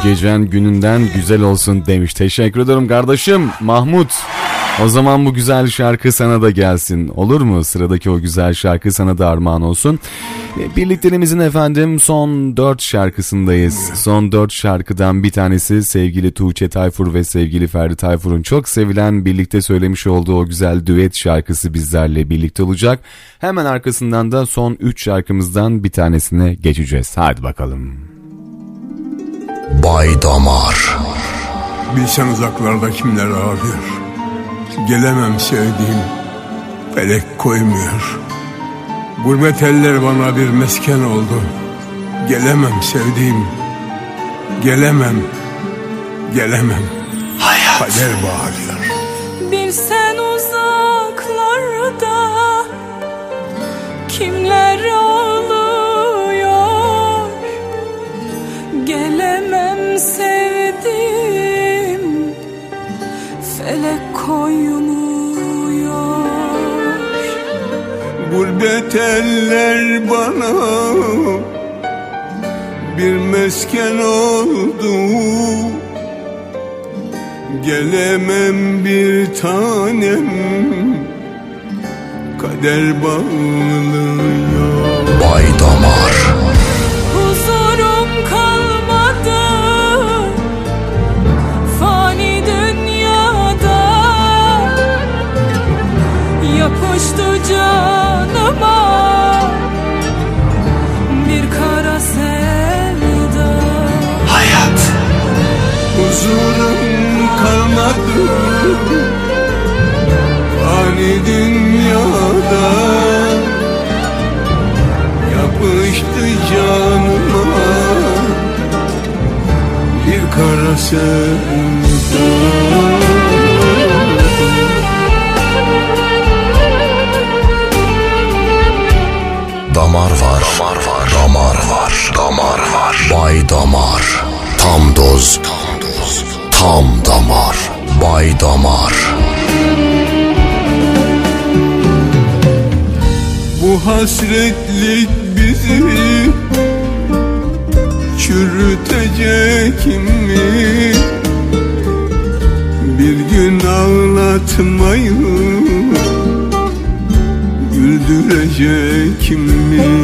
Gecen gününden güzel olsun demiş. Teşekkür ederim kardeşim Mahmut. O zaman bu güzel şarkı sana da gelsin. Olur mu? Sıradaki o güzel şarkı sana da armağan olsun. E, Birlikteliğimizin efendim son 4 şarkısındayız. Son 4 şarkıdan bir tanesi sevgili Tuğçe Tayfur ve sevgili Ferdi Tayfur'un çok sevilen birlikte söylemiş olduğu o güzel düet şarkısı bizlerle birlikte olacak. Hemen arkasından da son 3 şarkımızdan bir tanesine geçeceğiz. Hadi bakalım. Bay Damar. Bilsen uzaklarda kimler ağlıyor Gelemem sevdiğim Felek koymuyor. Gurbet eller bana bir mesken oldu. Gelemem sevdiğim Gelemem Gelemem. Hayat. Kader bağırıyor. Bilsen uzaklarda kimler ağlıyor? Gelemem sevdim felek koymuyor. Gurbet eller bana Bir mesken oldu. Gelemem bir tanem Kader bağlıyor. Bay Damar. Damar var, damar var, damar var, damar var. Bay damar, tam doz, tam doz, tam damar. Bay damar. Bu hasretlik bizi çürütecek mi? Bir gün ağlatmayı güldürecek mi?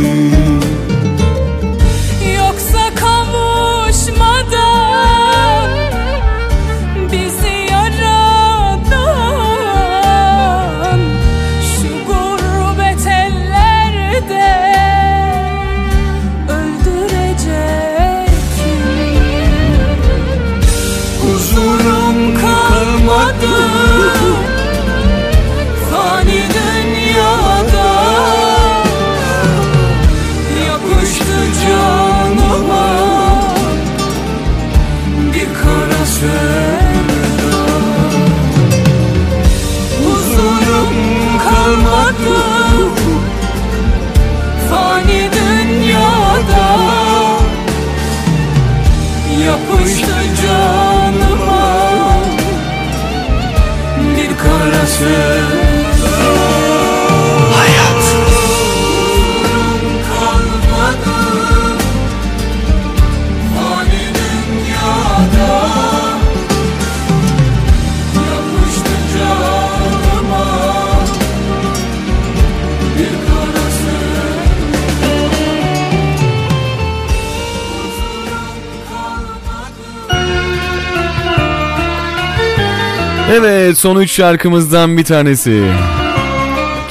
Evet son üç şarkımızdan bir tanesi.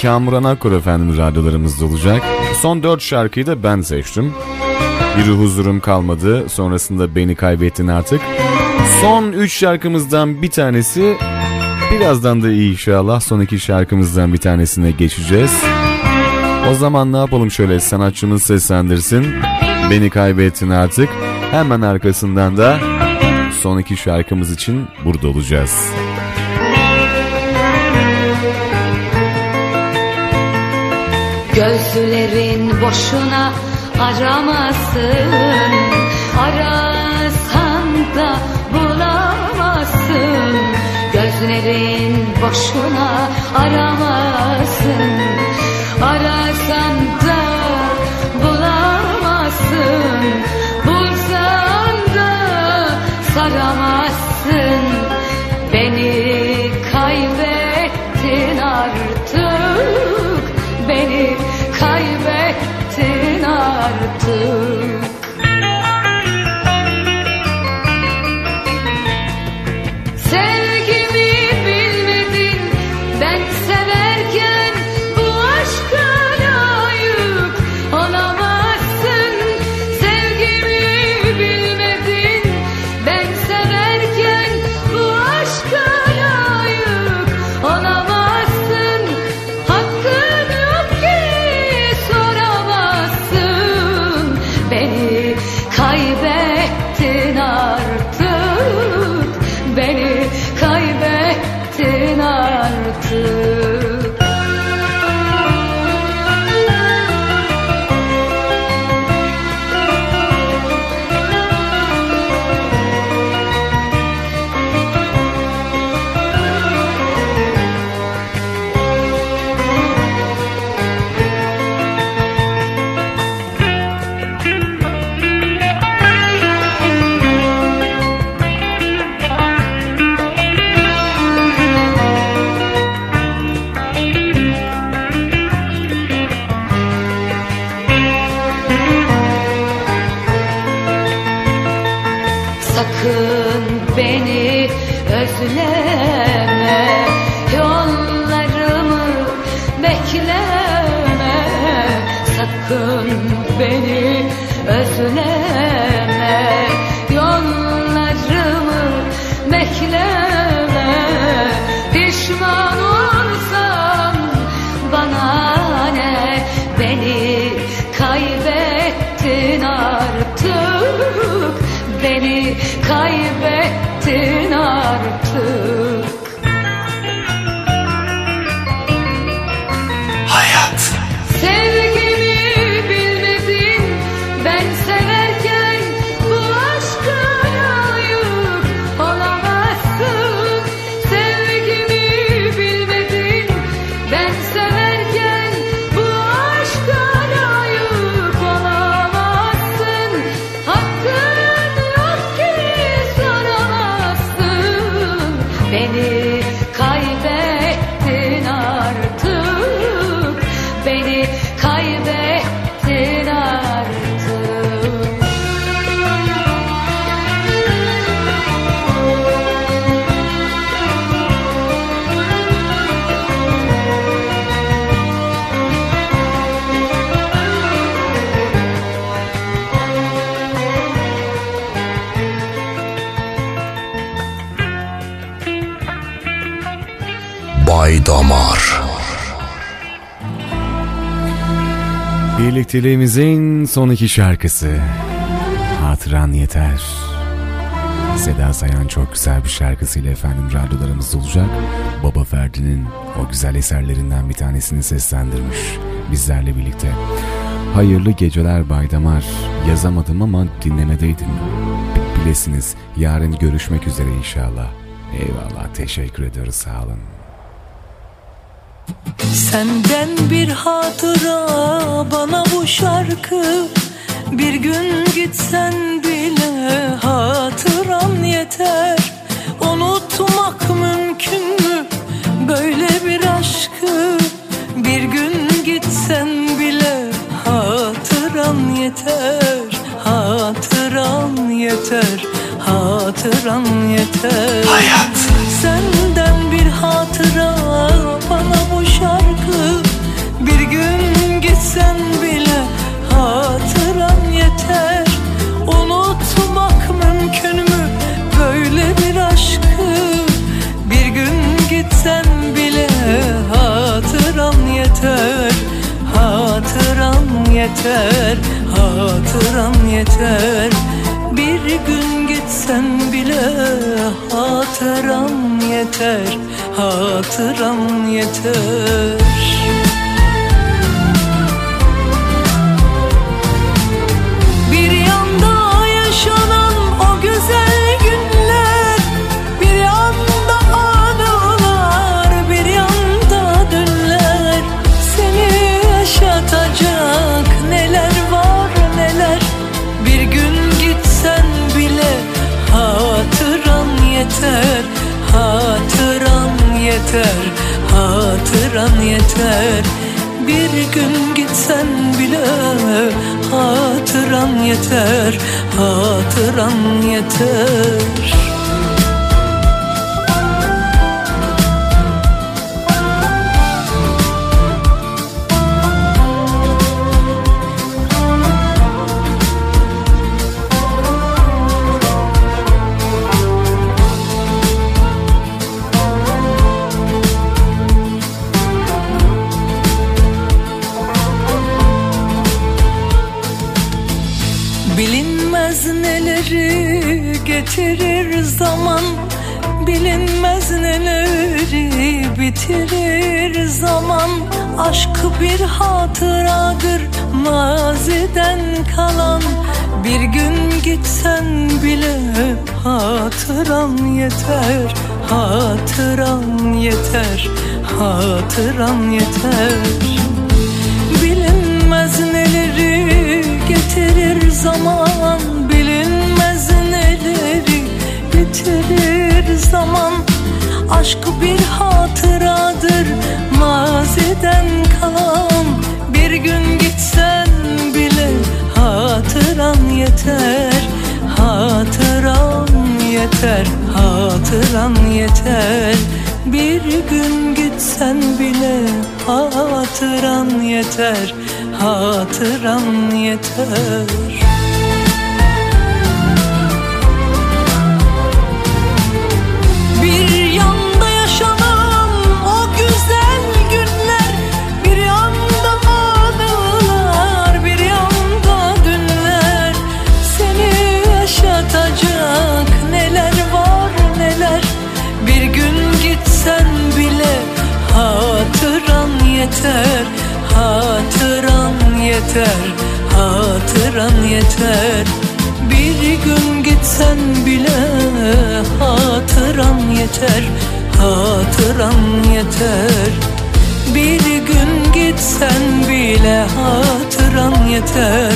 Kamuran Akkor efendim radyolarımızda olacak. Son dört şarkıyı da ben seçtim. Biri huzurum kalmadı. Sonrasında beni kaybettin artık. Son üç şarkımızdan bir tanesi. Birazdan da iyi inşallah son iki şarkımızdan bir tanesine geçeceğiz. O zaman ne yapalım şöyle sanatçımız seslendirsin. Beni kaybettin artık. Hemen arkasından da son iki şarkımız için burada olacağız. Gözlerin boşuna aramasın Arasan da bulamazsın. Gözlerin boşuna aramasın Arasan kaybettin artık. Beni kaybettin artık Birlikteliğimizin son iki şarkısı. Hatıran yeter. Seda Sayan çok güzel bir şarkısıyla efendim radyolarımızda olacak. Baba Ferdi'nin o güzel eserlerinden bir tanesini seslendirmiş bizlerle birlikte. Hayırlı geceler Baydamar. Yazamadım ama dinlemedeydim. Bilesiniz yarın görüşmek üzere inşallah. Eyvallah teşekkür ediyoruz sağ olun. Senden bir hatıra bana bu şarkı. Bir gün gitsen bile hatıran yeter. Unutmak mümkün mü böyle bir aşkı? Bir gün gitsen bile hatıran yeter. Hatıran yeter, hatıran yeter. Hayat. Bir hatıra bana bu şarkı. Bir gün gitsen bile hatıran yeter. Unutmak mümkün mü böyle bir aşkı? Bir gün gitsen bile hatıran yeter. Hatıran yeter, hatıran yeter. Bir gün gitsen bile hatıran yeter Hatıran yeter. Bir yanda yaşanan o güzel günler Bir yanda anılar Bir yanda dünler. Seni yaşatacak neler var neler? Bir gün gitsen bile hatıran yeter yeter Hatıran yeter bir gün gitsen bile hatıran yeter, hatıran yeter. Getirir zaman Bilinmez neleri bitirir zaman. Aşk bir hatıradır maziden kalan. Bir gün gitsen bile hatıran yeter Hatıran yeter, hatıran yeter. Bilinmez neleri getirir zaman bitirir zaman. Aşk bir hatıradır maziden kalan. Bir gün gitsen bile hatıran yeter Hatıran yeter, hatıran yeter. Bir gün gitsen bile hatıran yeter Hatıran yeter yeter Hatıran yeter Bir gün gitsen bile Hatıran yeter Hatıran yeter. Bir gün gitsen bile Hatıran yeter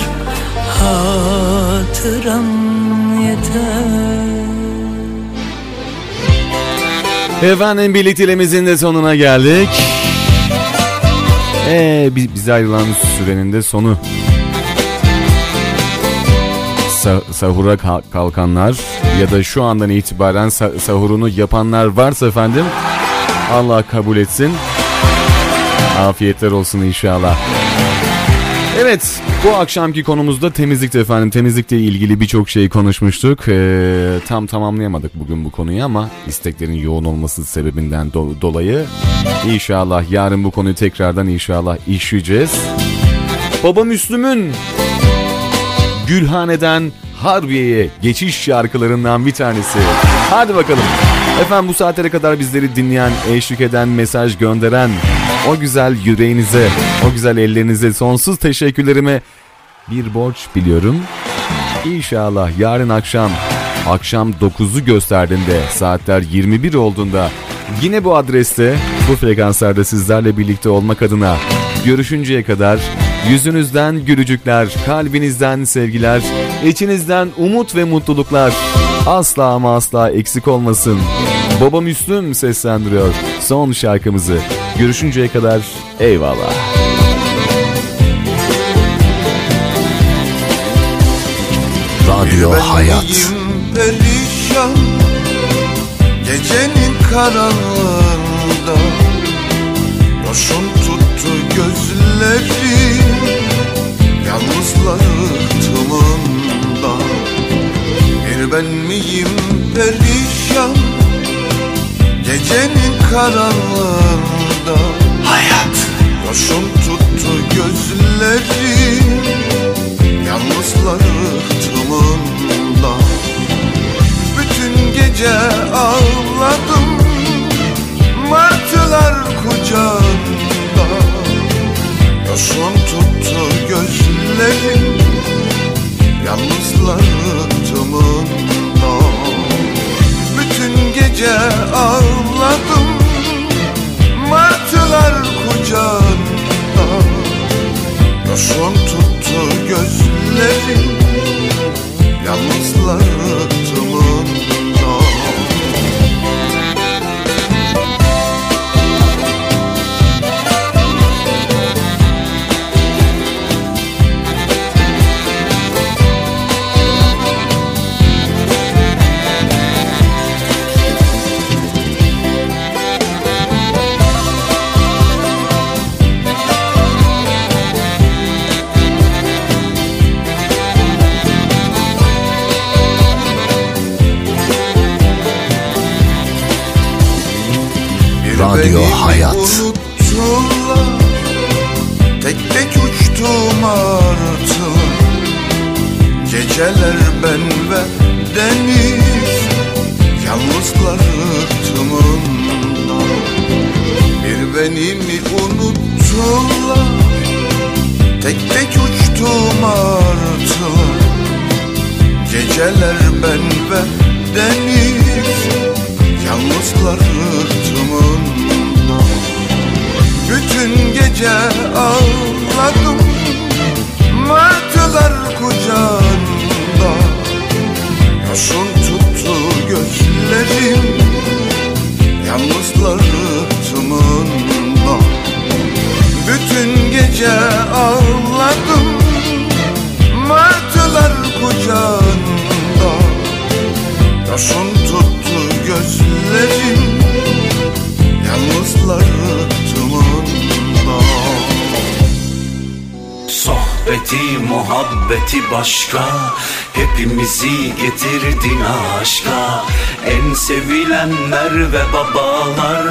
Hatıran yeter. Efendim birlikteliğimizin de sonuna geldik. Ee, bi- bize ayrılan sürenin de sonu. Sa- sahura ka- kalkanlar ya da şu andan itibaren sa- sahurunu yapanlar varsa efendim Allah kabul etsin. Afiyetler olsun inşallah. Evet bu akşamki konumuzda temizlikti efendim. Temizlikle ilgili birçok şey konuşmuştuk. Ee, tam tamamlayamadık bugün bu konuyu ama isteklerin yoğun olması sebebinden do- dolayı inşallah yarın bu konuyu tekrardan inşallah işleyeceğiz. Baba Müslüm'ün Gülhane'den Harbiye'ye geçiş şarkılarından bir tanesi. Hadi bakalım. Efendim bu saatlere kadar bizleri dinleyen, eşlik eden, mesaj gönderen o güzel yüreğinize, o güzel ellerinize sonsuz teşekkürlerime bir borç biliyorum. İnşallah yarın akşam akşam 9'u gösterdiğinde saatler 21 olduğunda yine bu adreste bu frekanslarda sizlerle birlikte olmak adına görüşünceye kadar yüzünüzden gülücükler, kalbinizden sevgiler, içinizden umut ve mutluluklar asla ama asla eksik olmasın. Baba Müslüm seslendiriyor son şarkımızı. Görüşünceye kadar eyvallah. Radyo Hayat perişan Gecenin karanlığında Yoşun tuttu gözleri Yalnızlık Bir ben miyim perişan? Gecenin karanlığında Hayat. Yoşun tuttu gözleri Yalnızlık tımında. Bütün gece ağladım Martılar kucağında. Yoşun tuttu gözlerim Yalnızlık tımında Bütün gece ağladım Martılar kucağında. Yoşun tuttu gözlerim Yalnızlık tımında Radyo Beni Hayat. Unuttular Tek tek uçtum artılar Geceler ben ve deniz. Yalnızlık tımında Bir beni mi unuttular. Tek tek uçtum artılar Geceler ben ve deniz Yalnızlık tımında Bütün gece ağladım Martılar kucağında. Yaşın tuttu gözlerim Yalnızlık tımında Bütün gece ağladım Martılar kucağında. Yaşın tuttu gözlerim Yalnızlık Sohbeti muhabbeti başka. Hepimizi getirdin aşka. En sevilenler ve babalar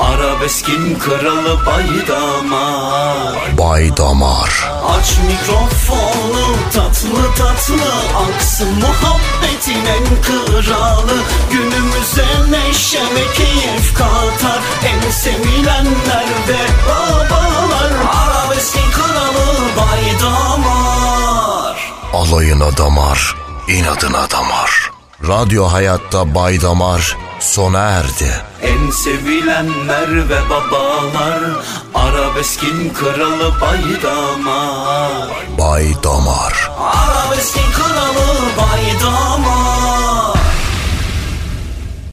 Arabeskin kralı baydamar. Bay Damar Aç mikrofonu tatlı tatlı Aksın muhabbetin en kralı. Günümüze neşe ve keyif katar En sevilenler ve babalar. Arabeskin kralı baydamar Olayına damar, inadına damar. Radyo Hayat'ta Bay Damar sona erdi. En sevilenler ve babalar Arabeskin kralı Baydamar Bay Damar. Arabeskin kralı Baydamar